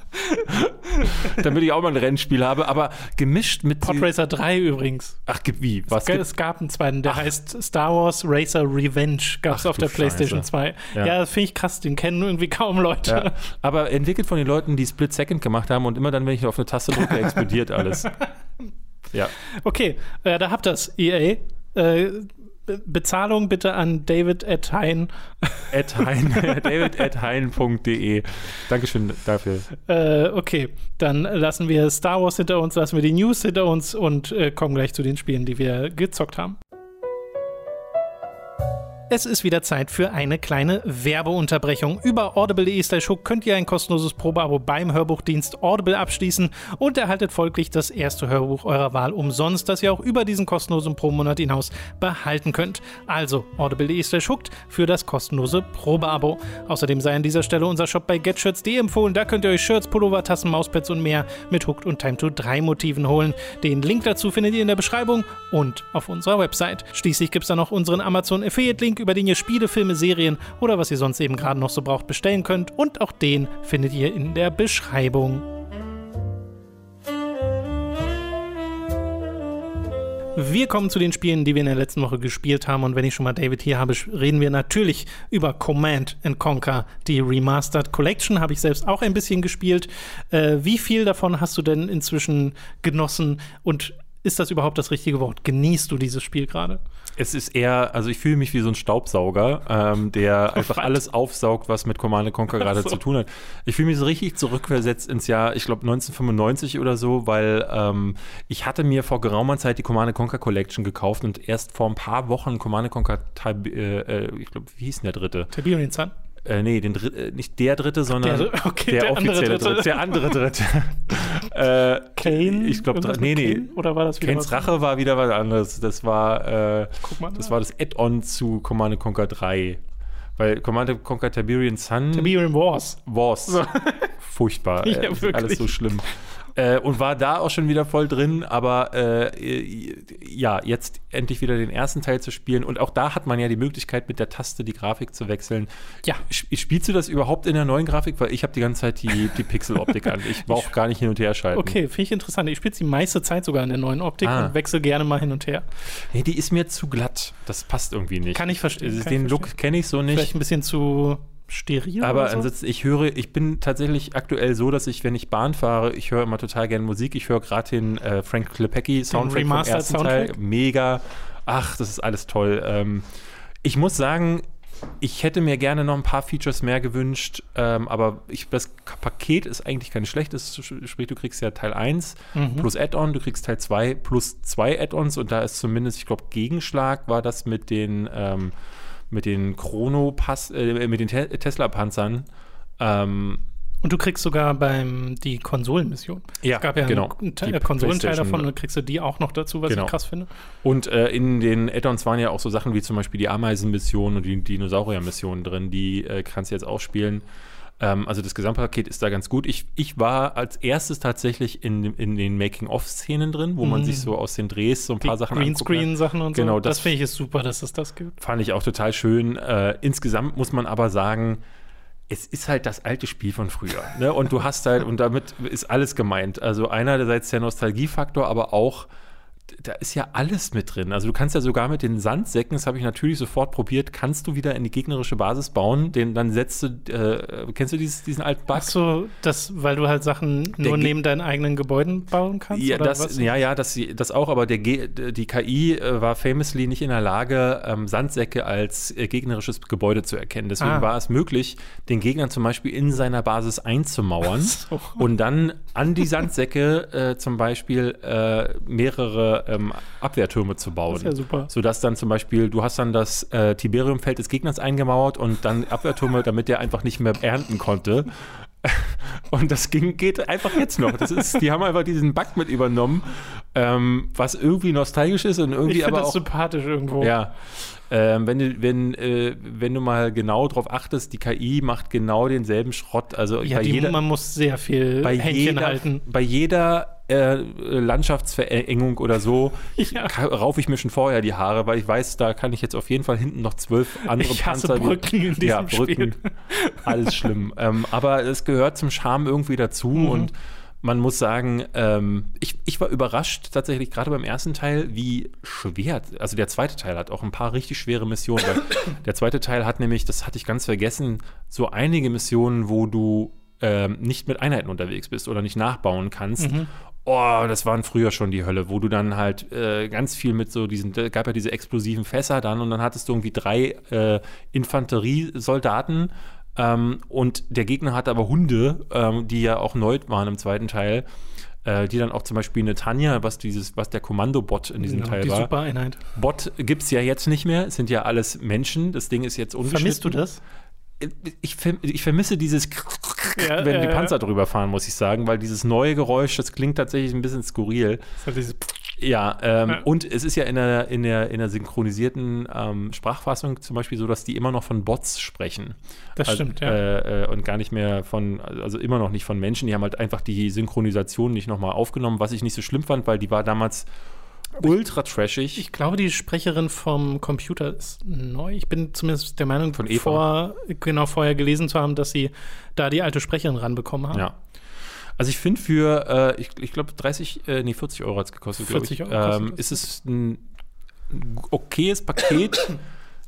Damit ich auch mal ein Rennspiel habe, aber gemischt mit. Podracer 3 übrigens. Ach, wie? Was Es, es gab einen zweiten, der heißt Star Wars Racer Revenge. Gab es Ach auf der PlayStation Scheiße. 2. Ja. Ja, das finde ich krass. Den kennen irgendwie kaum Leute. Ja, aber entwickelt von den Leuten, die Split Second gemacht haben und immer dann, wenn ich auf eine Taste drücke, explodiert alles. Ja. Okay, äh, da habt ihr's, EA. Äh, Be- Bezahlung bitte an David at Hein. At hein, david at hein.de. Dankeschön dafür. Äh, okay, dann lassen wir Star Wars hinter uns, lassen wir die News hinter uns und äh, kommen gleich zu den Spielen, die wir gezockt haben. Es ist wieder Zeit für eine kleine Werbeunterbrechung. Über audible.de könnt ihr ein kostenloses Probeabo beim Hörbuchdienst Audible abschließen und erhaltet folglich das erste Hörbuch eurer Wahl umsonst, das ihr auch über diesen kostenlosen Pro-Monat hinaus behalten könnt. Also audible.de für das kostenlose Probeabo. Außerdem sei an dieser Stelle unser Shop bei getshirts.de empfohlen. Da könnt ihr euch Shirts, Pullover, Tassen, Mauspads und mehr mit Hooked und Time to 3 Motiven holen. Den Link dazu findet ihr in der Beschreibung und auf unserer Website. Schließlich gibt es da noch unseren Amazon Affiliate-Link, über den ihr Spiele, Filme, Serien oder was ihr sonst eben gerade noch so braucht bestellen könnt. Und auch den findet ihr in der Beschreibung. Wir kommen zu den Spielen, die wir in der letzten Woche gespielt haben. Und wenn ich schon mal David hier habe, reden wir natürlich über Command and Conquer, die Remastered Collection. Habe ich selbst auch ein bisschen gespielt. Äh, wie viel davon hast du denn inzwischen genossen? Und ist das überhaupt das richtige Wort? Genießt du dieses Spiel gerade? Es ist eher, also ich fühle mich wie so ein Staubsauger, ähm, der einfach Was? alles aufsaugt, was mit Command Conquer gerade so. zu tun hat. Ich fühle mich so richtig zurückversetzt ins Jahr, ich glaube 1995 oder so, weil ähm, ich hatte mir vor geraumer Zeit die Command Conquer Collection gekauft und erst vor ein paar Wochen Command Conquer, äh, äh, ich glaube, wie hieß denn der dritte? Tiberian Sun? Äh, nee, den Dritt, äh, nicht der dritte, sondern Der- okay, der, der offizielle Dritte. dritte. Der andere dritte. äh, Kane? Ich glaube, nee, nee. Kane? Oder war das wieder Kanes was? Rache war wieder was anderes. Das war, äh, das nach. war das Add-on zu Command Conquer 3. Weil Command Conquer Tiberian Sun Tiberian Wars. Wars. Furchtbar. Ja, äh, wirklich. alles so schlimm. Äh, und war da auch schon wieder voll drin, aber äh, ja, jetzt endlich wieder den ersten Teil zu spielen. Und auch da hat man ja die Möglichkeit, mit der Taste die Grafik zu wechseln. Ja. Spielst du das überhaupt in der neuen Grafik? Weil ich habe die ganze Zeit die, die Pixel-Optik an. Ich brauche gar nicht hin und her schalten. Okay, finde ich interessant. Ich spiele die meiste Zeit sogar in der neuen Optik ah. und wechsle gerne mal hin und her. Nee, die ist mir zu glatt. Das passt irgendwie nicht. Kann ich verstehen. Kann den Look kenne ich so nicht. Vielleicht ein bisschen zu steril. Aber so? ansonsten, ich höre, ich bin tatsächlich aktuell so, dass ich, wenn ich Bahn fahre, ich höre immer total gerne Musik. Ich höre gerade den äh, Frank Klepecki Soundtrack vom ersten Soundtrack? Teil. Mega. Ach, das ist alles toll. Ähm, ich muss sagen, ich hätte mir gerne noch ein paar Features mehr gewünscht, ähm, aber ich, das Paket ist eigentlich kein schlechtes. Sprich, du kriegst ja Teil 1 mhm. plus Add-on, du kriegst Teil 2 plus zwei Add-ons und da ist zumindest, ich glaube, Gegenschlag war das mit den ähm, mit den Chrono-Pass, äh, mit den Te Tesla-Panzern. Ähm, und du kriegst sogar beim die Konsolenmission. Ja, es gab ja genau. einen, einen Konsolenteil davon und kriegst du die auch noch dazu, was genau. ich krass finde. Und äh, in den Add-ons waren ja auch so Sachen wie zum Beispiel die Ameisenmission und die Dinosaurier-Mission drin, die äh, kannst du jetzt auch spielen. Ähm, also das Gesamtpaket ist da ganz gut. Ich, ich war als erstes tatsächlich in, in den Making-of-Szenen drin, wo mhm. man sich so aus den Drehs so ein paar Sachen Greenscreen-Sachen und genau, so. Das, das finde ich ist super, dass es das gibt. Fand ich auch total schön. Äh, insgesamt muss man aber sagen, es ist halt das alte Spiel von früher. Ne? Und du hast halt, und damit ist alles gemeint. Also einerseits der Nostalgiefaktor, aber auch da ist ja alles mit drin. Also du kannst ja sogar mit den Sandsäcken, das habe ich natürlich sofort probiert, kannst du wieder in die gegnerische Basis bauen. Den, dann setzt du, äh, kennst du dieses, diesen alten Bug? Ach so, das, weil du halt Sachen der nur neben deinen eigenen Gebäuden bauen kannst? Ja, das, ja, ja, das, das auch, aber der die KI äh, war famously nicht in der Lage, ähm, Sandsäcke als äh, gegnerisches Gebäude zu erkennen. Deswegen ah. war es möglich, den Gegner zum Beispiel in seiner Basis einzumauern so. und dann an die Sandsäcke äh, zum Beispiel äh, ähm, Abwehrtürme zu bauen. Das ist ja super. Sodass dann zum Beispiel, du hast dann das äh, Tiberiumfeld des Gegners eingemauert und dann Abwehrtürme, damit der einfach nicht mehr ernten konnte. Und das ging, geht einfach jetzt noch. Das ist, die haben einfach diesen Bug mit übernommen, ähm, was irgendwie nostalgisch ist und irgendwie ich aber das auch sympathisch irgendwo. Ja. Ähm, wenn, du, wenn, äh, wenn du mal genau drauf achtest, die KI macht genau denselben Schrott. Also ja, bei die, jeder, man muss sehr viel bei Händchen jeder, halten. Bei jeder äh, Landschaftsverengung oder so, ja. raufe ich mir schon vorher die Haare, weil ich weiß, da kann ich jetzt auf jeden Fall hinten noch zwölf andere ich Panzer. Brücken in diesem ja, Brücken, Spiel. alles schlimm. ähm, aber es gehört zum Charme irgendwie dazu mhm. und man muss sagen, ähm, ich, ich war überrascht tatsächlich gerade beim ersten Teil, wie schwer, also der zweite Teil hat auch ein paar richtig schwere Missionen. der zweite Teil hat nämlich, das hatte ich ganz vergessen, so einige Missionen, wo du ähm, nicht mit Einheiten unterwegs bist oder nicht nachbauen kannst. Mhm. Oh, das waren früher schon die Hölle, wo du dann halt äh, ganz viel mit so diesen, gab ja diese explosiven Fässer dann und dann hattest du irgendwie drei äh, Infanteriesoldaten ähm, und der Gegner hatte aber Hunde, ähm, die ja auch neu waren im zweiten Teil. Äh, die dann auch zum Beispiel eine Tanja, was dieses, was der Kommando-Bot in diesem ja, Teil die war. Super Einheit. Bot gibt es ja jetzt nicht mehr, es sind ja alles Menschen. Das Ding ist jetzt ungeschnitten. Vermisst du das? Ich, ich, vermisse dieses, ja, wenn die Panzer drüber fahren, muss ich sagen, weil dieses neue Geräusch, das klingt tatsächlich ein bisschen skurril. Das ist ja, ähm, ja, und es ist ja in der, in der, in der synchronisierten ähm, Sprachfassung zum Beispiel so, dass die immer noch von Bots sprechen. Das also, stimmt, ja. Äh, äh, und gar nicht mehr von, also immer noch nicht von Menschen. Die haben halt einfach die Synchronisation nicht nochmal aufgenommen, was ich nicht so schlimm fand, weil die war damals ultra trashig. Ich glaube, die Sprecherin vom Computer ist neu. Ich bin zumindest der Meinung, von Eva. Vor, genau vorher gelesen zu haben, dass sie da die alte Sprecherin ranbekommen haben. Ja. Also ich finde für, äh, ich, ich glaube 30, äh, nee 40 Euro hat es gekostet, glaube ich. Euro ähm, ist es ein okayes Paket.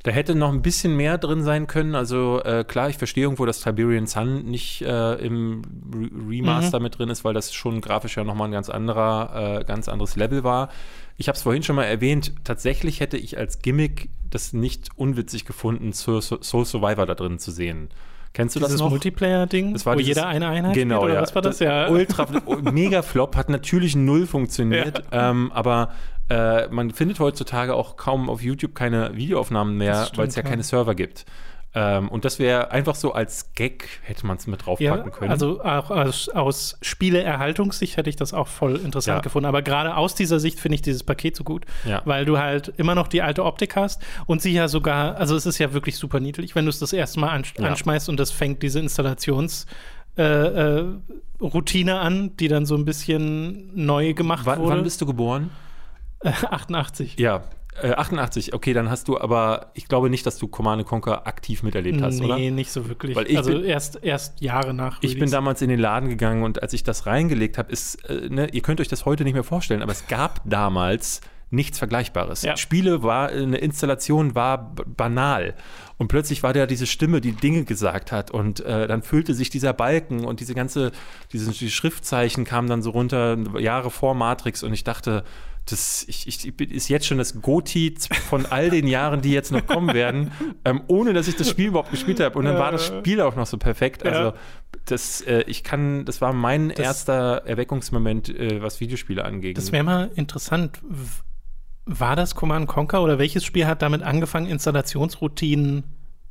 Da hätte noch ein bisschen mehr drin sein können. Also äh, klar, ich verstehe irgendwo, dass Tiberian Sun nicht äh, im Re Remaster mhm. mit drin ist, weil das schon grafisch ja nochmal ein ganz anderer, äh, ganz anderes Level war. Ich habe es vorhin schon mal erwähnt, tatsächlich hätte ich als Gimmick das nicht unwitzig gefunden, Soul Survivor da drin zu sehen. Kennst du dieses das noch? Multiplayer-Ding, wo dieses, jeder eine Einheit genau, spielt, ja. was war das? Ja. Ultra, mega Flop, hat natürlich null funktioniert, ja. ähm, aber äh, man findet heutzutage auch kaum auf YouTube keine Videoaufnahmen mehr, weil es ja, ja keine Server gibt. Ähm, und das wäre einfach so als Gag, hätte man es mit draufpacken ja, können. Also auch aus, aus Spieleerhaltungssicht hätte ich das auch voll interessant ja. gefunden. Aber gerade aus dieser Sicht finde ich dieses Paket so gut, ja. weil du halt immer noch die alte Optik hast und sie ja sogar, also es ist ja wirklich super niedlich, wenn du es das erste Mal ansch anschmeißt und das fängt diese Installations- äh, äh, Routine an, die dann so ein bisschen neu gemacht Wann, wurde. wann bist du geboren? Äh, 88. Ja, äh, 88. Okay, dann hast du aber, ich glaube nicht, dass du Command Conquer aktiv miterlebt hast, nee, oder? nicht so wirklich. Also bin- erst, erst Jahre nach. Ich bin Release. damals in den Laden gegangen und als ich das reingelegt habe, ist, äh, ne, ihr könnt euch das heute nicht mehr vorstellen, aber es gab damals nichts Vergleichbares. Ja. Spiele war, eine Installation war banal. Und plötzlich war da diese Stimme, die Dinge gesagt hat. Und äh, dann füllte sich dieser Balken und diese ganze, diese die Schriftzeichen kamen dann so runter, Jahre vor Matrix. Und ich dachte, das ich, ich, ist jetzt schon das Goti von all den Jahren, die jetzt noch kommen werden, ähm, ohne dass ich das Spiel überhaupt gespielt habe. Und dann war das Spiel auch noch so perfekt. Ja. Also das, äh, ich kann, das war mein erster Erweckungsmoment, äh, was Videospiele angeht. Das wäre mal interessant. War das Command Conquer oder welches Spiel hat damit angefangen, Installationsroutinen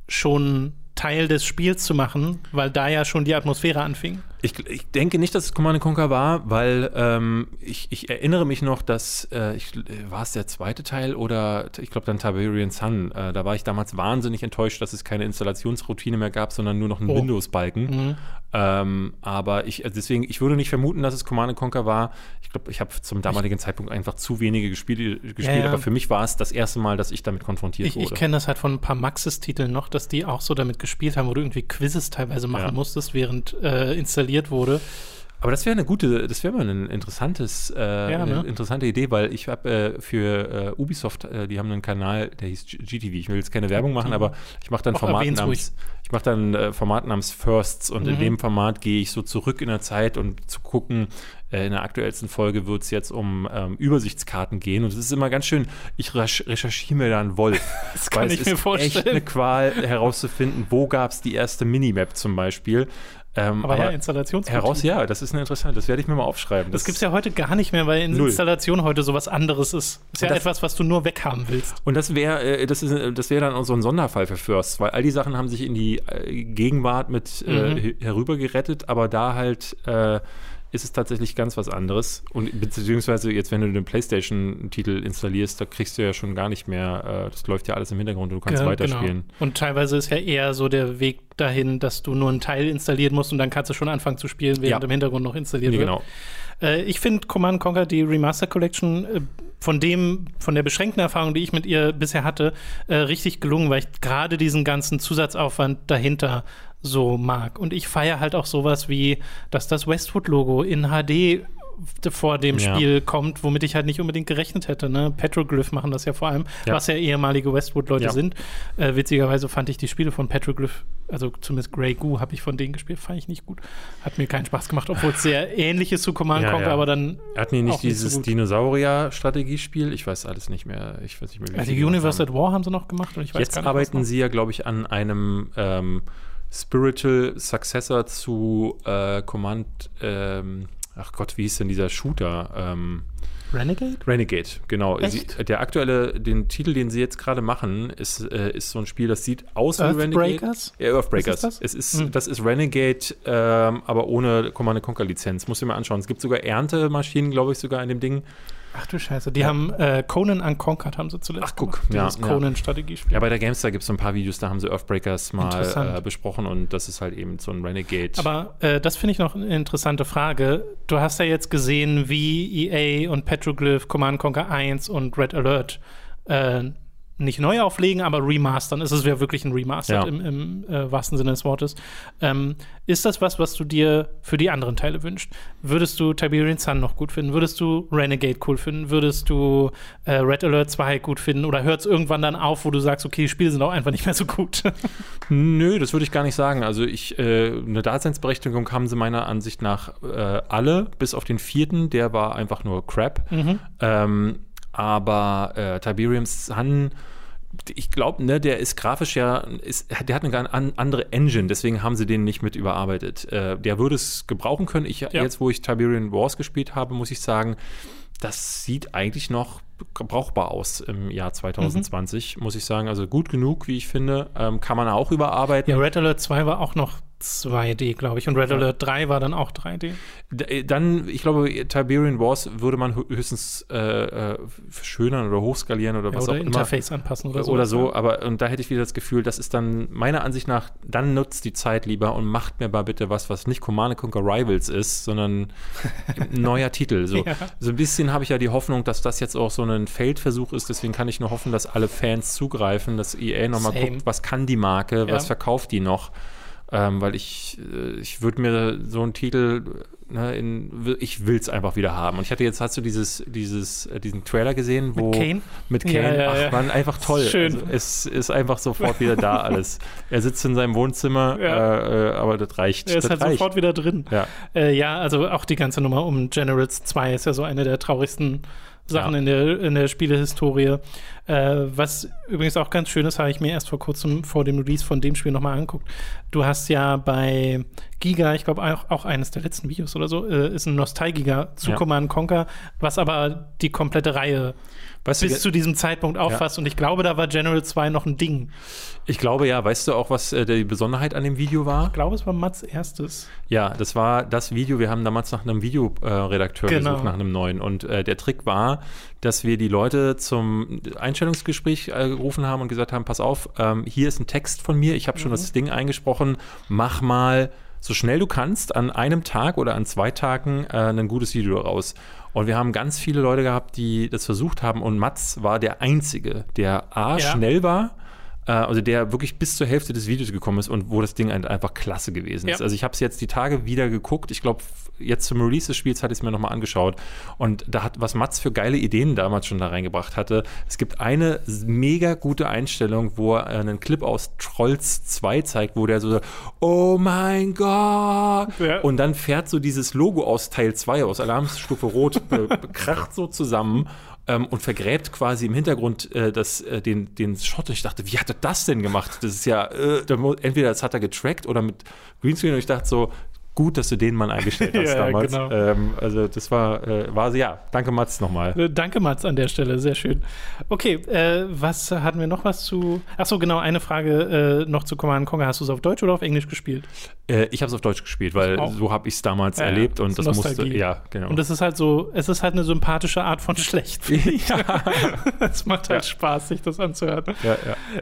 schon Teil des Spiels zu machen, weil da ja schon die Atmosphäre anfing? Ich, ich denke nicht, dass es Command Conquer war, weil ähm, ich, ich erinnere mich noch, dass äh, ich, äh, war es der zweite Teil oder ich glaube dann Tiberian Sun. Äh, da war ich damals wahnsinnig enttäuscht, dass es keine Installationsroutine mehr gab, sondern nur noch einen Oh. Windows-Balken. Ähm, aber ich, also deswegen, ich würde nicht vermuten, dass es Command Conquer war. Ich glaube, ich habe zum damaligen Zeitpunkt einfach zu wenige gespielt, gespielt Ja, ja. aber für mich war es das erste Mal, dass ich damit konfrontiert Ich, ich wurde. kenne das halt von ein paar Maxis-Titeln noch, dass die auch so damit gespielt haben, wo du irgendwie Quizzes teilweise machen Ja. musstest, während äh, installiert wurde. Aber das wäre eine gute, das wäre mal ein interessantes, äh, Ja, ne? eine interessante Idee, weil ich habe äh, für äh, Ubisoft, äh, die haben einen Kanal, der hieß GTV. Ich will jetzt keine Werbung machen, aber ich mache dann Format namens, ich mache dann äh, Format namens Firsts und in Mhm. dem Format gehe ich so zurück in der Zeit und zu gucken. Äh, in der aktuellsten Folge wird es jetzt um ähm, Übersichtskarten gehen und es ist immer ganz schön. Ich recherch- recherchiere mir da einen Wolf. Das kann weil ich es mir ist vorstellen. echt eine Qual herauszufinden, wo gab es die erste Minimap zum Beispiel. Ähm, Aber, ja, Installationsroutinen. Heraus, ja, das ist eine interessante. Das werde ich mir mal aufschreiben. Das gibt es ja heute gar nicht mehr, weil in Null. Installation heute sowas anderes ist. Ist ja Das- etwas, was du nur weghaben willst. Und das wäre, äh, das ist, äh, das wäre dann auch so ein Sonderfall für First, weil all die Sachen haben sich in die äh, Gegenwart mit Mhm. he- herübergerettet, aber da halt äh, ist es tatsächlich ganz was anderes. Und beziehungsweise jetzt, wenn du den PlayStation-Titel installierst, da kriegst du ja schon gar nicht mehr, äh, das läuft ja alles im Hintergrund und du kannst Ja, weiterspielen. Genau. Und teilweise ist ja eher so der Weg dahin, dass du nur einen Teil installieren musst und dann kannst du schon anfangen zu spielen, während Ja. im Hintergrund noch installiert Nee, wird. genau. Äh, ich finde Command Conquer, die Remaster Collection, äh, von dem, von der beschränkten Erfahrung, die ich mit ihr bisher hatte, äh, richtig gelungen, weil ich gerade diesen ganzen Zusatzaufwand dahinter so mag. Und ich feiere halt auch sowas wie, dass das Westwood-Logo in HD vor dem Ja. Spiel kommt, womit ich halt nicht unbedingt gerechnet hätte. Ne? Petroglyph machen das ja vor allem, Ja. was ja ehemalige Westwood-Leute Ja. sind. Äh, witzigerweise fand ich die Spiele von Petroglyph, also zumindest Grey Goo habe ich von denen gespielt, fand ich nicht gut. Hat mir keinen Spaß gemacht, obwohl es sehr ähnlich ist zu Command Conquer, aber dann Hatten die nicht so dieses gut. Dinosaurier-Strategiespiel? Ich weiß alles nicht mehr. Ich weiß nicht mehr, wie also Universe at War haben sie noch gemacht und ich weiß Jetzt gar nicht, was arbeiten sie ja, glaube ich, an einem ähm, Spiritual Successor zu äh, Command. Ähm, ach Gott, wie hieß denn dieser Shooter? Ähm, Renegade? Renegade, genau. Sie, der aktuelle, den Titel, den sie jetzt gerade machen, ist, äh, ist so ein Spiel, das sieht aus wie Renegade. Earthbreakers? Ja, Earthbreakers. Was ist das? Es ist, Hm. Das ist Renegade, ähm, aber ohne Command Conquer Lizenz. Du dir mal anschauen. Es gibt sogar Erntemaschinen, glaube ich, sogar in dem Ding. Ach du Scheiße, die haben äh, Conan Unconquered haben sie zuletzt Ach, guck, gemacht. ja. Conan-Strategiespiel. Ja, bei der Gamestar gibt es so ein paar Videos, da haben sie Earthbreakers mal äh, besprochen und das ist halt eben so ein Renegade. Aber äh, das finde ich noch eine interessante Frage. Du hast ja jetzt gesehen, wie EA und Petroglyph, Command Conquer 1 und Red Alert äh, nicht neu auflegen, aber remastern. Es ist ja wirklich ein Remaster Ja. im, im äh, wahrsten Sinne des Wortes. Ähm, ist das was, was du dir für die anderen Teile wünschst? Würdest du Tiberian Sun noch gut finden? Würdest du Renegade cool finden? Würdest du äh, Red Alert 2 gut finden? Oder hört es irgendwann dann auf, wo du sagst, okay, die Spiele sind auch einfach nicht mehr so gut? Nö, das würde ich gar nicht sagen. Also ich, äh, eine Daseinsberechtigung haben sie meiner Ansicht nach äh, alle, bis auf den vierten, der war einfach nur Crap. Mhm. Ähm, aber äh, Tiberium Sun, ich glaube, ne, der ist grafisch ja, ist, der hat eine ganz an, andere Engine, deswegen haben sie den nicht mit überarbeitet. Äh, der würde es gebrauchen können. Ich, Jetzt, wo ich Tiberian Wars gespielt habe, muss ich sagen, das sieht eigentlich noch brauchbar aus im Jahr 2020, muss ich sagen. Also gut genug, wie ich finde. Ähm, kann man auch überarbeiten. Ja, Red Alert 2 war auch noch 2D, glaube ich. Und Red Alert 3 war dann auch 3D. D dann, ich glaube, Tiberian Wars würde man höchstens äh, äh, verschönern oder hochskalieren oder Ja, was oder auch immer. Interface anpassen oder so. oder so, aber und da hätte ich wieder das Gefühl, das ist dann meiner Ansicht nach, dann nutzt die Zeit lieber und macht mir mal bitte was, was nicht Command Conquer Rivals ist, sondern ein neuer Titel. So, Ja. so ein bisschen habe ich ja die Hoffnung, dass das jetzt auch so ein Feldversuch ist, deswegen kann ich nur hoffen, dass alle Fans zugreifen, dass EA nochmal guckt, was kann die Marke, Ja. was verkauft die noch. Ähm, weil ich, äh, ich würde mir so einen Titel, ne, in, ich will es einfach wieder haben. Und ich hatte jetzt, hast du dieses, dieses, äh, diesen Trailer gesehen, wo Kane? mit Ja, Kane, ja, ach ja. man, einfach toll. Schön. Also, es ist einfach sofort wieder da alles. Er sitzt in seinem Wohnzimmer, Ja. äh, äh, aber das reicht. Er ist das halt reicht. sofort wieder drin. Ja. Äh, ja, also auch die ganze Nummer um Generals 2 ist ja so eine der traurigsten Sachen Ja. in, der, in der Spielehistorie. Äh, was übrigens auch ganz schön ist, habe ich mir erst vor kurzem vor dem Release von dem Spiel nochmal angeguckt. Du hast ja bei Giga, ich glaube auch, auch eines der letzten Videos oder so, äh, ist ein Nostalgiga zu Ja. Command Conquer, was aber die komplette Reihe Weißt du, bis zu diesem Zeitpunkt auffasst. Und ich glaube, da war General 2 noch ein Ding. ich glaube ja, weißt du auch, was äh, die Besonderheit an dem Video war? Ich glaube, es war Mats erstes. Ja, das war das Video. Wir haben damals nach einem Videoredakteur Genau. gesucht, nach einem neuen. Und äh, der Trick war, dass wir die Leute zum Einstellungsgespräch äh, gerufen haben und gesagt haben: Pass auf, ähm, hier ist ein Text von mir. Ich habe schon das Ding eingesprochen. Mach mal so schnell du kannst an einem Tag oder an zwei Tagen äh, ein gutes Video raus. Und wir haben ganz viele Leute gehabt, die das versucht haben. Und Mats war der Einzige, der A, Ja. schnell war, also der wirklich bis zur Hälfte des Videos gekommen ist und wo das Ding ein- einfach klasse gewesen ist. Ja. Also ich habe es jetzt die Tage wieder geguckt. Ich glaube, jetzt zum Release des Spiels hatte ich es mir nochmal angeschaut. Und da hat, was Mats für geile Ideen damals schon da reingebracht hatte. Es gibt eine mega gute Einstellung, wo er einen Clip aus Trolls 2 zeigt, wo der so, oh mein Gott. Ja. Und dann fährt so dieses Logo aus Teil 2, aus Alarmstufe Rot, kracht so zusammen ähm, und vergräbt quasi im Hintergrund äh, das, äh, den, den Shot. Ich dachte, wie hat er das denn gemacht? Das ist ja, äh, entweder das hat er getrackt oder mit Greenscreen. Und ich dachte so, gut, dass du den Mann eingestellt hast Ja, damals. genau. Ähm, also das war, äh, war ja, danke Mats nochmal. Äh, Danke, Mats, an der Stelle. Sehr schön. Okay, äh, was hatten wir noch was zu. Achso, genau, eine Frage äh, noch zu Command Conquer. Hast du es auf Deutsch oder auf Englisch gespielt? Äh, ich habe es auf Deutsch gespielt, weil auch. so habe ich es damals Ja, erlebt und Das das ist musste, Nostalgie. ja, genau. Und es ist halt so, es ist halt eine sympathische Art von schlecht. ja, Es macht halt Ja. Spaß, sich das anzuhören. ja,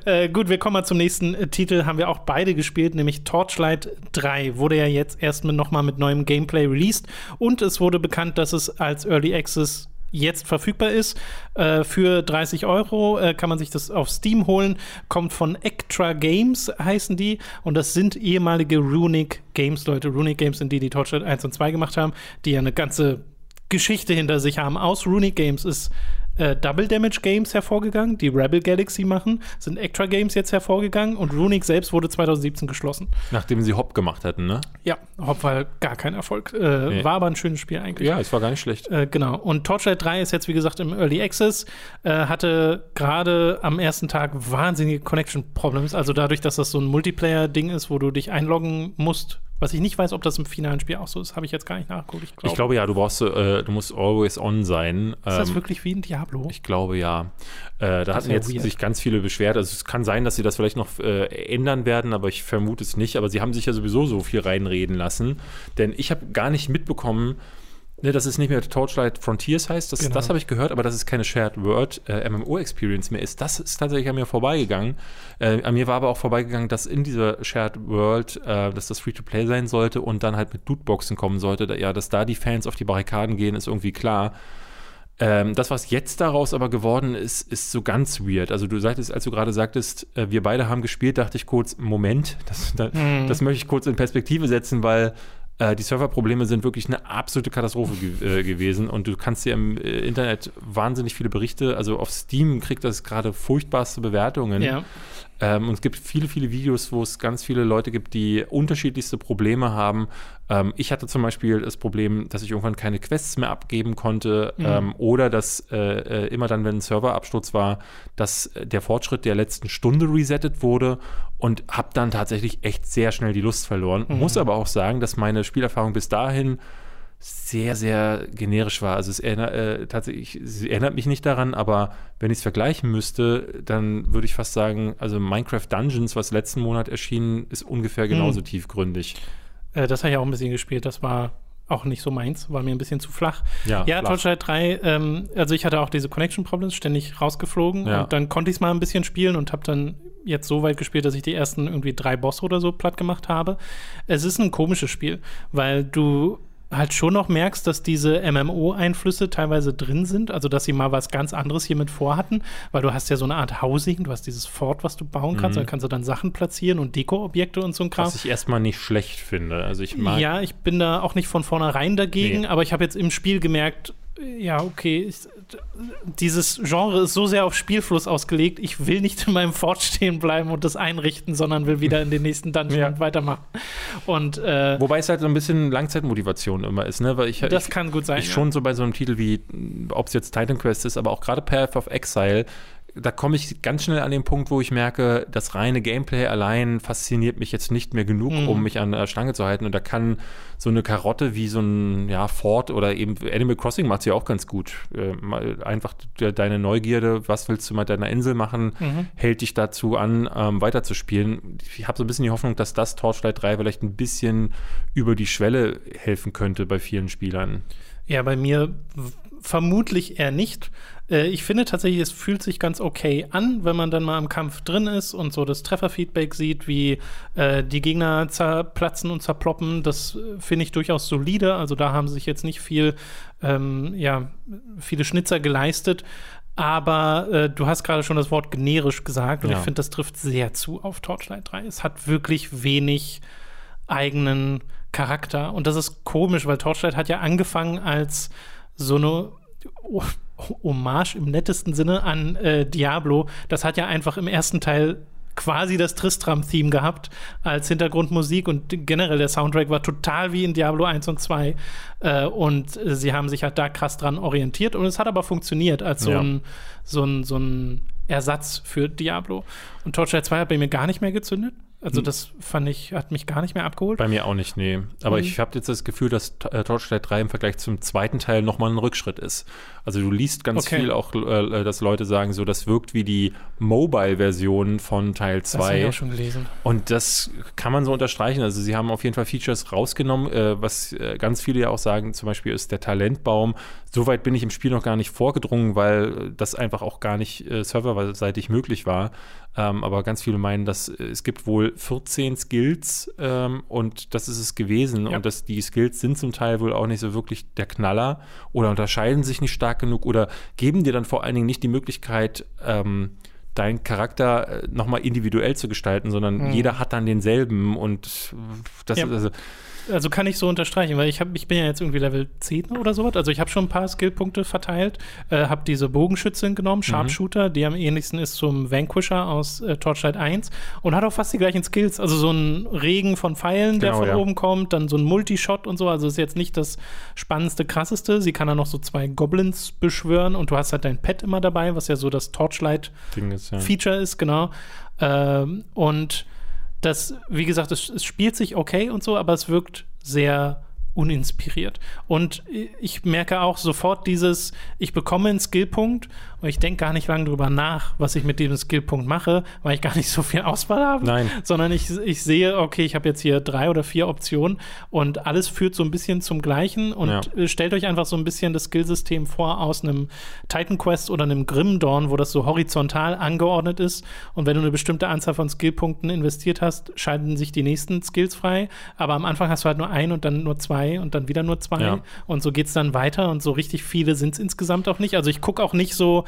ja. Äh, gut, wir kommen mal zum nächsten Titel. Haben wir auch beide gespielt, nämlich Torchlight 3. Wurde ja jetzt erst mit, nochmal mit neuem Gameplay released. Und es wurde bekannt, dass es als Early Access jetzt verfügbar ist. Äh, für 30 Euro äh, kann man sich das auf Steam holen. Kommt von Extra Games, heißen die. Und das sind ehemalige Runic Games, Leute. Runic Games sind die, die Torchlight 1 und 2 gemacht haben, die ja eine ganze Geschichte hinter sich haben. Aus Runic Games ist äh, Double Damage Games hervorgegangen, die Rebel Galaxy machen, sind Extra Games jetzt hervorgegangen und Runic selbst wurde 2017 geschlossen. Nachdem sie Hopp gemacht hatten, ne? Ja, Hopfall gar kein Erfolg. Äh, Nee. War aber ein schönes Spiel eigentlich. Ja, es war gar nicht schlecht. Äh, genau. Und Torchlight 3 ist jetzt, wie gesagt, im Early Access. Äh, hatte gerade am ersten Tag wahnsinnige Connection Problems. Also dadurch, dass das so ein Multiplayer-Ding ist, wo du dich einloggen musst. Was ich nicht weiß, ob das im finalen Spiel auch so ist, habe ich jetzt gar nicht nachgeguckt. Ich, glaub, Ich glaube ja, du brauchst, äh, du musst always on sein. ist das Ähm, wirklich wie ein Diablo? Ich glaube ja. Äh, da hatten wär jetzt weird. sich ganz viele beschwert. Also es kann sein, dass sie das vielleicht noch äh, ändern werden, aber ich vermute es nicht. Aber sie haben sich ja sowieso so viel reinreden lassen. Denn ich habe gar nicht mitbekommen, ne, dass es nicht mehr Torchlight Frontiers heißt. Das, Genau. das habe ich gehört, aber dass es keine Shared World äh, MMO-Experience mehr ist. Das ist tatsächlich an mir vorbeigegangen. Äh, an mir war aber auch vorbeigegangen, dass in dieser Shared World, äh, dass das Free-to-Play sein sollte und dann halt mit Lootboxen kommen sollte. Da, ja, dass da die Fans auf die Barrikaden gehen, ist irgendwie klar. Ähm, das, was jetzt daraus aber geworden ist, ist so ganz weird. Also du sagtest, als du gerade sagtest, äh, wir beide haben gespielt, dachte ich kurz, Moment, das, da, Mhm. das möchte ich kurz in Perspektive setzen, weil äh, die Serverprobleme sind wirklich eine absolute Katastrophe ge äh, gewesen und du kannst dir im äh, Internet wahnsinnig viele Berichte, also auf Steam kriegt das gerade furchtbarste Bewertungen. Ja. Ähm, und es gibt viele, viele Videos, wo es ganz viele Leute gibt, die unterschiedlichste Probleme haben. Ähm, ich hatte zum Beispiel das Problem, dass ich irgendwann keine Quests mehr abgeben konnte Mhm. ähm, oder dass äh, äh, immer dann, wenn ein Serverabsturz war, dass äh, der Fortschritt der letzten Stunde resettet wurde und habe dann tatsächlich echt sehr schnell die Lust verloren. Mhm. Muss aber auch sagen, dass meine Spielerfahrung bis dahin sehr, sehr generisch war. Also es erinnert, äh, tatsächlich, es erinnert mich nicht daran, aber wenn ich es vergleichen müsste, dann würde ich fast sagen, also Minecraft Dungeons, was letzten Monat erschienen, ist ungefähr genauso hm. tiefgründig. Äh, das habe ich auch ein bisschen gespielt. Das war auch nicht so meins, war mir ein bisschen zu flach. Ja, ja Torchlight 3, ähm, also ich hatte auch diese Connection Problems, ständig rausgeflogen ja. und dann konnte ich es mal ein bisschen spielen und habe dann jetzt so weit gespielt, dass ich die ersten irgendwie drei Bosse oder so platt gemacht habe. Es ist ein komisches Spiel, weil du halt schon noch merkst, dass diese MMO-Einflüsse teilweise drin sind, also dass sie mal was ganz anderes hiermit vorhatten, weil du hast ja so eine Art Housing, du hast dieses Fort, was du bauen kannst, mhm. da kannst du dann Sachen platzieren und Deko-Objekte und so ein Kram. Was ich erstmal nicht schlecht finde. Also ich mag ja, ich bin da auch nicht von vornherein dagegen, nee. aber ich habe jetzt im Spiel gemerkt, ja, okay, ich, dieses Genre ist so sehr auf Spielfluss ausgelegt, ich will nicht in meinem Fort stehen bleiben und das einrichten, sondern will wieder in den nächsten Dungeon ja. weitermachen. Und, äh, Wobei es halt so ein bisschen Langzeitmotivation immer ist, ne? Weil ich, das ich, kann gut sein. Ich ja. schon so bei so einem Titel wie, ob es jetzt Titan Quest ist, aber auch gerade Path of Exile, da komme ich ganz schnell an den Punkt, wo ich merke, das reine Gameplay allein fasziniert mich jetzt nicht mehr genug, mhm. um mich an der Stange zu halten. Und da kann so eine Karotte wie so ein ja, Ford oder eben Animal Crossing macht sie auch ganz gut. Äh, einfach deine Neugierde, was willst du mit deiner Insel machen, mhm. hält dich dazu an, ähm, weiterzuspielen. Ich habe so ein bisschen die Hoffnung, dass das Torchlight 3 vielleicht ein bisschen über die Schwelle helfen könnte bei vielen Spielern. Ja, bei mir vermutlich eher nicht. Äh, ich finde tatsächlich, es fühlt sich ganz okay an, wenn man dann mal im Kampf drin ist und so das Trefferfeedback sieht, wie äh, die Gegner zerplatzen und zerploppen. Das äh, finde ich durchaus solide. Also da haben sie sich jetzt nicht viel, ähm, ja, viele Schnitzer geleistet. Aber äh, du hast gerade schon das Wort generisch gesagt und ja. ich finde, das trifft sehr zu auf Torchlight 3. Es hat wirklich wenig eigenen Charakter und das ist komisch, weil Torchlight hat ja angefangen als so eine Hommage im nettesten Sinne an äh, Diablo. Das hat ja einfach im ersten Teil quasi das Tristram-Theme gehabt als Hintergrundmusik und generell der Soundtrack war total wie in Diablo 1 und 2 äh, und äh, sie haben sich halt da krass dran orientiert und es hat aber funktioniert als so, ja. ein, so, ein, so ein Ersatz für Diablo. Und Torchlight 2 hat bei mir gar nicht mehr gezündet. Also hm. das fand ich, hat mich gar nicht mehr abgeholt. Bei mir auch nicht, nee. Aber mhm. ich habe jetzt das Gefühl, dass äh, Torchlight 3 im Vergleich zum zweiten Teil nochmal ein Rückschritt ist. Also du liest ganz okay. viel auch, äh, äh, dass Leute sagen, so das wirkt wie die Mobile-Version von Teil 2. Das habe ich auch schon gelesen. Und das kann man so unterstreichen. Also sie haben auf jeden Fall Features rausgenommen, äh, was äh, ganz viele ja auch sagen, zum Beispiel ist der Talentbaum. Soweit bin ich im Spiel noch gar nicht vorgedrungen, weil das einfach auch gar nicht äh, serverseitig möglich war. Ähm, aber ganz viele meinen, dass es gibt wohl 14 Skills ähm, und das ist es gewesen. Ja. Und dass die Skills sind zum Teil wohl auch nicht so wirklich der Knaller oder unterscheiden sich nicht stark genug oder geben dir dann vor allen Dingen nicht die Möglichkeit, ähm, deinen Charakter äh, nochmal individuell zu gestalten, sondern mhm. jeder hat dann denselben und das ja. ist also also kann ich so unterstreichen, weil ich, hab, ich bin ja jetzt irgendwie Level 10 oder sowas. Also ich habe schon ein paar Skillpunkte verteilt, äh, habe diese Bogenschützin genommen, mhm. Sharpshooter, mhm. die am ähnlichsten ist zum Vanquisher aus äh, Torchlight 1 und hat auch fast die gleichen Skills. Also so ein Regen von Pfeilen, der genau, von ja. oben kommt, dann so ein Multishot und so. Also ist jetzt nicht das spannendste, krasseste. Sie kann dann noch so zwei Goblins beschwören und du hast halt dein Pet immer dabei, was ja so das Torchlight-Feature ist, ja. ist, genau. Ähm, und das, wie gesagt, es, es spielt sich okay und so, aber es wirkt sehr uninspiriert. Und ich merke auch sofort dieses, ich bekomme einen Skillpunkt und ich denke gar nicht lange drüber nach, was ich mit diesem Skillpunkt mache, weil ich gar nicht so viel Auswahl habe. Nein. Sondern ich, ich sehe, okay, ich habe jetzt hier drei oder vier Optionen und alles führt so ein bisschen zum Gleichen. Und ja. Äh, stellt euch einfach so ein bisschen das Skillsystem vor aus einem Titan Quest oder einem Grim Dawn, wo das so horizontal angeordnet ist. Und wenn du eine bestimmte Anzahl von Skillpunkten investiert hast, schalten sich die nächsten Skills frei. Aber am Anfang hast du halt nur ein und dann nur zwei und dann wieder nur zwei. Ja. Und so geht es dann weiter. Und so richtig viele sind es insgesamt auch nicht. Also ich gucke auch nicht so,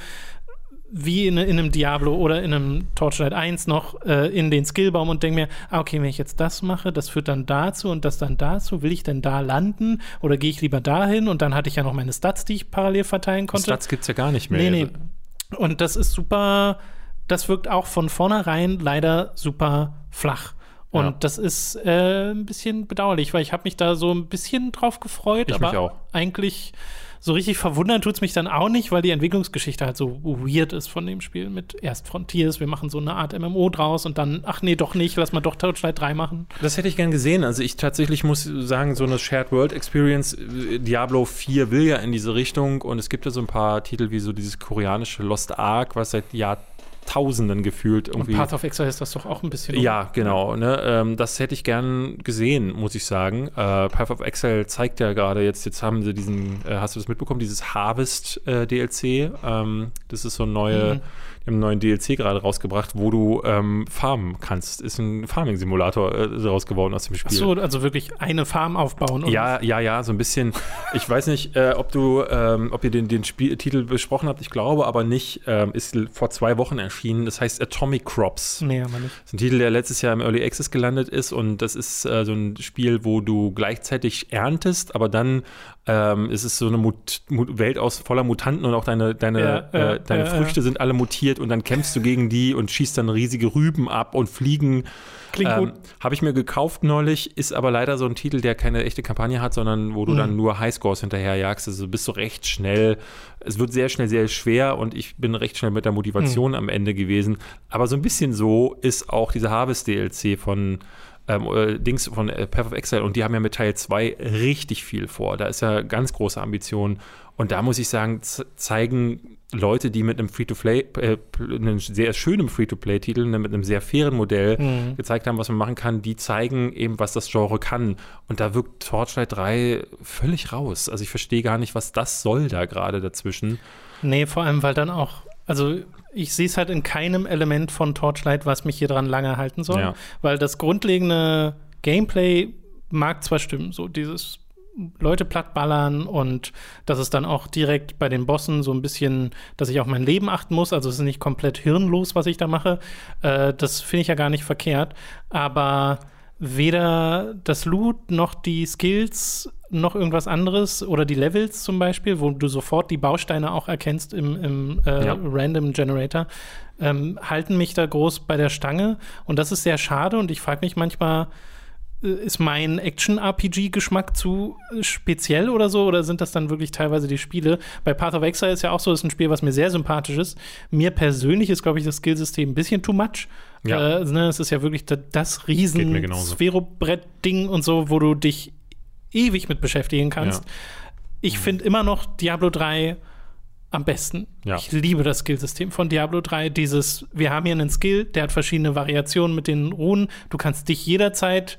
wie in, in, einem Diablo oder in einem Torchlight 1 noch äh, in den Skillbaum und denke mir, ah, okay, wenn ich jetzt das mache, das führt dann dazu und das dann dazu, will ich denn da landen oder gehe ich lieber dahin und dann hatte ich ja noch meine Stats, die ich parallel verteilen konnte. Stats gibt es ja gar nicht mehr. Nee, nee. Und das ist super, das wirkt auch von vornherein leider super flach. Und ja. das ist äh, ein bisschen bedauerlich, weil ich habe mich da so ein bisschen drauf gefreut, ich aber eigentlich so richtig verwundern tut es mich dann auch nicht, weil die Entwicklungsgeschichte halt so weird ist von dem Spiel. Mit erst Frontiers, wir machen so eine Art MMO draus und dann, ach nee, doch nicht, lass mal doch Torchlight 3 machen. Das hätte ich gern gesehen. Also ich tatsächlich muss sagen, so eine Shared World Experience, äh, Diablo 4 will ja in diese Richtung und es gibt ja so ein paar Titel wie so dieses koreanische Lost Ark, was seit Jahr Tausenden gefühlt irgendwie. Und Path of Exile ist das doch auch ein bisschen. Ja, genau. Ne? Ähm, das hätte ich gern gesehen, muss ich sagen. Äh, Path of Exile zeigt ja gerade jetzt, jetzt haben sie diesen, äh, hast du das mitbekommen, dieses Harvest äh, DLC. Ähm, das ist so ein neue. Mhm im neuen DLC gerade rausgebracht, wo du ähm, farmen kannst. Ist ein Farming-Simulator äh, raus geworden aus dem Spiel. Ach so, also wirklich eine Farm aufbauen. Oder? Ja, ja, ja, so ein bisschen. Ich weiß nicht, äh, ob du, ähm, ob ihr den, den Titel besprochen habt. Ich glaube aber nicht. Ähm, ist vor zwei Wochen erschienen. Das heißt Atomic Crops. Nee, aber nicht. Das ist ein Titel, der letztes Jahr im Early Access gelandet ist und das ist äh, so ein Spiel, wo du gleichzeitig erntest, aber dann ähm, es ist so eine Mut Mut Welt aus voller Mutanten und auch deine, deine, ja, äh, deine ja, Früchte ja. sind alle mutiert und dann kämpfst du gegen die und schießt dann riesige Rüben ab und Fliegen. Klingt ähm, gut. Habe ich mir gekauft neulich, ist aber leider so ein Titel, der keine echte Kampagne hat, sondern wo du mhm. dann nur Highscores hinterherjagst. Also bist du recht schnell. Es wird sehr schnell sehr schwer und ich bin recht schnell mit der Motivation mhm. am Ende gewesen. Aber so ein bisschen so ist auch dieser Harvest DLC von ähm, äh, Dings von äh, Path of Exile und die haben ja mit Teil 2 richtig viel vor. Da ist ja ganz große Ambition. Und da muss ich sagen, zeigen Leute, die mit einem Free-to-Play, äh, einem sehr schönen Free-to-Play-Titel, ne, mit einem sehr fairen Modell mhm. gezeigt haben, was man machen kann, die zeigen eben, was das Genre kann. Und da wirkt Torchlight 3 völlig raus. Also ich verstehe gar nicht, was das soll da gerade dazwischen. Nee, vor allem, weil dann auch, also ich sehe es halt in keinem Element von Torchlight, was mich hier dran lange halten soll. Ja. Weil das grundlegende Gameplay mag zwar stimmen, so dieses Leute plattballern und das ist dann auch direkt bei den Bossen so ein bisschen, dass ich auf mein Leben achten muss. Also es ist nicht komplett hirnlos, was ich da mache. Äh, das finde ich ja gar nicht verkehrt. Aber weder das Loot noch die Skills noch irgendwas anderes oder die Levels zum Beispiel, wo du sofort die Bausteine auch erkennst im, im äh, ja. Random Generator, ähm, halten mich da groß bei der Stange. Und das ist sehr schade und ich frage mich manchmal, äh, ist mein Action-RPG-Geschmack zu speziell oder so? Oder sind das dann wirklich teilweise die Spiele? Bei Path of Exile ist ja auch so, ist ein Spiel, was mir sehr sympathisch ist. Mir persönlich ist, glaube ich, das Skillsystem ein bisschen too much. Ja. Äh, ne, es ist ja wirklich das, das riesen Sphärobrett-Ding und so, wo du dich ewig mit beschäftigen kannst. Ja. Ich finde immer noch Diablo 3 am besten. Ja. Ich liebe das Skillsystem von Diablo 3. Dieses, wir haben hier einen Skill, der hat verschiedene Variationen mit den Runen. Du kannst dich jederzeit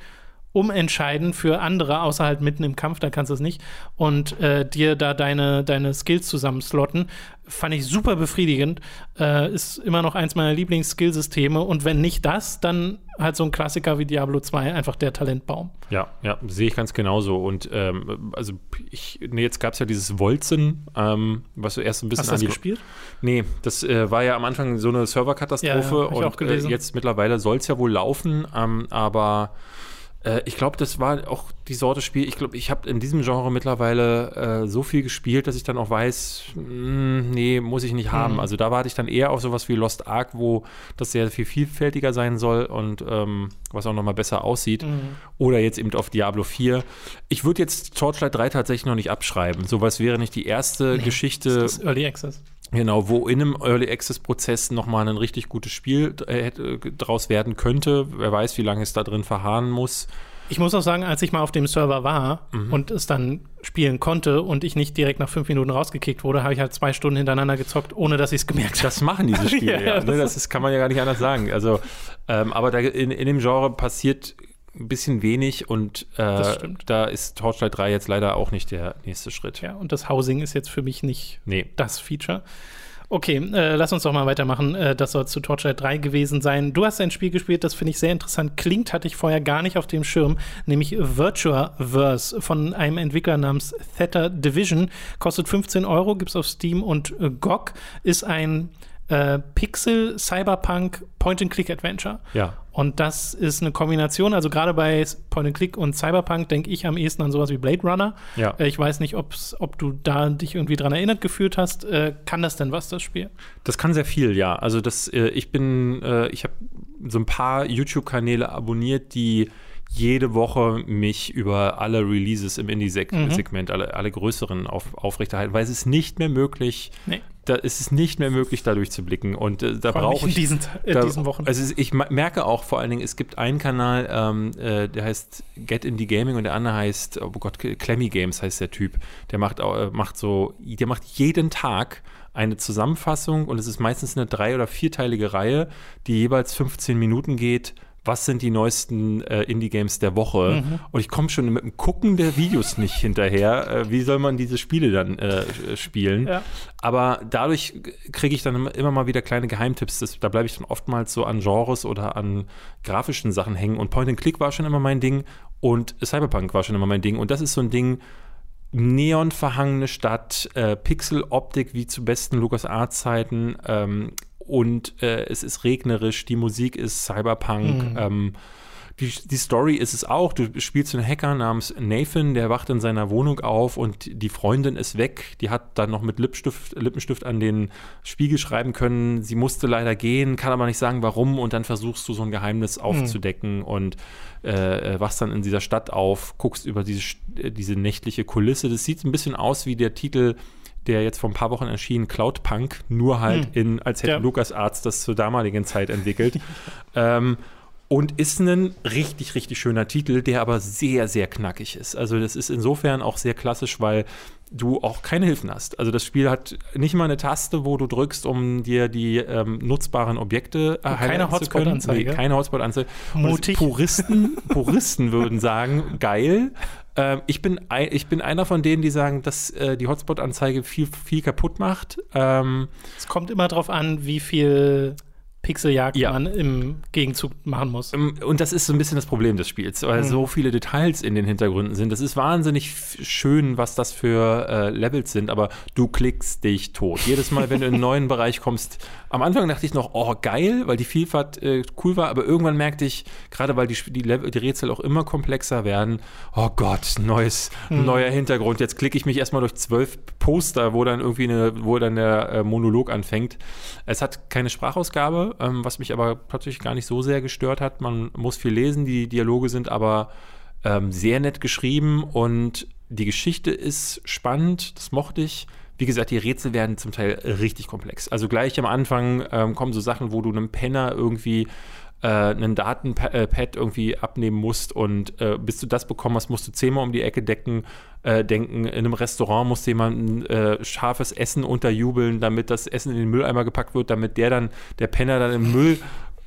umentscheiden für andere, außer halt mitten im Kampf, da kannst du es nicht, und äh, dir da deine, deine Skills zusammenslotten. Fand ich super befriedigend. Äh, ist immer noch eins meiner Lieblings-Skillsysteme. Und wenn nicht das, dann halt so ein Klassiker wie Diablo 2, einfach der Talentbaum. Ja, ja, sehe ich ganz genauso. Und ähm, also ich, nee, jetzt gab es ja dieses Wolzen, ähm, was du erst ein bisschen Hast du das gespielt? Nee, das äh, war ja am Anfang so eine Serverkatastrophe ja, ja, und äh, jetzt mittlerweile soll es ja wohl laufen, ähm, aber äh, ich glaube, das war auch die Sorte Spiel. Ich glaube, ich habe in diesem Genre mittlerweile äh, so viel gespielt, dass ich dann auch weiß, mh, hm, nee, muss ich nicht haben. Mhm. Also da warte ich dann eher auf sowas wie Lost Ark, wo das sehr viel vielfältiger sein soll und ähm, was auch nochmal besser aussieht. Mhm. Oder jetzt eben auf Diablo 4. Ich würde jetzt Torchlight 3 tatsächlich noch nicht abschreiben. Sowas wäre nicht die erste nee, Geschichte. Das ist Early Access. Genau, wo in einem Early Access Prozess nochmal ein richtig gutes Spiel äh, draus werden könnte. Wer weiß, wie lange es da drin verharren muss. Ich muss auch sagen, als ich mal auf dem Server war mhm. und es dann spielen konnte und ich nicht direkt nach fünf Minuten rausgekickt wurde, habe ich halt zwei Stunden hintereinander gezockt, ohne dass ich es gemerkt habe. Das machen diese Spiele, ja. ja ne? Das ist, kann man ja gar nicht anders sagen. Also, ähm, aber da in, in dem Genre passiert ein bisschen wenig und äh, da ist Torchlight 3 jetzt leider auch nicht der nächste Schritt. Ja, und das Housing ist jetzt für mich nicht nee. das Feature. Okay, äh, lass uns doch mal weitermachen. Äh, das soll zu Torchlight 3 gewesen sein. Du hast ein Spiel gespielt, das finde ich sehr interessant. Klingt, hatte ich vorher gar nicht auf dem Schirm, nämlich Virtuaverse von einem Entwickler namens Theta Division. Kostet 15 Euro, gibt es auf Steam und äh, GOG. Ist ein äh, Pixel Cyberpunk Point-and-Click-Adventure. Ja. Und das ist eine Kombination, also gerade bei Point-and-Click und Cyberpunk denke ich am ehesten an sowas wie Blade Runner. Ja. Äh, ich weiß nicht, ob's, ob du da dich irgendwie dran erinnert gefühlt hast. Äh, kann das denn was, das Spiel? Das kann sehr viel, ja. Also das, äh, ich bin, äh, ich habe so ein paar YouTube-Kanäle abonniert, die jede Woche mich über alle Releases im Indie-Segment, mhm. alle, alle größeren auf, aufrechterhalten, weil es ist nicht mehr möglich, nee. da ist es nicht mehr möglich, da durchzublicken. Und äh, da brauche ich. In diesen, in da, diesen Wochen. Also ich merke auch vor allen Dingen, es gibt einen Kanal, ähm, äh, der heißt Get Indie Gaming und der andere heißt, oh Gott, Clemmy Games heißt der Typ. Der macht, äh, macht so, der macht jeden Tag eine Zusammenfassung und es ist meistens eine drei- oder vierteilige Reihe, die jeweils 15 Minuten geht was sind die neuesten äh, Indie-Games der Woche. Mhm. Und ich komme schon mit dem Gucken der Videos nicht hinterher. Äh, wie soll man diese Spiele dann äh, spielen? Ja. Aber dadurch kriege ich dann immer mal wieder kleine Geheimtipps. Das, da bleibe ich dann oftmals so an Genres oder an grafischen Sachen hängen. Und Point and Click war schon immer mein Ding und Cyberpunk war schon immer mein Ding. Und das ist so ein Ding, neonverhangene Stadt, äh, Pixel-Optik wie zu besten LucasArts-Zeiten, ähm, und äh, es ist regnerisch, die Musik ist Cyberpunk. Mhm. Ähm, die, die Story ist es auch. Du spielst einen Hacker namens Nathan, der wacht in seiner Wohnung auf und die Freundin ist weg. Die hat dann noch mit Lipstift, Lippenstift an den Spiegel schreiben können. Sie musste leider gehen, kann aber nicht sagen, warum. Und dann versuchst du so ein Geheimnis mhm. aufzudecken mhm. und äh, äh, wachst dann in dieser Stadt auf, guckst über diese, diese nächtliche Kulisse. Das sieht ein bisschen aus wie der Titel der jetzt vor ein paar Wochen erschien, Cloudpunk, nur halt hm. in, als hätte ja. Lukas Arzt das zur damaligen Zeit entwickelt. ähm, und ist ein richtig, richtig schöner Titel, der aber sehr, sehr knackig ist. Also das ist insofern auch sehr klassisch, weil du auch keine Hilfen hast. Also das Spiel hat nicht mal eine Taste, wo du drückst, um dir die ähm, nutzbaren Objekte äh, Keine Hotspot-Anzeige. Nee, keine Hotspot-Anzeige. Puristen, Puristen würden sagen, geil. Ähm, ich, bin ein, ich bin einer von denen, die sagen, dass äh, die Hotspot-Anzeige viel, viel kaputt macht. Ähm, es kommt immer darauf an, wie viel Pixeljagd ja. man im Gegenzug machen muss. Ähm, und das ist so ein bisschen das Problem des Spiels, weil mhm. so viele Details in den Hintergründen sind. Das ist wahnsinnig schön, was das für äh, Levels sind, aber du klickst dich tot. Jedes Mal, wenn du in einen neuen Bereich kommst, am Anfang dachte ich noch, oh geil, weil die Vielfalt äh, cool war, aber irgendwann merkte ich, gerade weil die, die, die, Rätsel auch immer komplexer werden, oh Gott, neues, mhm. neuer Hintergrund. Jetzt klicke ich mich erstmal durch zwölf Poster, wo dann irgendwie eine, wo dann der äh, Monolog anfängt. Es hat keine Sprachausgabe, ähm, was mich aber tatsächlich gar nicht so sehr gestört hat. Man muss viel lesen, die Dialoge sind aber ähm, sehr nett geschrieben und die Geschichte ist spannend, das mochte ich. Wie gesagt, die Rätsel werden zum Teil richtig komplex. Also gleich am Anfang ähm, kommen so Sachen, wo du einem Penner irgendwie äh, einen Datenpad äh, irgendwie abnehmen musst und äh, bis du das bekommen hast, musst du zehnmal um die Ecke decken, äh, denken. In einem Restaurant muss jemand äh, scharfes Essen unterjubeln, damit das Essen in den Mülleimer gepackt wird, damit der dann, der Penner dann im Müll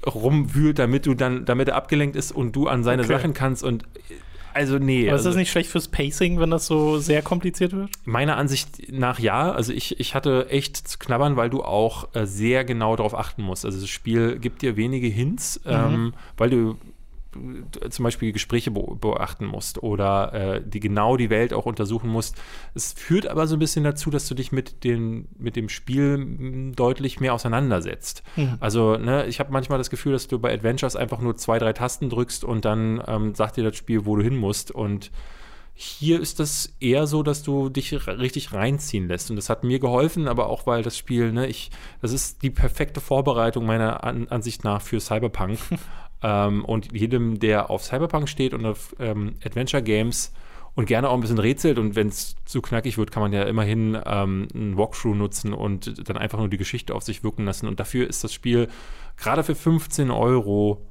rumwühlt, damit du dann, damit er abgelenkt ist und du an seine okay. Sachen kannst und also nee. Aber ist das nicht schlecht fürs Pacing, wenn das so sehr kompliziert wird? Meiner Ansicht nach ja. Also ich, ich hatte echt zu knabbern, weil du auch äh, sehr genau darauf achten musst. Also das Spiel gibt dir wenige Hints, mhm. ähm, weil du zum Beispiel Gespräche beobachten musst oder äh, die genau die Welt auch untersuchen musst. Es führt aber so ein bisschen dazu, dass du dich mit, den, mit dem Spiel deutlich mehr auseinandersetzt. Mhm. Also ne, ich habe manchmal das Gefühl, dass du bei Adventures einfach nur zwei, drei Tasten drückst und dann ähm, sagt dir das Spiel, wo du hin musst und hier ist das eher so, dass du dich richtig reinziehen lässt. Und das hat mir geholfen, aber auch weil das Spiel, ne, ich, das ist die perfekte Vorbereitung meiner An Ansicht nach für Cyberpunk. Ähm, und jedem, der auf Cyberpunk steht und auf ähm, Adventure Games und gerne auch ein bisschen rätselt und wenn es zu knackig wird, kann man ja immerhin ähm, einen Walkthrough nutzen und dann einfach nur die Geschichte auf sich wirken lassen. Und dafür ist das Spiel gerade für 15 Euro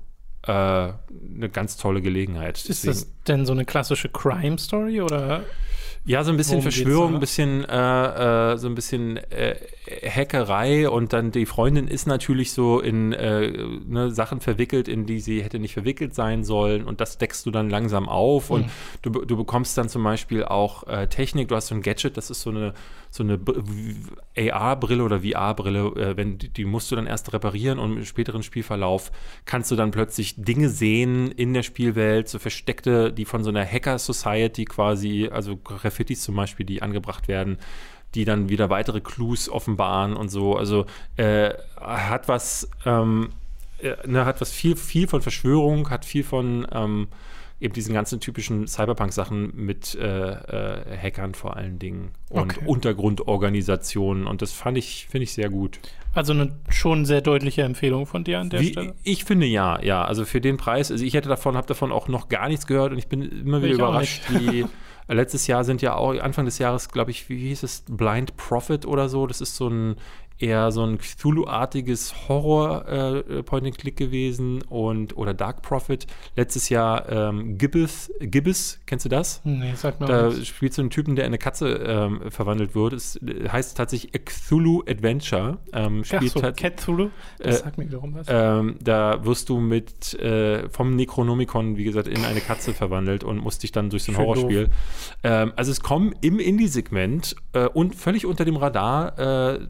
äh, eine ganz tolle Gelegenheit. Ist Deswegen, das denn so eine klassische Crime-Story oder? Ja, so ein bisschen Verschwörung, ein bisschen, äh, äh, so ein bisschen äh, Hackerei und dann die Freundin ist natürlich so in äh, ne, Sachen verwickelt, in die sie hätte nicht verwickelt sein sollen und das deckst du dann langsam auf mhm. und du, du bekommst dann zum Beispiel auch äh, Technik, du hast so ein Gadget, das ist so eine so eine AR-Brille oder VR-Brille, äh, wenn die, die, musst du dann erst reparieren und im späteren Spielverlauf kannst du dann plötzlich Dinge sehen in der Spielwelt, so versteckte, die von so einer Hacker-Society quasi, also Graffitis zum Beispiel, die angebracht werden, die dann wieder weitere Clues offenbaren und so. Also äh, hat was, ähm, äh, ne, hat was viel, viel von Verschwörung, hat viel von ähm, eben diesen ganzen typischen Cyberpunk-Sachen mit äh, äh, Hackern vor allen Dingen und Okay. Untergrundorganisationen und das fand ich, finde ich sehr gut. Also eine schon sehr deutliche Empfehlung von dir an der Wie, Stelle. ich finde ja, ja. Also für den Preis, also ich hätte davon, habe davon auch noch gar nichts gehört und ich bin immer wieder Ich überrascht, wie äh, letztes Jahr sind ja auch, Anfang des Jahres, glaube ich, wie hieß es, Blind Prophet oder so. Das ist so ein eher so ein Cthulhu-artiges Horror-Point-and-Click gewesen und oder Dark Prophet. Letztes Jahr ähm, Gibbous, Gibbous, kennst du das? Nee, sag mal. Da was. spielst du einen Typen, der in eine Katze ähm, verwandelt wird. Es äh, heißt tatsächlich Cthulhu Adventure. Ähm, Ach spielt so, tat- Cthulhu? Das äh, sagt mir wiederum was. ähm, da wirst du mit äh, vom Necronomicon, wie gesagt, in eine Katze verwandelt und musst dich dann durch so ein Schön Horrorspiel. Ähm, also es kommen im Indie-Segment äh, und völlig unter dem Radar äh,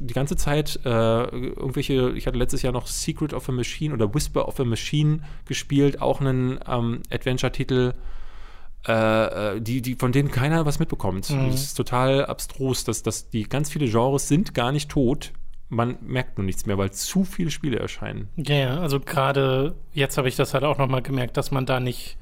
die ganze Zeit äh, irgendwelche, ich hatte letztes Jahr noch Secret of a Machine oder Whisper of a Machine gespielt, auch einen ähm, Adventure-Titel. Äh, äh, die, die, von denen keiner was mitbekommt. Mhm. Das ist total abstrus, dass, dass die ganz viele Genres sind gar nicht tot. Man merkt nur nichts mehr, weil zu viele Spiele erscheinen. Ja, ja, also gerade jetzt habe ich das halt auch nochmal gemerkt, dass man da nicht,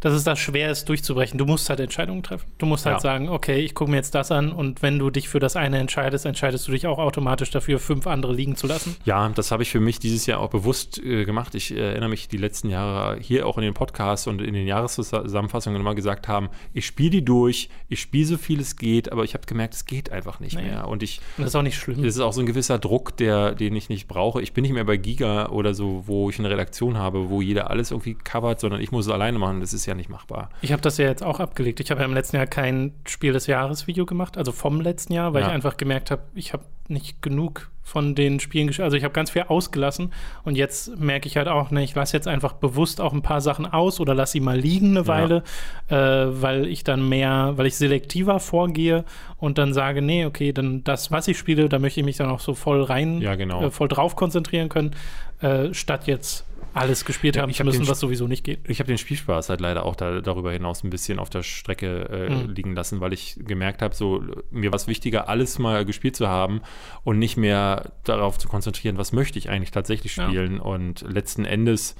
dass es da schwer ist, durchzubrechen. Du musst halt Entscheidungen treffen. Du musst halt Ja. sagen, okay, ich gucke mir jetzt das an und wenn du dich für das eine entscheidest, entscheidest du dich auch automatisch dafür, fünf andere liegen zu lassen. Ja, das habe ich für mich dieses Jahr auch bewusst äh, gemacht. Ich äh, erinnere mich, die letzten Jahre hier auch in den Podcasts und in den Jahreszusammenfassungen immer gesagt haben, ich spiele die durch, ich spiele so viel es geht, aber ich habe gemerkt, es geht einfach nicht Nee. mehr. Und ich, Und das ist auch nicht schlimm. das ist auch so ein gewisser Druck, der, den ich nicht brauche. Ich bin nicht mehr bei Giga oder so, wo ich eine Redaktion habe, wo jeder alles irgendwie covert, sondern ich muss es alleine machen. Das ist ja nicht machbar. Ich habe das ja jetzt auch abgelegt. Ich habe ja im letzten Jahr kein Spiel des Jahres Video gemacht, also vom letzten Jahr, weil Ja. ich einfach gemerkt habe, ich habe nicht genug von den Spielen gespielt. Also ich habe ganz viel ausgelassen und jetzt merke ich halt auch, ne, ich lasse jetzt einfach bewusst auch ein paar Sachen aus oder lasse sie mal liegen eine Ja. Weile, äh, weil ich dann mehr, weil ich selektiver vorgehe und dann sage, nee, okay, dann das, was ich spiele, da möchte ich mich dann auch so voll rein, Ja, genau. äh, voll drauf konzentrieren können, äh, statt jetzt alles gespielt Ja, haben ich hab müssen, was sowieso nicht geht. Ich habe den Spielspaß halt leider auch da, darüber hinaus ein bisschen auf der Strecke äh, Mhm. liegen lassen, weil ich gemerkt habe, so mir war es wichtiger, alles mal gespielt zu haben und nicht mehr darauf zu konzentrieren, was möchte ich eigentlich tatsächlich Ja. spielen. Und letzten Endes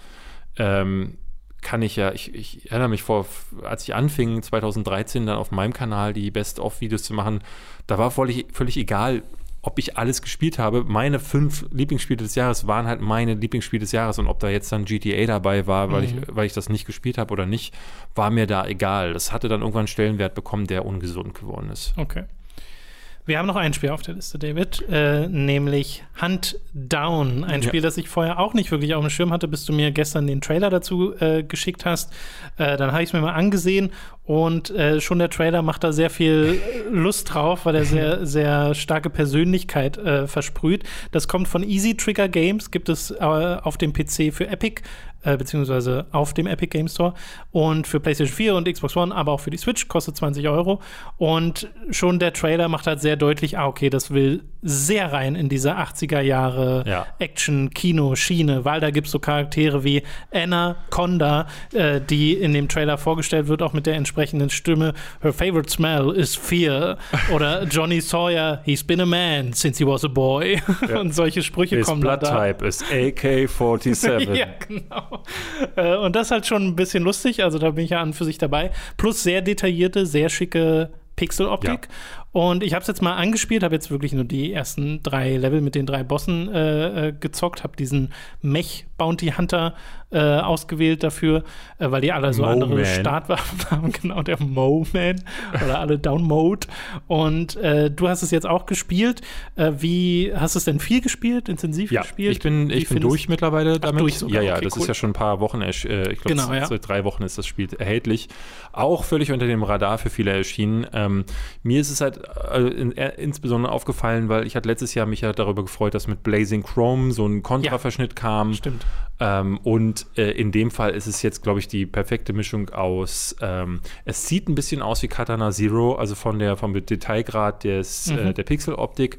ähm, kann ich ja, ich, ich erinnere mich vor, als ich anfing, 2013 dann auf meinem Kanal die Best-of-Videos zu machen, da war völlig, völlig egal, ob ich alles gespielt habe. Meine fünf Lieblingsspiele des Jahres waren halt meine Lieblingsspiele des Jahres und ob da jetzt dann GTA dabei war, weil, Mhm. ich, weil ich das nicht gespielt habe oder nicht, war mir da egal. Das hatte dann irgendwann einen Stellenwert bekommen, der ungesund geworden ist. Okay. Wir haben noch ein Spiel auf der Liste, David, äh, nämlich Hunt Down. Ein Ja. Spiel, das ich vorher auch nicht wirklich auf dem Schirm hatte, bis du mir gestern den Trailer dazu äh, geschickt hast. Äh, dann habe ich es mir mal angesehen und äh, schon der Trailer macht da sehr viel äh, Lust drauf, weil er sehr, sehr starke Persönlichkeit äh, versprüht. Das kommt von Easy Trigger Games, gibt es auf dem PC für Epic äh, beziehungsweise auf dem Epic Game Store und für PlayStation 4 und Xbox One, aber auch für die Switch, kostet 20 Euro. Und schon der Trailer macht halt sehr deutlich, ah, okay, das will sehr rein in diese 80er Jahre Ja. Action, Kino, Schiene, weil da gibt es so Charaktere wie Anna Conda, äh, die in dem Trailer vorgestellt wird, auch mit der entsprechenden Stimme. Her favorite smell is fear. Oder Johnny Sawyer, he's been a man since he was a boy. und solche Sprüche His kommen blood da. type is AK-47. Ja, genau. Äh, und das ist halt schon ein bisschen lustig, also da bin ich ja an und für sich dabei. Plus sehr detaillierte, sehr schicke Pixeloptik. Und ich habe es jetzt mal angespielt, habe jetzt wirklich nur die ersten drei Level mit den drei Bossen äh, äh, gezockt, habe diesen Mech Bounty Hunter äh, ausgewählt dafür, äh, weil die alle so andere. Startwaffen haben, genau, der Mo-Man oder alle Down Mode. Und äh, du hast es jetzt auch gespielt. Äh, wie hast du es denn viel gespielt, intensiv Ja, gespielt? ich bin, Wie ich bin durch mittlerweile damit. durch sogar, ja, ja, okay, das cool. ist ja schon ein paar Wochen, äh, ich glaube, Genau, ja. seit drei Wochen ist das Spiel erhältlich. Auch völlig unter dem Radar für viele erschienen. Ähm, mir ist es halt äh, in, äh, insbesondere aufgefallen, weil ich hatte letztes Jahr mich ja darüber gefreut, dass mit Blazing Chrome so ein Kontraverschnitt kam. Stimmt. Ähm, und äh, in dem Fall ist es jetzt, glaube ich, die perfekte Mischung aus. Ähm, es sieht ein bisschen aus wie Katana Zero, also von der, vom Detailgrad des, äh, Mhm. der Pixeloptik.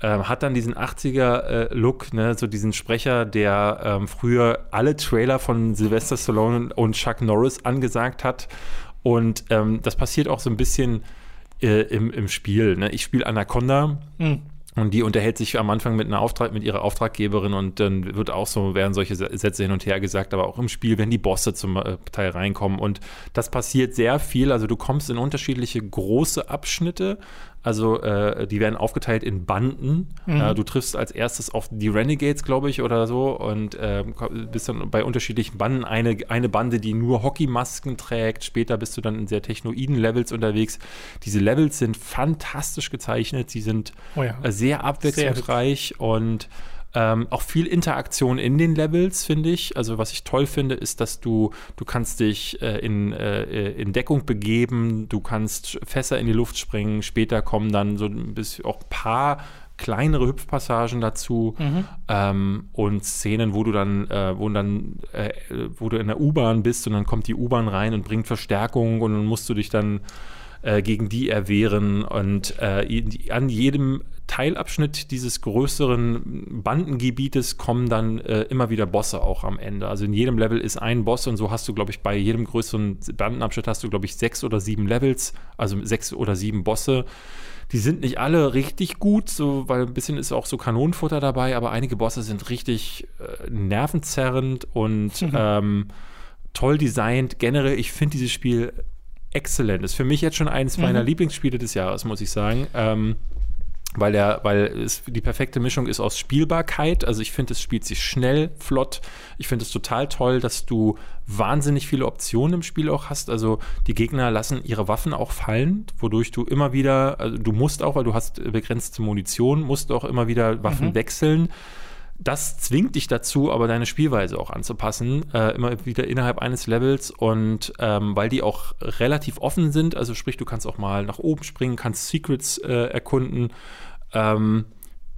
Ähm, hat dann diesen 80er-Look, ne, so diesen Sprecher, der ähm, früher alle Trailer von Sylvester Stallone und Chuck Norris angesagt hat. Und ähm, das passiert auch so ein bisschen äh, im, im Spiel. Ne? Ich spiele Anaconda, Hm. Und die unterhält sich am Anfang mit einer Auftrag, mit ihrer Auftraggeberin und dann wird auch so, werden solche Sätze hin und her gesagt, aber auch im Spiel, wenn die Bosse zum äh, Teil reinkommen. Und das passiert sehr viel. Also du kommst in unterschiedliche große Abschnitte. Also äh, die werden aufgeteilt in Banden. Mhm. Äh, du triffst als erstes auf die Renegades, glaube ich, oder so, und äh, bist dann bei unterschiedlichen Banden. Eine, eine Bande, die nur Hockeymasken trägt. Später bist du dann in sehr technoiden Levels unterwegs. Diese Levels sind fantastisch gezeichnet. Sie sind oh ja. Sehr abwechslungsreich sehr und ähm, auch viel Interaktion in den Levels, finde ich. Also was ich toll finde, ist, dass du, du kannst dich äh, in, äh, in Deckung begeben, du kannst Fässer in die Luft springen, später kommen dann so ein bisschen auch ein paar kleinere Hüpfpassagen dazu mhm. ähm, und Szenen, wo du dann, äh, wo dann, äh, wo du in der U-Bahn bist und dann kommt die U-Bahn rein und bringt Verstärkung und dann musst du dich dann äh, gegen die erwehren und äh, an jedem Teilabschnitt dieses größeren Bandengebietes kommen dann äh, immer wieder Bosse auch am Ende. Also in jedem Level ist ein Boss und so hast du, glaube ich, bei jedem größeren Bandenabschnitt hast du, glaube ich, sechs oder sieben Levels, also sechs oder sieben Bosse. Die sind nicht alle richtig gut, so, weil ein bisschen ist auch so Kanonenfutter dabei, aber einige Bosse sind richtig äh, nervenzerrend und mhm. ähm, toll designt. Generell, ich finde dieses Spiel exzellent. Ist für mich jetzt schon eines mhm. meiner Lieblingsspiele des Jahres, muss ich sagen. Ähm, weil der, weil es die perfekte Mischung ist aus Spielbarkeit. Also ich finde, es spielt sich schnell, flott. Ich finde es total toll, dass du wahnsinnig viele Optionen im Spiel auch hast. Also die Gegner lassen ihre Waffen auch fallen, wodurch du immer wieder, also du musst auch, weil du hast begrenzte Munition, musst auch immer wieder Waffen mhm. wechseln. Das zwingt dich dazu, aber deine Spielweise auch anzupassen, äh, immer wieder innerhalb eines Levels und ähm, weil die auch relativ offen sind, also sprich, du kannst auch mal nach oben springen, kannst Secrets äh, erkunden. Ähm,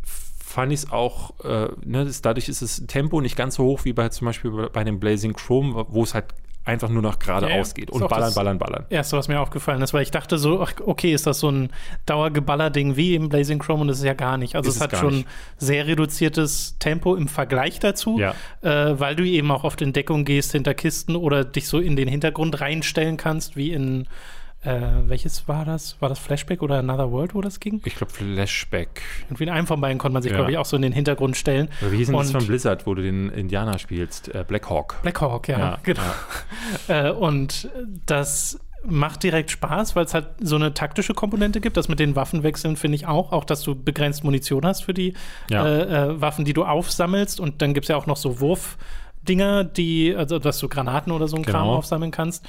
fand ich es auch, äh, ne, dadurch ist das Tempo nicht ganz so hoch wie bei zum Beispiel bei, bei dem Blazing Chrome, wo es halt einfach nur noch geradeaus ja, geht und ballern, ballern, ballern. Erste, was mir aufgefallen ist, weil ich dachte so, ach, okay, ist das so ein Dauergeballer-Ding wie im Blazing Chrome und das ist ja gar nicht. Also ist es hat schon nicht. sehr reduziertes Tempo im Vergleich dazu, ja. äh, weil du eben auch oft in Deckung gehst hinter Kisten oder dich so in den Hintergrund reinstellen kannst, wie in äh, welches war das? War das Flashback oder Another World, wo das ging? Ich glaube Flashback. Irgendwie in einem von beiden konnte man sich, ja. glaube ich, auch so in den Hintergrund stellen. Oder wie hieß denn das von Blizzard, wo du den Indianer spielst? Äh, Black Hawk. Black Hawk, ja, ja genau. Ja. äh, und das macht direkt Spaß, weil es halt so eine taktische Komponente gibt. Das mit den Waffenwechseln finde ich auch. Auch, dass du begrenzt Munition hast für die ja. äh, äh, Waffen, die du aufsammelst. Und dann gibt es ja auch noch so Wurfdinger, die, also dass du Granaten oder so ein genau. Kram aufsammeln kannst.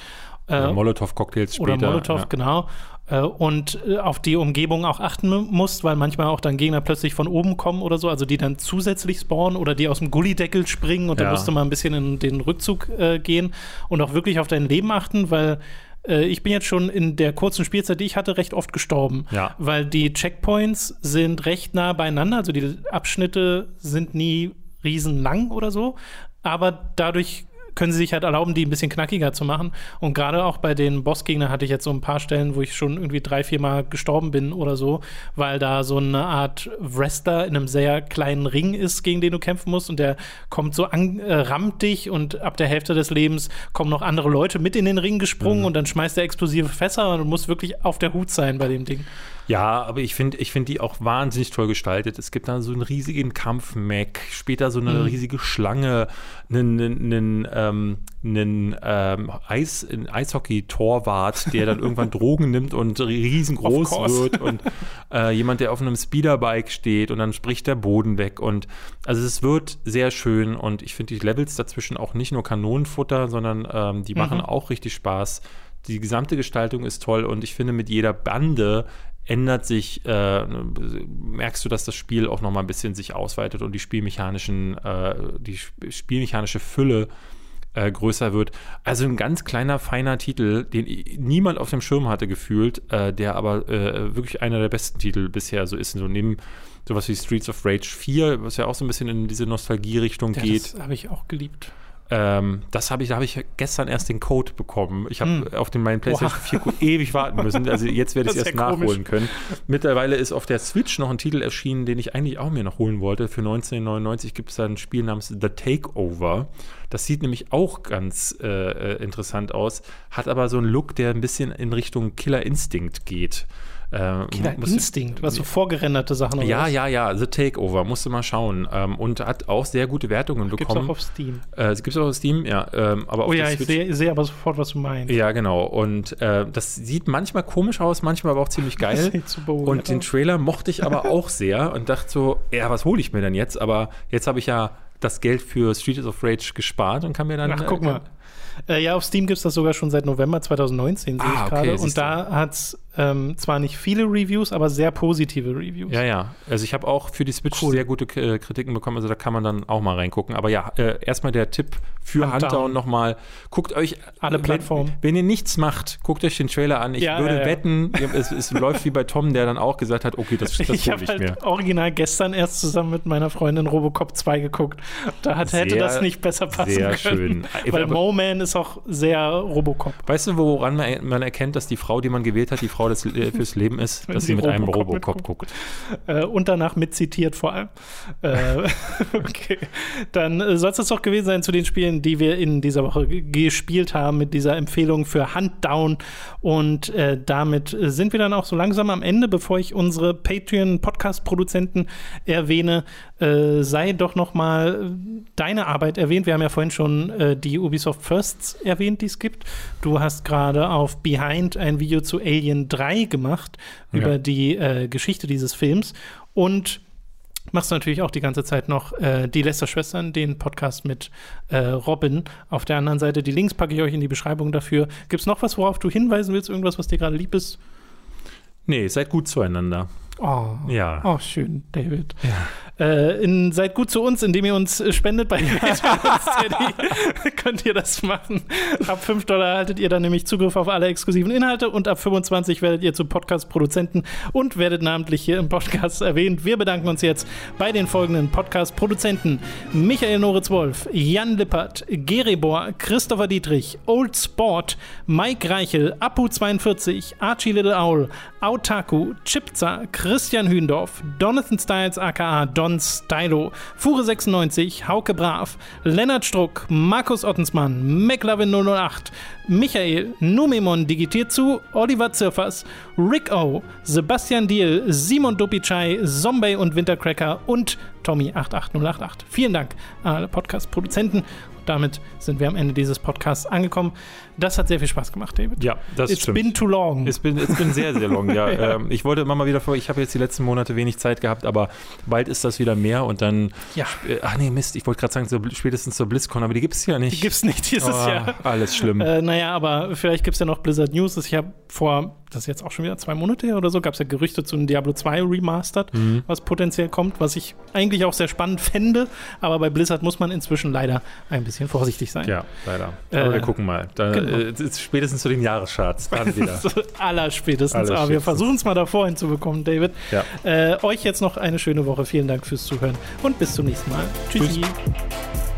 Äh, Molotow-Cocktails später. Oder Molotow, ja. genau. Äh, und äh, auf die Umgebung auch achten musst, weil manchmal auch dann Gegner plötzlich von oben kommen oder so, also die dann zusätzlich spawnen oder die aus dem Gullideckel springen und ja. da musst du mal ein bisschen in den Rückzug äh, gehen und auch wirklich auf dein Leben achten, weil äh, ich bin jetzt schon in der kurzen Spielzeit, die ich hatte, recht oft gestorben. Ja. Weil die Checkpoints sind recht nah beieinander. Also die Abschnitte sind nie riesenlang oder so. Aber dadurch können sie sich halt erlauben, die ein bisschen knackiger zu machen. Und gerade auch bei den Bossgegnern hatte ich jetzt so ein paar Stellen, wo ich schon irgendwie drei, vier Mal gestorben bin oder so, weil da so eine Art Wrestler in einem sehr kleinen Ring ist, gegen den du kämpfen musst. Und der kommt so an, äh, rammt dich und ab der Hälfte des Lebens kommen noch andere Leute mit in den Ring gesprungen mhm. und dann schmeißt er explosive Fässer und du musst wirklich auf der Hut sein bei dem Ding. Ja, aber ich finde ich find die auch wahnsinnig toll gestaltet. Es gibt da so einen riesigen Kampf-Mac, später so eine mhm. riesige Schlange, einen, einen, ähm, einen ähm, Eis, Eishockey-Torwart, der dann irgendwann Drogen nimmt und riesengroß wird und äh, jemand, der auf einem Speederbike steht und dann spricht der Boden weg und also es wird sehr schön und ich finde die Levels dazwischen auch nicht nur Kanonenfutter, sondern ähm, die machen mhm. auch richtig Spaß. Die gesamte Gestaltung ist toll und ich finde, mit jeder Bande ändert sich, äh, merkst du, dass das Spiel auch noch mal ein bisschen sich ausweitet und die spielmechanischen, äh, die spielmechanische Fülle äh, größer wird. Also ein ganz kleiner, feiner Titel, den niemand auf dem Schirm hatte gefühlt, äh, der aber äh, wirklich einer der besten Titel bisher so ist. So neben sowas wie Streets of Rage 4, was ja auch so ein bisschen in diese Nostalgie-Richtung ja, geht. Das habe ich auch geliebt. Ähm, das habe ich, da habe ich gestern erst den Code bekommen. Ich habe hm. auf den meinen PlayStation Oha. 4 Code ewig warten müssen. Also jetzt werde ich es erst ja nachholen können. Mittlerweile ist auf der Switch noch ein Titel erschienen, den ich eigentlich auch mir noch holen wollte. Für 1999 gibt es da ein Spiel namens The Takeover. Das sieht nämlich auch ganz äh, äh, interessant aus, hat aber so einen Look, der ein bisschen in Richtung Killer Instinct geht. Äh, Instinct, was so vorgerenderte Sachen Ja, ja, ja, The Takeover, musste mal schauen. Ähm, und hat auch sehr gute Wertungen Gibt's bekommen. auch auf Steam. Äh, Gibt es auch auf Steam, ja. Ähm, aber Oh ja, ich sehe sehe aber sofort, was du meinst. Ja, genau. Und äh, das sieht manchmal komisch aus, manchmal aber auch ziemlich Das geil. so beruhigend Und den aus. Trailer mochte ich aber auch sehr und dachte so, ja, was hole ich mir denn jetzt? Aber jetzt habe ich ja das Geld für Streets of Rage gespart und kann mir dann. Ach, guck äh, mal. Äh, ja, auf Steam gibt es das sogar schon seit November 2019, sehe Ah, ich okay, gerade. Und da hat es ähm, zwar nicht viele Reviews, aber sehr positive Reviews. Ja, ja. Also ich habe auch für die Switch Cool. sehr gute äh, Kritiken bekommen, also da kann man dann auch mal reingucken. Aber ja, äh, erstmal der Tipp für Huntdown. Hunter nochmal, guckt euch Alle wenn- Plattformen. Wenn, ihr nichts macht, guckt euch den Trailer an. Ich Ja, würde ja, ja. wetten, es, es läuft wie bei Tom, der dann auch gesagt hat, okay, das, das ich habe ich halt mir. original gestern erst zusammen mit meiner Freundin Robocop 2 geguckt. Da hat, hätte Sehr, das nicht besser passen sehr können. schön. Weil Aber- Ist auch sehr Robocop. Weißt du, woran man, man erkennt, dass die Frau, die man gewählt hat, die Frau des, äh, fürs Leben ist? Dass sie mit einem Robocop Robocop mitguckt. guckt. Äh, und danach mitzitiert vor allem. Äh, okay. Dann äh, soll es das doch gewesen sein zu den Spielen, die wir in dieser Woche gespielt haben, mit dieser Empfehlung für Handdown. Und äh, damit äh, sind wir dann auch so langsam am Ende, bevor ich unsere Patreon-Podcast-Produzenten erwähne. Äh, sei doch noch mal äh, deine Arbeit erwähnt. Wir haben ja vorhin schon äh, die Ubisoft Firsts erwähnt, die es gibt. Du hast gerade auf Behind ein Video zu Alien 3 gemacht Ja. über die äh, Geschichte dieses Films und machst natürlich auch die ganze Zeit noch äh, die Lester-Schwestern, den Podcast mit äh, Robin. Auf der anderen Seite, die Links packe ich euch in die Beschreibung dafür. Gibt es noch was, worauf du hinweisen willst? Irgendwas, was dir gerade lieb ist? Nee, seid gut zueinander. Oh, Ja. oh schön, David. Äh, in, seid gut zu uns, indem ihr uns äh, spendet bei Patreon. Könnt ihr das machen. Ab 5 Dollar erhaltet ihr dann nämlich Zugriff auf alle exklusiven Inhalte und ab 25 werdet ihr zu Podcast-Produzenten und werdet namentlich hier im Podcast erwähnt. Wir bedanken uns jetzt bei den folgenden Podcast-Produzenten: Michael Noritz-Wolf, Jan Lippert, Geribor, Christopher Dietrich, Old Sport, Mike Reichel, Apu42, Archie Little Owl, Autaku, Chipza, Christian Hündorf, Donathan Styles aka Don Stylo, Fure96, Hauke Brav, Lennart Struck, Markus Ottensmann, McLovin 008, Michael, Numemon digitiert zu, Oliver Zirfers, Rick O, Sebastian Diel, Simon Dopicai, Zombie und Wintercracker und Tommy88088. Vielen Dank an alle Podcast-Produzenten. Damit sind wir am Ende dieses Podcasts angekommen. Das hat sehr viel Spaß gemacht, David. Ja, das It's stimmt. been too long. Es bin, es bin sehr, sehr long, ja. Ja. Ähm, ich wollte immer mal wieder vor, ich habe jetzt die letzten Monate wenig Zeit gehabt, aber bald ist das wieder mehr und dann. Ja. Äh, ach nee, Mist, ich wollte gerade sagen, so, spätestens zur BlizzCon, aber die gibt es ja nicht. Die gibt's nicht dieses Oh, Jahr. Alles schlimm. Äh, naja, aber vielleicht gibt es ja noch Blizzard News. Ich habe vor, das ist jetzt auch schon wieder zwei Monate her oder so, gab es ja Gerüchte zu einem Diablo 2 Remastered, Mhm. was potenziell kommt, was ich eigentlich auch sehr spannend fände. Aber bei Blizzard muss man inzwischen leider ein bisschen vorsichtig sein. ja, leider. Äh, Aber wir gucken mal. Da, genau. äh, spätestens zu den Jahrescharts. Dann wieder. Allerspätestens. Allerspätestens. Aber wir versuchen es mal davor hinzubekommen, David. ja. Äh, euch jetzt noch eine schöne Woche. Vielen Dank fürs Zuhören und bis zum nächsten Mal. Tschüssi. Tschüss.